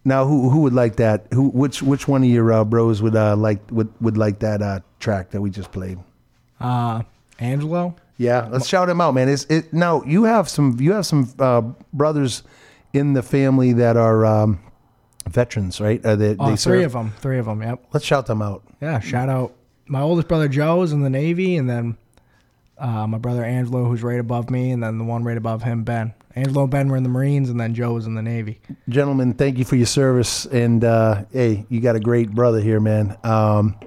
Now, who who would like that? Who which which one of your uh, bros would uh, like would would like that uh, track that we just played? Uh, Angelo. Yeah, let's shout him out, man. Is it now? You have some you have some uh, brothers in the family that are um, veterans, right? Uh, they, Oh, they three serve? of them. Three of them. Yep. Let's shout them out. Yeah. Shout out my oldest brother Joe is in the Navy, and then uh, my brother Angelo, who's right above me, and then the one right above him, Ben. Angelo and Ben were in the Marines, and then Joe was in the Navy. gentlemen, thank you for your service. And uh, hey, you got a great brother here, man. Um,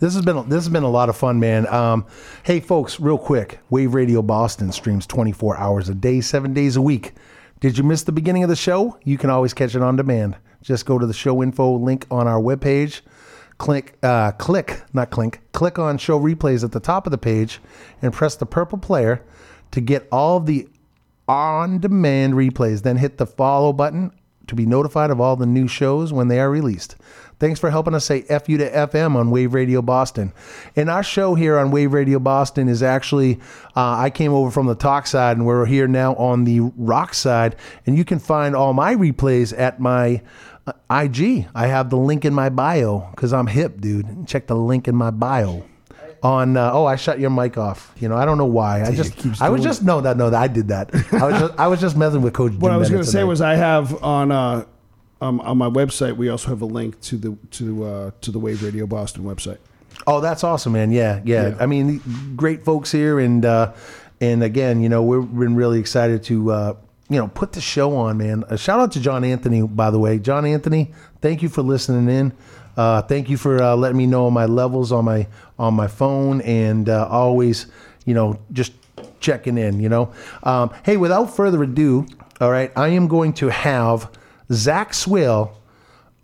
this has been this has been a lot of fun, man. Um, hey, folks, real quick, Wave Radio Boston streams 24 hours a day, seven days a week. Did you miss the beginning of the show? You can always catch it on demand. Just go to the show info link on our webpage. Click, uh, click, not clink, click on show replays at the top of the page and press the purple player to get all of the on demand replays. Then hit the follow button to be notified of all the new shows when they are released. Thanks for helping us say FU to FM on Wave Radio Boston. And our show here on Wave Radio Boston is actually, uh, I came over from the talk side and we're here now on the rock side. And you can find all my replays at my IG. I have the link in my bio because I'm hip, dude. Check the link in my bio. On uh, oh, I shut your mic off. You know, I don't know why. I just I was just no that no that I did that. I was just I was just messing with Coach. What Jim I was going to say was I have on uh, um, on my website we also have a link to the to uh, to the Wave Radio Boston website. Oh, that's awesome, man. Yeah, yeah. Yeah. I mean, great folks here, and uh, and again, you know, we've been really excited to uh, you know put the show on, man. A shout out to John Anthony, by the way. John Anthony, thank you for listening in. Uh, thank you for uh, letting me know my levels on my on my phone, and uh, always, you know, just checking in. You know, um, hey, without further ado, all right, I am going to have Zack Swale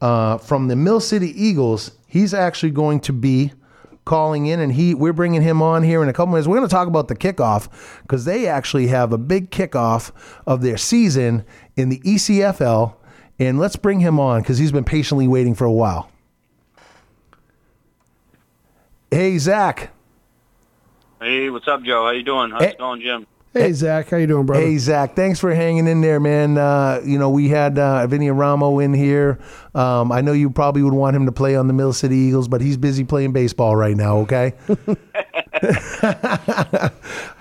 uh, from the Mill City Eagles. He's actually going to be calling in, and he we're bringing him on here in a couple minutes. We're going to talk about the kickoff because they actually have a big kickoff of their season in the ECFL, and let's bring him on because he's been patiently waiting for a while. Hey, Zack. Hey, what's up, Joe? How you doing? How's Hey. it going, Jim? Hey Zack, how you doing, brother? Hey Zack, thanks for hanging in there, man. Uh, you know we had uh, Vinny Eramo in here. Um, I know you probably would want him to play on the Mill City Eagles, but he's busy playing baseball right now. Okay.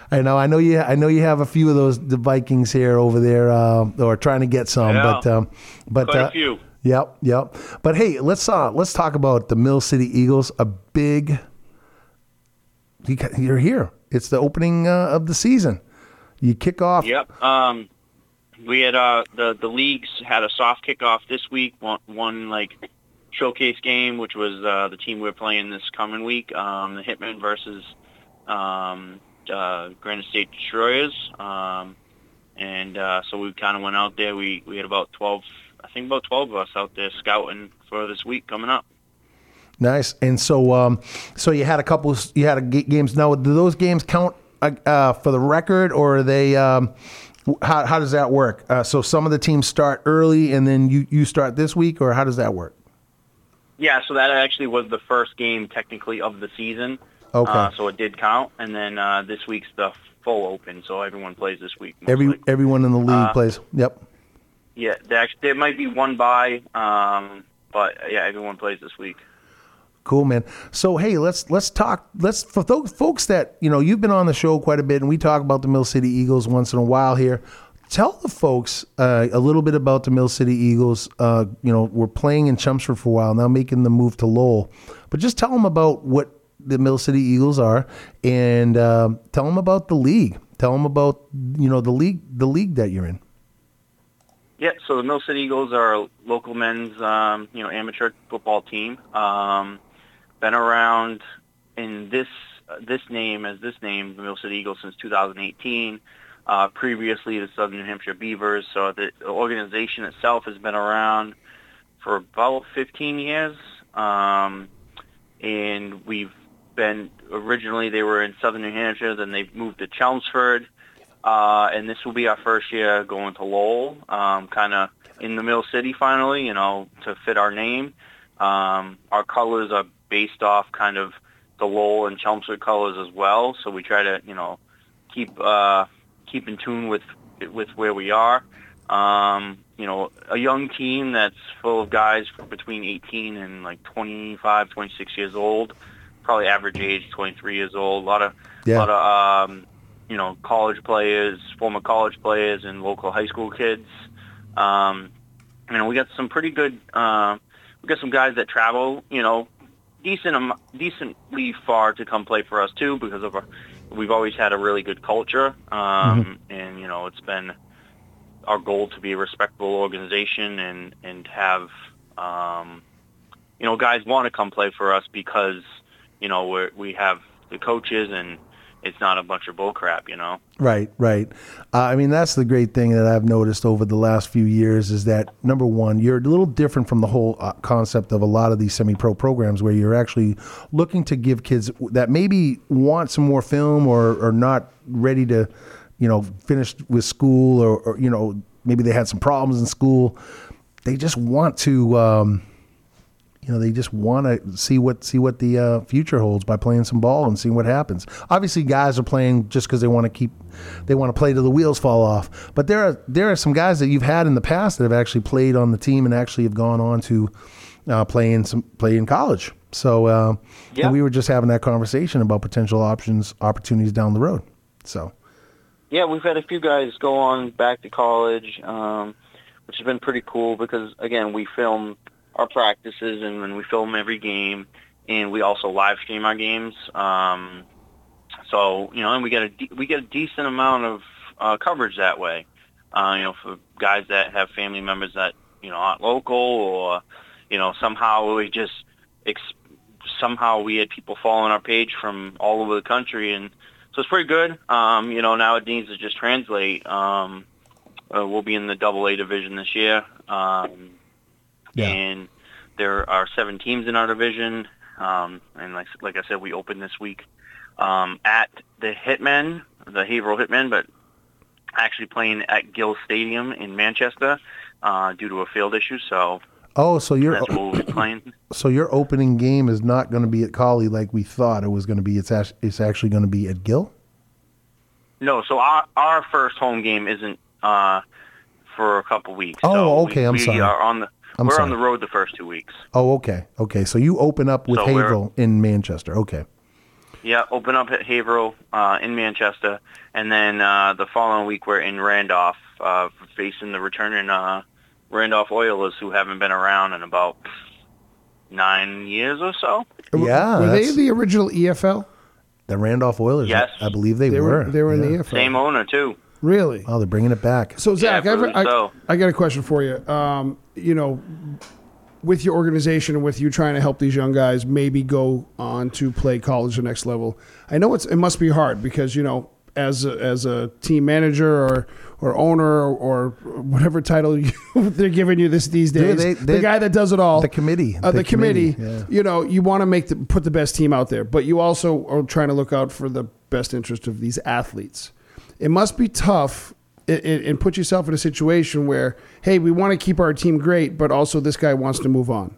I know. I know you. I know you have a few of those the Vikings here over there, uh, or trying to get some. Yeah. But um, but Quite a uh, few. Yep, yep. But hey, let's uh, let's talk about the Mill City Eagles. A big. You got- You're here. It's the opening uh, of the season. You kick off. Yep. Um, we had uh the the leagues had a soft kickoff this week. One, one like showcase game, which was uh, the team we're playing this coming week. Um, the Hitmen versus um, uh, Granite State Destroyers. Um, and uh, so we kind of went out there. We we had about twelve, I think about twelve of us out there scouting for this week coming up. Nice. And so, um, so you had a couple. You had a games. Now, do those games count uh, uh, for the record, or are they? Um, how how does that work? Uh, so some of the teams start early, and then you you start this week, or how does that work? Yeah, so that actually was the first game technically of the season. Okay. Uh, so it did count, and then uh, this week's the full open, so everyone plays this week. Every everyone in the league Uh, plays. Yep. Yeah, there, actually, there might be one bye, um, but yeah, everyone plays this week. Cool, man. So hey, let's let's talk. Let's for those folks that you know you've been on the show quite a bit, and we talk about the Mill City Eagles once in a while here. Tell the folks uh, a little bit about the Mill City Eagles. Uh, you know, we're playing in Chelmsford for a while now, making the move to Lowell. But just tell them about what the Mill City Eagles are, and um tell them about the league. Tell them about you know the league, the league that you're in. Yeah, so the Mill City Eagles are a local men's, um, you know, amateur football team. Um, been around in this uh, this name as this name, the Mill City Eagles, since 2018. Uh, previously, the Southern New Hampshire Beavers. So the organization itself has been around for about 15 years, um, and we've been originally they were in Southern New Hampshire, then they've moved to Chelmsford. Uh, and this will be our first year going to Lowell, um, kind of in the Mill City finally, you know, to fit our name. Um, our colors are based off kind of the Lowell and Chelmsford colors as well, so we try to, you know, keep uh, keep in tune with with where we are. Um, you know, a young team that's full of guys between 18 and like 25, 26 years old, probably average age 23 years old. A lot of Yeah. lot of um, you know college players, former college players, and local high school kids. Um, you know, we got some pretty good. Uh, we got some guys that travel. You know, decent decently far to come play for us too because of our. We've always had a really good culture, um, and you know, it's been our goal to be a respectable organization and and have um, you know guys want to come play for us because you know we we have the coaches and it's not a bunch of bull crap, you know. Right, right. Uh, I mean, that's the great thing that I've noticed over the last few years is that number one, you're a little different from the whole uh, concept of a lot of these semi-pro programs where you're actually looking to give kids that maybe want some more film or or not ready to, you know, finish with school or, or you know maybe they had some problems in school. They just want to. Um, you know, they just want to see what see what the uh, future holds by playing some ball and seeing what happens. Obviously, guys are playing just because they want to keep, they want to play till the wheels fall off. But there are there are some guys that you've had in the past that have actually played on the team and actually have gone on to uh, play in some play in college. So, uh, Yeah. we were just having that conversation about potential options, opportunities down the road. So, Yeah, we've had a few guys go on back to college, um, which has been pretty cool because again, we film our practices and then we film every game, and we also live stream our games. Um, so you know, and we get a de- we get a decent amount of uh, coverage that way. Uh, you know, for guys that have family members that you know aren't local, or you know somehow we just ex- somehow we had people following our page from all over the country, and so it's pretty good. Um, you know, now it needs to just translate. Um, uh, we'll be in the Double A division this year, um, and there are seven teams in our division. Um, and like like I said, we open this week um, at the Hitmen, the Haverhill Hitmen, but actually playing at Gill Stadium in Manchester uh, due to a field issue. So oh, so you're we'll so your opening game is not going to be at Cawley like we thought it was going to be. It's act- it's actually going to be at Gill. No, so our our first home game isn't uh, for a couple weeks. Oh, So okay, we, I'm we sorry. Are on the I'm we're sorry. on the road the first two weeks. Oh, okay, okay. So you open up with So Haverhill in Manchester. Okay. Yeah, open up at Haverhill uh, in Manchester, and then uh, the following week we're in Randolph, uh, facing the returning uh, Randolph Oilers, who haven't been around in about nine years or so. Yeah, Were they the original EFL? The Randolph Oilers. Yes. I believe they, They were- were. they were in the EFL. Same owner too. Really? Oh, they're bringing it back. So Zack, Yeah, I've, I, so. I got a question for you. Um, you know, with your organization and with you trying to help these young guys maybe go on to play college the next level, I know it's it must be hard because you know as a, as a team manager or or owner or, or whatever title you, they're giving you this these days. they- the they- guy that does it all, the committee, uh, the, the committee. committee, yeah. You know, you want to make the put the best team out there, but you also are trying to look out for the best interest of these athletes. It must be tough i- i- and put yourself in a situation where, hey, we want to keep our team great, but also this guy wants to move on.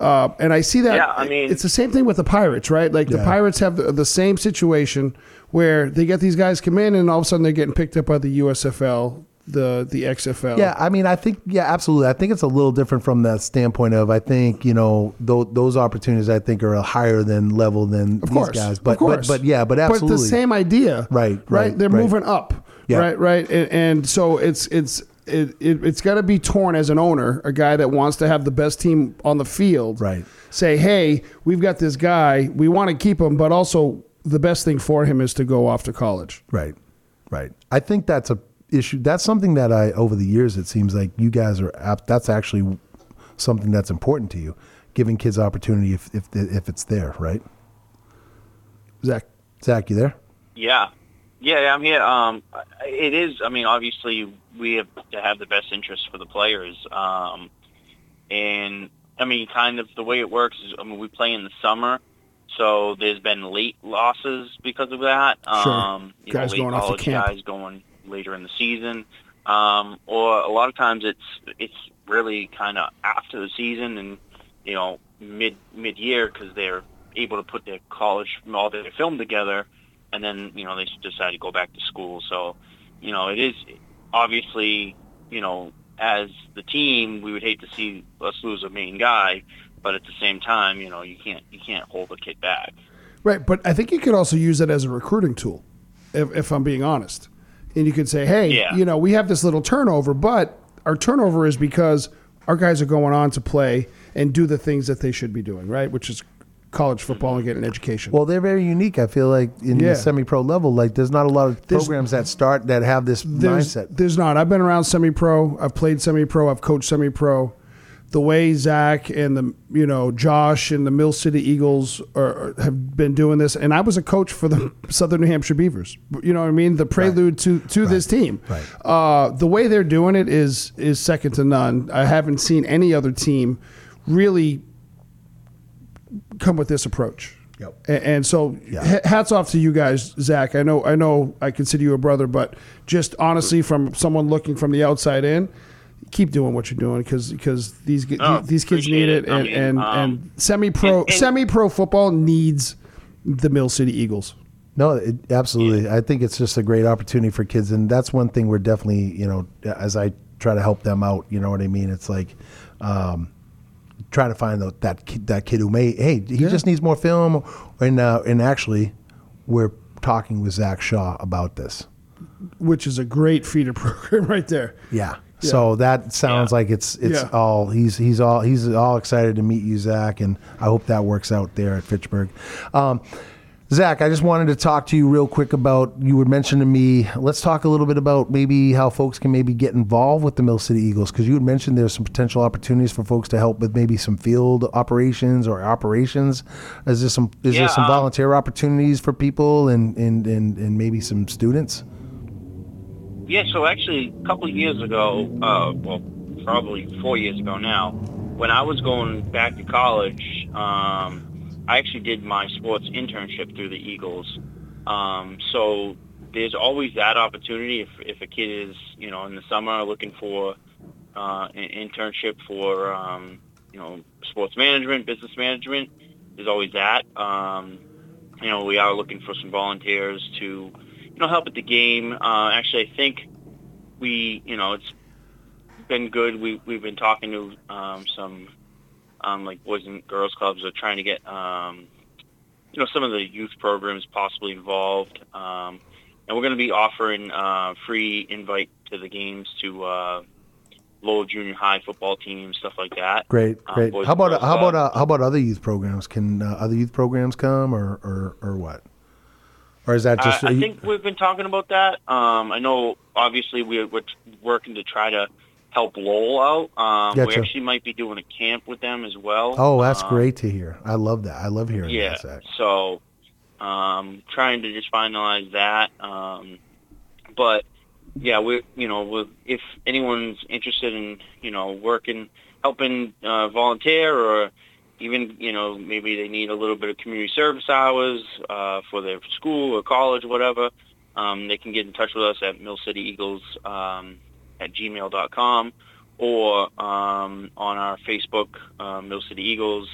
Uh, and I see that. Yeah, I mean- it's the same thing with the Pirates, right? Like the Pirates have the, the same situation where they get these guys come in, and all of a sudden they're getting picked up by the USFL, the the XFL. Yeah, I mean, I think, yeah, absolutely. I think it's a little different from the standpoint of, I think, you know, those, those opportunities, I think, are a higher than level than of these course, guys. of But, course. but, but, yeah, but absolutely. But the same idea, Right, Right, right, they're right. moving up, Yeah. right, right, and, and so it's it's it, it it's got to be torn as an owner, a guy that wants to have the best team on the field, right? Say, hey, we've got this guy, we want to keep him, but also the best thing for him is to go off to college. Right, right. I think that's a issue. That's something that I over the years it seems like you guys are. ap- That's actually something that's important to you, giving kids opportunity if if if it's there, right? Zack, Zack, you there? Yeah, yeah, I'm here. Um, it is. I mean, obviously, we have to have the best interest for the players. Um, and I mean, kind of the way it works is, I mean, we play in the summer, so there's been late losses because of that. Sure. Um, you Guys know, going off college camp. guys going later in the season, um, or a lot of times it's it's really kind of after the season and you know mid mid year because they're able to put their college all their film together, and then you know they decide to go back to school. So you know it is obviously you know as the team we would hate to see us lose a main guy, but at the same time you know you can't you can't hold a kid back. Right, but I think you could also use it as a recruiting tool, if, if I'm being honest. And you could say, hey, Yeah. you know, we have this little turnover, but our turnover is because our guys are going on to play and do the things that they should be doing, right? Which is college football and get an education. Well, they're very unique. I feel like in Yeah. the semi-pro level, like there's not a lot of There's- programs that start that have this there's, mindset. There's not. I've been around semi-pro. I've played semi-pro. I've coached semi-pro. The way Zack and the you know Josh and the Mill City Eagles are, have been doing this, and I was a coach for the Southern New Hampshire Beavers. You know what I mean? The prelude to to this team. Right. Uh, the way they're doing it is is second to none. I haven't seen any other team really come with this approach. Yep. A- And, so, h- hats off to you guys, Zack. I know, I know, I consider you a brother, but just honestly, from someone looking from the outside in, keep doing what you're doing because because these Oh, these kids need it, it. I and mean, and, um, and semi pro and- and- semi pro football needs the Mill City Eagles. No, it, absolutely. I think it's just a great opportunity for kids, and that's one thing we're definitely, you know, as I try to help them out. You know what I mean? It's like um, trying to find the, that kid, that kid who may, hey, he Yeah. just needs more film, and uh, and actually, we're talking with Zach Shaw about this. which is a great feeder program right there. Yeah. Yeah. So that sounds like it's it's Yeah. all he's he's all he's all excited to meet you, Zach, and I hope that works out there at Fitchburg. Um, Zack, I just wanted to talk to you real quick about you had mentioned to me. Let's talk a little bit about maybe how folks can maybe get involved with the Mill City Eagles because you had mentioned there's some potential opportunities for folks to help with maybe some field operations or operations. Is there some is Yeah, there some um, volunteer opportunities for people and and, and and maybe some students? Yeah, so actually, a couple of years ago, uh, well, probably four years ago now, when I was going back to college, um, I actually did my sports internship through the Eagles. Um, so there's always that opportunity if, if a kid is, you know, in the summer looking for uh, an internship for, um, you know, sports management, business management. There's always that. Um, you know, we are looking for some volunteers to, you know, help at the game. Uh, actually, I think we, you know, it's been good. We we've been talking to um, some um, like boys and girls clubs are trying to get, um, you know, some of the youth programs possibly involved. Um, and we're going to be offering uh, free invite to the games to uh, lower junior high football teams, stuff like that. Great, Um, great. boys how about how about uh, how about other youth programs? Can uh, other youth programs come, or or, or what? Or is that just? I, I think we've been talking about that. Um, I know, obviously, we're, we're working to try to help Lowell out. Um, We actually might be doing a camp with them as well. oh, that's Um, great to hear. I love that. I love hearing Yeah. that. Zack. So, Um, trying to just finalize that. Um, but yeah, we you know if anyone's interested in you know working, helping uh, volunteer or even you know maybe they need a little bit of community service hours uh, for their school or college or whatever, um, they can get in touch with us at Mill City Eagles um, at gmail.com or um, on our Facebook uh, Mill City Eagles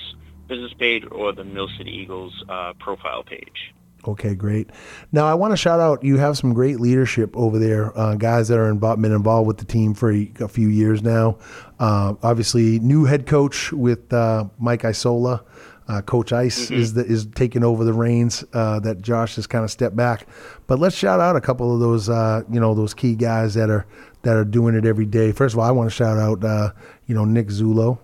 business page or the Mill City Eagles uh, profile page. Okay, great. Now I want to shout out. You have some great leadership over there, uh, guys that are involved, been involved with the team for a, a few years now. Uh, obviously, new head coach with uh, Mike Isola. Uh, coach Ice Mm-hmm. is the, is taking over the reins. Uh, that Josh has kind of stepped back, but let's shout out a couple of those uh, you know those key guys that are that are doing it every day. First of all, I want to shout out uh, you know Nick Zulo.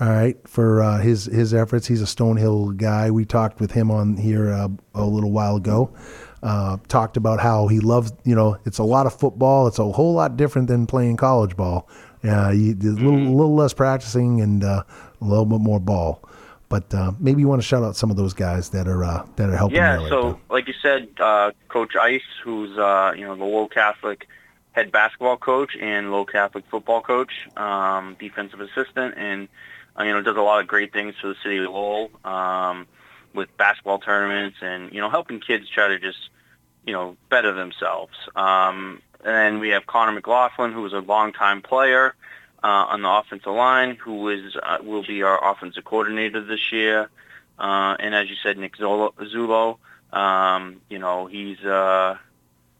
All right, for uh, his his efforts, he's a Stonehill guy. We talked with him on here uh, a little while ago. Uh, talked about how he loves, you know, it's a lot of football. It's a whole lot different than playing college ball. Uh, you, a little, little less practicing and uh, a little bit more ball. But uh, maybe you want to shout out some of those guys that are uh, that are helping. Yeah, so now. like you said, uh, Coach Ice, who's uh, you know the Lowell Catholic head basketball coach and Lowell Catholic football coach, um, defensive assistant, and uh, you know does a lot of great things for the city of Lowell um, with basketball tournaments and you know helping kids try to just you know better themselves. Um, and then we have Connor McLaughlin, who is a longtime player uh, on the offensive line, who is uh, will be our offensive coordinator this year. Uh, and as you said, Nick Zulo, um, you know, he's uh,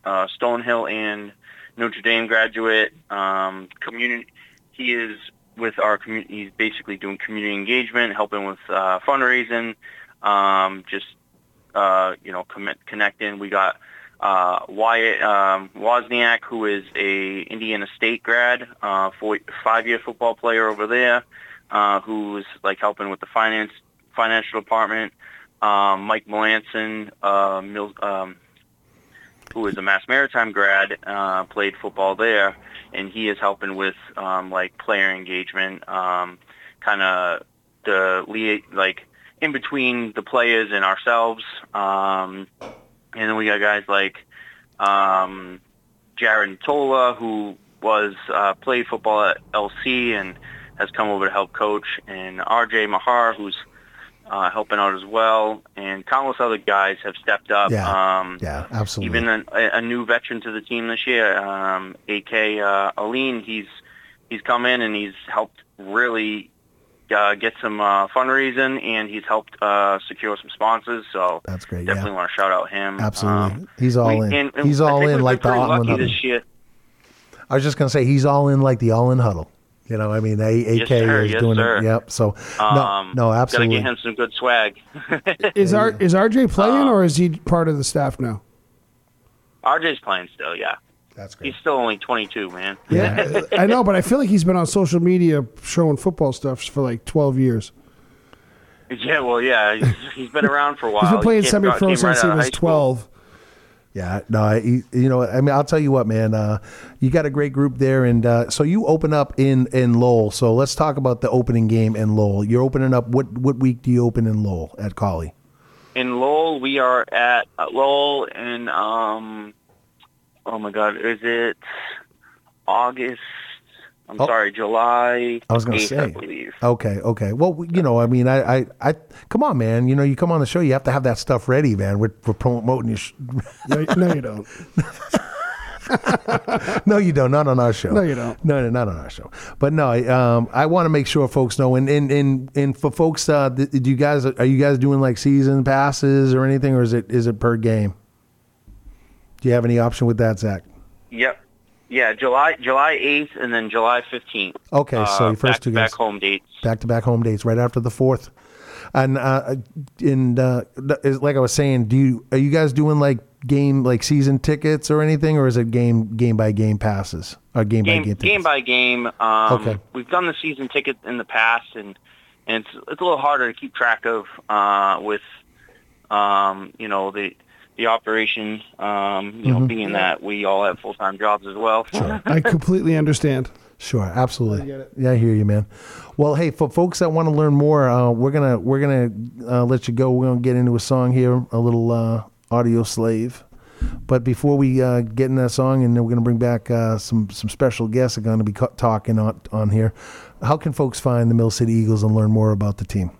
uh, Stonehill and Notre Dame graduate. Um, community, he is with our community. He's basically doing community engagement, helping with uh, fundraising, um, just you know, connecting. We got uh, Wyatt um, Wozniak, who is a Indiana State grad, uh, four, five-year football player over there, uh, who's like helping with the finance financial department. Um, Mike Melanson, uh, Mil, um, who is a Mass Maritime grad, uh, played football there, and he is helping with um, like player engagement, um, kind of the like in between the players and ourselves. Um, and then we got guys like um, Jared Tola, who was uh, played football at LC and has come over to help coach, and RJ Mahar, who's uh, helping out as well, and countless other guys have stepped up. Yeah. Um, yeah, absolutely. even a, a new veteran to the team this year, um, AK uh, Aline. He's he's come in and he's helped really uh, get some uh, fundraising, and he's helped uh, secure some sponsors. So that's great. Definitely want to shout out him. Absolutely. Um, He's all we- in. and- and he's all in like the all in huddle. this year. I was just gonna say he's all in like the all in huddle. You know, I mean, A- Yes, AK sir. is Yes, doing sir. it. Yep. So Um, no, no, absolutely. Gotta get him some good swag. Is R, is RJ playing or is he part of the staff now? RJ's playing still, yeah. That's great. He's still only 22, man. Yeah, I know, but I feel like he's been on social media showing football stuff for like twelve years. Yeah, well, yeah, he's, he's been around for a while. He's been playing He semi pro came since right he was high school. twelve. Yeah, no, I, you you know, I mean, I'll tell you what, man. Uh, you got a great group there, and uh, so you open up in in Lowell. So let's talk about the opening game in Lowell. You're opening up. What what week do you open in Lowell at Cawley? In Lowell, we are at uh, Lowell in, um, oh my God, is it August? I'm Oh. sorry, July I was going to 8th, say. I believe. Okay, okay. Well, you know, I mean, I, I, I, come on, man. You know, you come on the show, you have to have that stuff ready, man. We're, we're promoting your. Sh- No, no, you don't. no, you don't. Not on our show. No, you don't. No, no, not on our show. But no, I, um, I want to make sure folks know. And and and, and for folks, uh, do you guys are you guys doing like season passes or anything, or is it is it per game? Do you have any option with that, Zack? Yep. Yeah, July July 8th and then July 15th. Okay, so Uh, your first back, two back games. home dates. back to back home dates right after the fourth. And uh, and uh, like I was saying, do you are you guys doing like game like season tickets or anything, or is it game game by game passes or game, by game game game by game. Um, Okay. We've done the season ticket in the past, and and it's it's a little harder to keep track of uh, with um, you know the the operation. Um, you know, Mhm. being that we all have full time jobs as well. Sure. I completely understand. Sure, absolutely. I get it. Yeah, I hear you, man. Well, hey, for folks that want to learn more, uh, we're gonna we're gonna uh, let you go. We're gonna get into a song here, a little uh, Audioslave. But before we uh, get in that song, and then we're gonna bring back uh, some some special guests are gonna be co- talking on on here. How can folks find the Mill City Eagles and learn more about the team?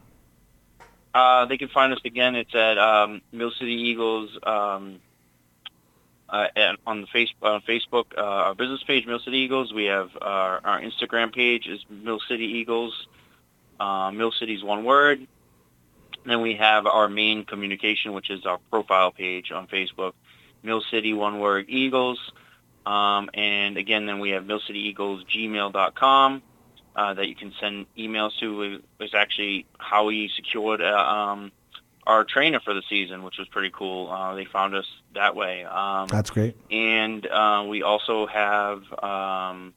Uh, they can find us again. It's at um, Mill City Eagles um, uh, and on the face, uh, Facebook, uh, our business page, Mill City Eagles. We have our, our Instagram page is Mill City Eagles. Uh, Mill City's one word. then we have our main communication, which is our profile page on Facebook, Mill City one word Eagles. Um, and again, then we have Mill City Eagles gmail.com uh, that you can send emails to. It's actually how we secured uh, um, our trainer for the season, which was pretty cool. Uh, they found us that way. Um, That's great. and uh, we also have um,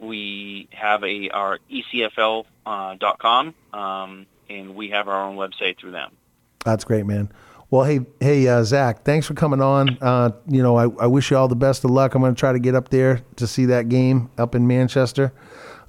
we have a our ECFL uh, dot com, um, and we have our own website through them. That's great, man. Well, hey, hey, uh, Zack, thanks for coming on. Uh, you know, I, I wish you all the best of luck. I'm going to try to get up there to see that game up in Manchester.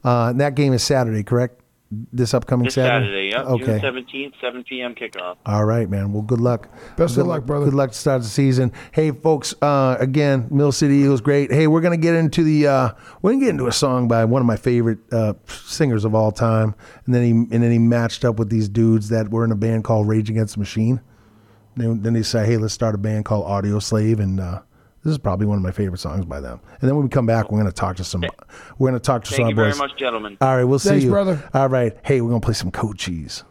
Uh, and that game is Saturday, correct? This upcoming This Saturday. Saturday, yep, Okay. June 17th, 7 p.m. kickoff. All right, man. Well, good luck. Best good of luck, brother. Good luck to start the season. Hey, folks. Uh, again, Mill City Eagles, great. Hey, we're gonna get into the. Uh, we're gonna get into a song by one of my favorite uh, singers of all time, and then he and then he matched up with these dudes that were in a band called Rage Against the Machine. Then, then they say, hey, let's start a band called Audioslave, and uh, this is probably one of my favorite songs by them. And then when we come back, we're gonna talk to some. We're gonna talk to Thank some you very boys. much, gentlemen. All right, we'll see you, brother. All right, hey, we're gonna play some Cochise.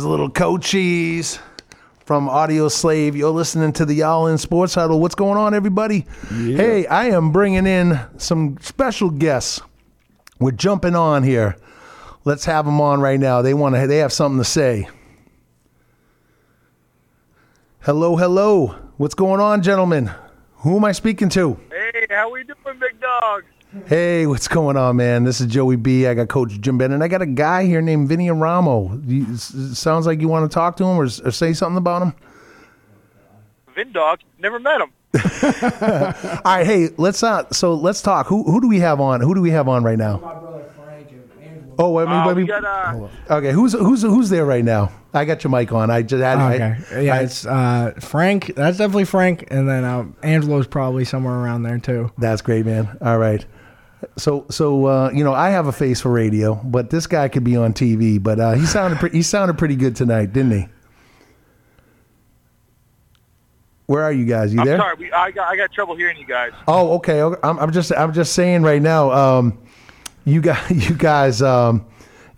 Was a little Cochise from Audioslave. You're listening to the Y'all In Sports Huddle. What's going on, everybody? Hey, I am bringing in some special guests. We're jumping on here. Let's have them on right now. They want to. They have something to say. Hello, hello. What's going on, gentlemen? Who am I speaking to? Hey, how are we doing, big dog? Hey, what's going on, man? This is Joey B. I got Coach Jim Bennett. And I got a guy here named Vinny Eramo. You, sounds like you want to talk to him or, or say something about him. Vin dog. Never met him. All right, hey, let's uh, so let's talk. Who who do we have on? Who do we have on right now? Oh, wait, Uh, wait, we wait. got uh, Okay, who's who's who's there right now? I got your mic on. I just had. Okay. yeah, it's uh, Frank. That's definitely Frank, and then um, Angelo's probably somewhere around there too. That's great, man. All right. So, so uh, you know, I have a face for radio, but this guy could be on TV. But uh, he sounded pre- he sounded pretty good tonight, didn't he? Where are you guys? You I'm there? sorry. We, I got I got trouble hearing you guys. Oh, okay. okay. I'm, I'm just I'm just saying right now. Um, you guys, you guys. Um,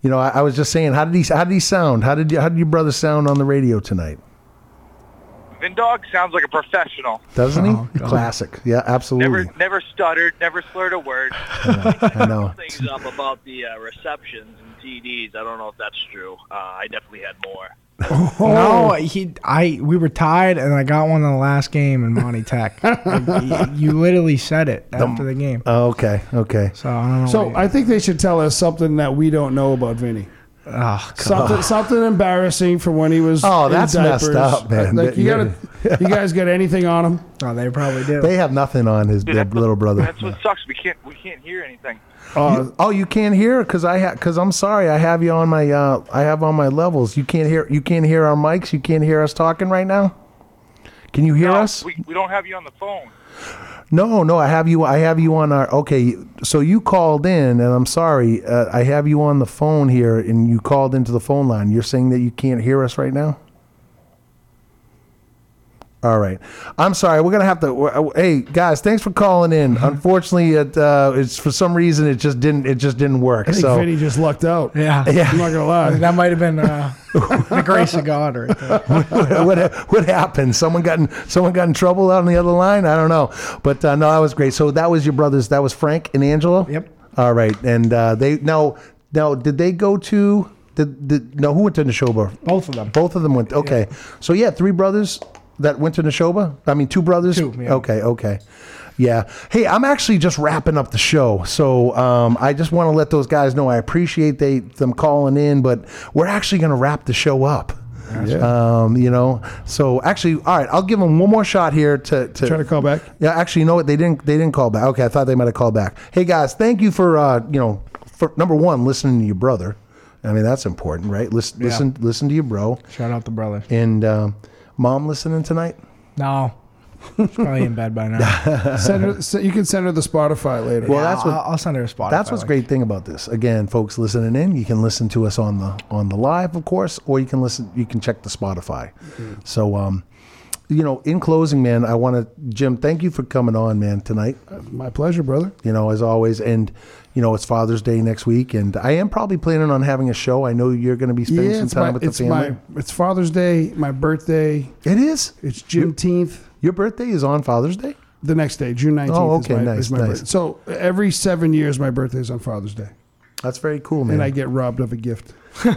you know, I, I was just saying, how did he how did he sound? How did you, how did your brother sound on the radio tonight? Vin dog sounds like a professional. Doesn't he? Classic. Yeah, absolutely. Never never stuttered. Never slurred a word. I know. things up about the uh, receptions and TDs. I don't know if that's true. Uh, I definitely had more. No, he, I, we were tied, and I got one in the last game in Monty Tech. Like, y- you literally said it after the game. Oh, okay. Okay. So I don't know. So I think they should tell us something that we don't know about Vinny. Oh, Something, something embarrassing for when he was. Oh, in that's messed diapers. up, man. Like you gotta, you guys got anything on him? Oh, they probably do. They have nothing on his Dude, their that's what- little brother. That's what sucks. We can't we can't hear anything. You- oh, you can't hear because I have because I'm sorry. I have you on my uh, I have on my levels. You can't hear you can't hear our mics. You can't hear us talking right now. Can you hear us? We we don't have you on the phone. No, no. I have you. I have you on our. Okay, so you called in, and I'm sorry. Uh, I have you on the phone here, and you called into the phone line. You're saying that you can't hear us right now. All right. I'm sorry. We're gonna have to. uh, Hey guys, thanks for calling in. Unfortunately, it uh, it's for some reason it just didn't it just didn't work. I think so Vinny just lucked out. Yeah. Yeah. I'm not gonna lie. that might have been uh, the grace of God right there. what, what, what happened? Someone got in someone got in trouble out on the other line. I don't know, but uh, no, that was great. So that was your brothers. That was Frank and Angelo. Yep. All right, and uh, they now now did they go to did, did no who went to Nashoba? Both of them. Both of them went. Okay, so yeah, three brothers that went to Nashoba. I mean, two brothers. Two, yeah. Okay, okay. Yeah. Hey, I'm actually just wrapping up the show, so um, I just want to let those guys know I appreciate they them calling in, but we're actually going to wrap the show up. Um, you know, so actually, all right, I'll give them one more shot here to, to Try to call back. Yeah, actually, you know what? They didn't. They didn't call back. Okay, I thought they might have called back. Hey guys, thank you for uh, you know, for number one, listening to your brother. I mean, that's important, right? Listen, Yeah. listen, listen to your bro. Shout out the brother. And um, mom listening tonight. No, she's probably in bed by now. Send her, se- you can send her the Spotify later. Well, that's what I'll, I'll send her a spot. That's what's great thing about this. Again, folks listening in, you can listen to us on the on the live, of course, or you can listen. You can check the Spotify. So, um, you know, in closing, man, I want to Jim, thank you for coming on, man, tonight. My pleasure, brother. You know, as always, and you know, it's Father's Day next week, and I am probably planning on having a show. I know you're going to be spending Yeah, some time my, with the it's family. my it's Father's Day, my birthday. It is. It's Juneteenth. Your birthday is on Father's Day. The next day, June nineteenth. Oh, is okay, my, nice, is my nice. birthday. So every seven years, my birthday is on Father's Day, That's very cool, man. and I get robbed of a gift. you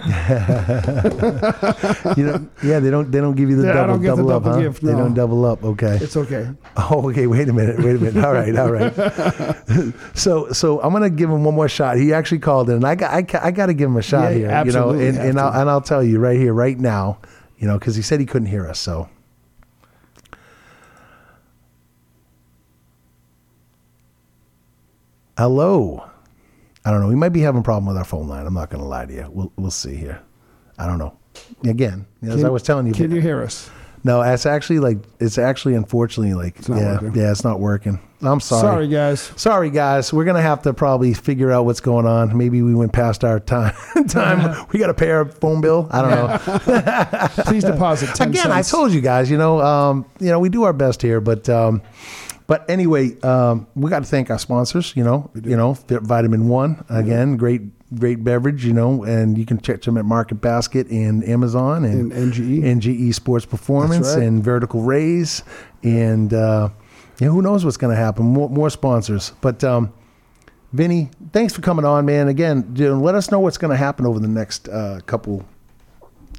know, yeah, they don't they don't give you the Yeah, double don't get the double up, double huh? gift, They don't double up. Okay. It's okay. Oh, okay. Wait a minute. Wait a minute. All right. All right. so, so I'm gonna give him one more shot. He actually called in. I got, I, I got to give him a shot Yeah, here. absolutely You know, and, and. I'll, and I'll tell you right here, right now, you know, because he said he couldn't hear us. So, hello. I don't know. We might be having a problem with our phone line. I'm not gonna lie to you. We'll, we'll see here. I don't know. Again, as Can- I was telling you, Can you hear us? no, it's actually like it's actually unfortunately like yeah, working. yeah, it's not working. I'm sorry. Sorry, guys. Sorry, guys. We're gonna have to probably figure out what's going on. Maybe we went past our time. time. we got to pay our phone bill. I don't know. Please deposit 10 Again, cents. I told you guys. You know, um, you know, we do our best here, but um, but anyway, um, we got to thank our sponsors. You know, you know, Vitamin One again, great great beverage, you know, and you can check them at Market Basket and Amazon and, And NGE. NGE Sports Performance right. and Vertical Raise, and uh, yeah, who knows what's going to happen? More, more sponsors, but. Um, Vinny, thanks for coming on, man. Again, you know, let us know what's going to happen over the next uh, couple,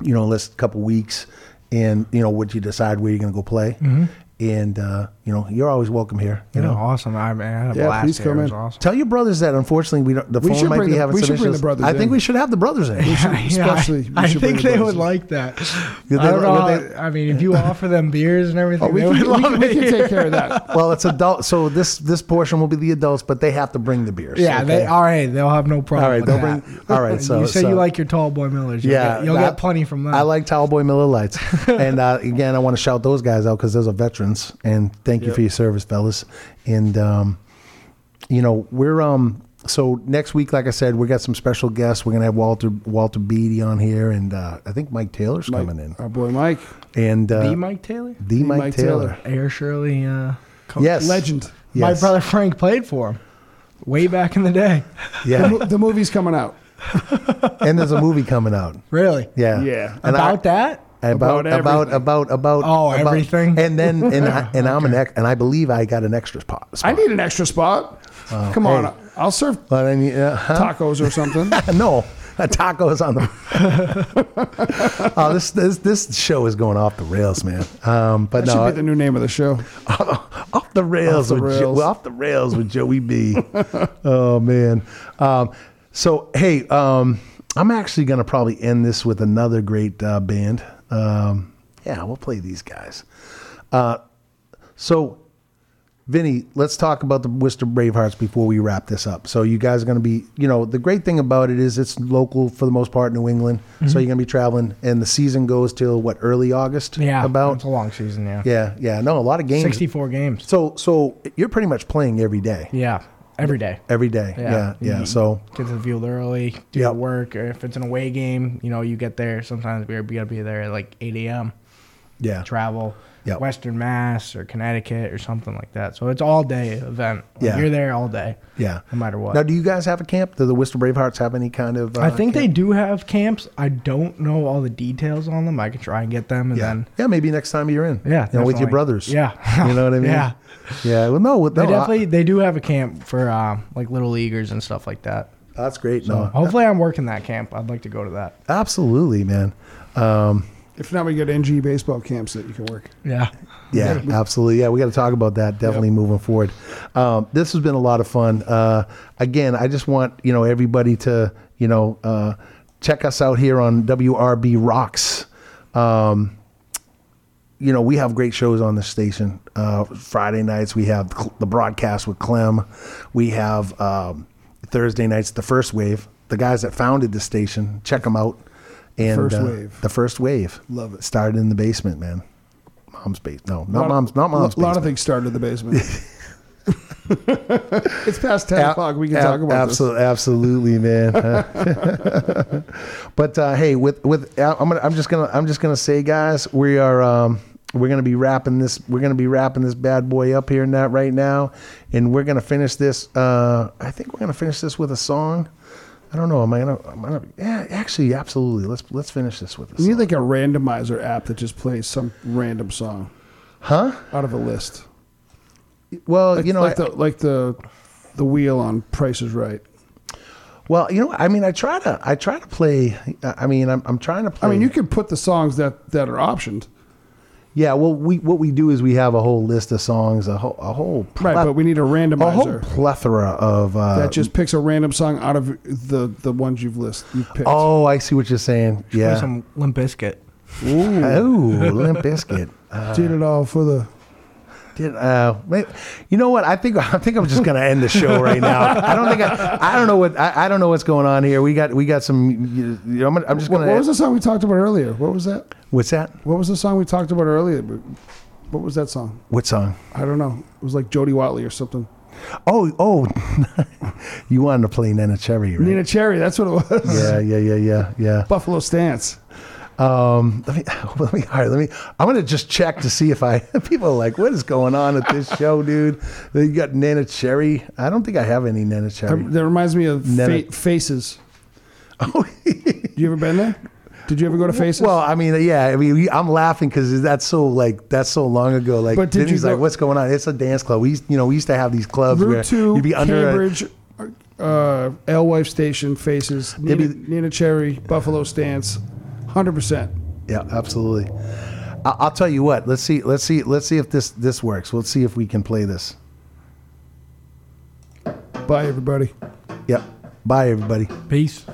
you know, last couple weeks, and you know, what you decide where you're going to go play. Mhm. And uh, you know, you're always welcome here. You Yeah, know, awesome. I, man, I had a Yeah, blast please come in. awesome. Tell your brothers that unfortunately we don't, the We phone might be the- having we some should bring the issues. brothers I think in. we should have the brothers in. Should- especially- we I think the they would in. like that. Yeah, I don't know. they- I mean, if you offer them beers and everything, Oh, we they can- would we love can- we can take care of that. well, it's adult, so this this portion will be the adults, but they have to bring the beers. Yeah, they okay? all right. They'll have no problem. All right, they'll that. bring. All right, so- you say you like your tall boy Millers. Yeah, get, you'll get plenty from them. I like Towel Boy Miller Lites, and uh, again, I want to shout those guys out because those are veterans, and thank you for your service, fellas. And um, you know, we're um, so next week, like I said, we got some special guests. We're gonna have Walter Walter Beede on here, and uh, I think Mike Taylor's Mike- coming in. Our boy Mike, And uh, the Mike Taylor, the Mike, Taylor. Ayer Shirley, uh, co- Yes. legend. My brother Frank played for him way back in the day. The, Yeah, mo- the movie's coming out. and there's a movie coming out. Really? Yeah, Yeah. And I- About that? About About about about about Oh, about- everything? and then and I, and I'm an ex, and I believe I got an extra spot. I need an extra spot. Come hey. on, I'll serve Well, then, uh, huh? tacos or something. no, tacos on the. oh, this this this show is going off the rails, man. Um, but That no, should be the new name of the show. off the rails Off the with Jo- off the rails with Joey B. oh man. Um, so hey, um, I'm actually gonna probably end this with another great uh, band. Um, yeah, we'll play these guys. Uh, so. Vinny, let's talk about the Worcester Bravehearts before we wrap this up. So you guys are going to be, you know, the great thing about it is it's local for the most part, New England. Mm-hmm. So you're going to be traveling, and the season goes till what early August? Yeah, about it's a long season. Yeah, yeah, yeah. No, a lot of games. sixty-four games. So, so you're pretty much playing every day. Yeah, every day. Every day. Yeah, yeah. You So, get to the field early, do Yep. your work. Or if it's an away game, you know, you get there. Sometimes we gotta be there at like eight a.m. yeah, Travel, Yep. Western Mass or Connecticut or something like that. So it's all day event. Like, Yeah. you're there all day, yeah. no matter what. Now, do you guys have a camp? Do the Worcester Bravehearts have any kind of? Uh, I think they do have camps. I don't know all the details on them. I could try and get them, and Yeah, then yeah. Maybe next time you're in. Yeah, you know, with your brothers. Yeah. you know what I mean. Yeah. yeah. Well, no, no they I- definitely they do have a camp for uh, like little leaguers and stuff like that. that's great. So no, hopefully I'm working that camp. I'd like to go to that. absolutely, man. Um, If not, we get NG baseball camps that you can work. Yeah. Yeah, absolutely. Yeah, we got to talk about that definitely moving forward. Um, this has been a lot of fun. Uh, again, I just want you know everybody to you know uh, check us out here on WRB Rocks. Um, you know, we have great shows on the station. Uh, Friday nights we have the broadcast with Clem. We have um, Thursday nights the First Wave. The guys that founded the station, check them out. And First uh, Wave. the First Wave. Love it. Started in the basement, man. Mom's basement. No, not of- mom's. Not mom's. A lot of things started in the basement. it's past ten Ab- o'clock. We can ab- talk about absolutely, absolutely, man. but uh, hey, with with I'm gonna, I'm just gonna I'm just gonna say, guys, we are um, we're gonna be wrapping this we're gonna be wrapping this bad boy up here and that right now, and we're gonna finish this. Uh, I think we're gonna finish this with a song. I don't know. Am I gonna? Am I gonna yeah, actually, absolutely. Let's let's finish this with a this. You need like a randomizer app that just plays some random song Huh? out of a list. Well, Like, you know, like I- the like the the wheel on Price is Right. well, you know, I mean, I try to I try to play. I mean, I'm I'm trying to play. I mean, you can put the songs that that are optioned, Yeah, well, we what we do is we have a whole list of songs, a whole a whole right? But we need a randomizer, a whole plethora of uh, that just picks a random song out of the the ones you've list you've picked. Oh, I see what you're saying. Play Yeah. some Limp Bizkit. Ooh. Oh, Limp Bizkit. Uh, Did it all for the. Did, uh, you know what? I think I think I'm just gonna end the show right now. I don't think I, I don't know what I, I don't know what's going on here. We got we got some. You know, I'm, I'm just What, gonna. what was the song we talked about earlier? What was that? What's that? What was the song we talked about earlier? What was that song? What song? I don't know. It was like Jody Watley or something. Oh, oh, you wanted to play Neneh Cherry, right? Neneh Cherry. That's what it was. Yeah, yeah, yeah, yeah, yeah. Buffalo Stance. Um, let me, let me, all right, let me, I'm going to just check to see if I, people are like, what is going on at this show, dude? You got Neneh Cherry. I don't think I have any Neneh Cherry. That reminds me of Nana- fa- Faces. you ever been there? Did you ever go to Faces? Well, I mean, yeah, I mean, I'm laughing because that's so like that's so long ago. Like, But did you like, "What's going on?" It's a dance club. We, used, you know, we used to have these clubs where Route Two, you'd be under. A, Cambridge, uh, Alewife Station, Faces, Nina, be- Neneh Cherry, Buffalo Stance, hundred percent. yeah, absolutely. I, I'll tell you what. Let's see. Let's see. Let's see if this this works. Let's see if we can play this. Bye, everybody. Yep. Bye, everybody. Peace.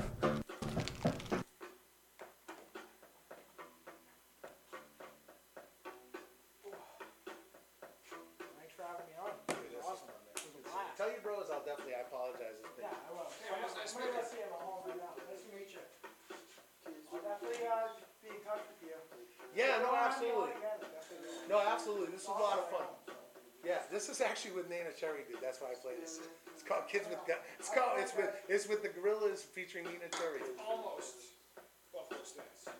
This is actually with Neneh Cherry did. That's why I play this. It's called Kids with Guns. It's called. It's with. It's with the Gorillaz featuring Neneh Cherry. Almost Buffalo Stance.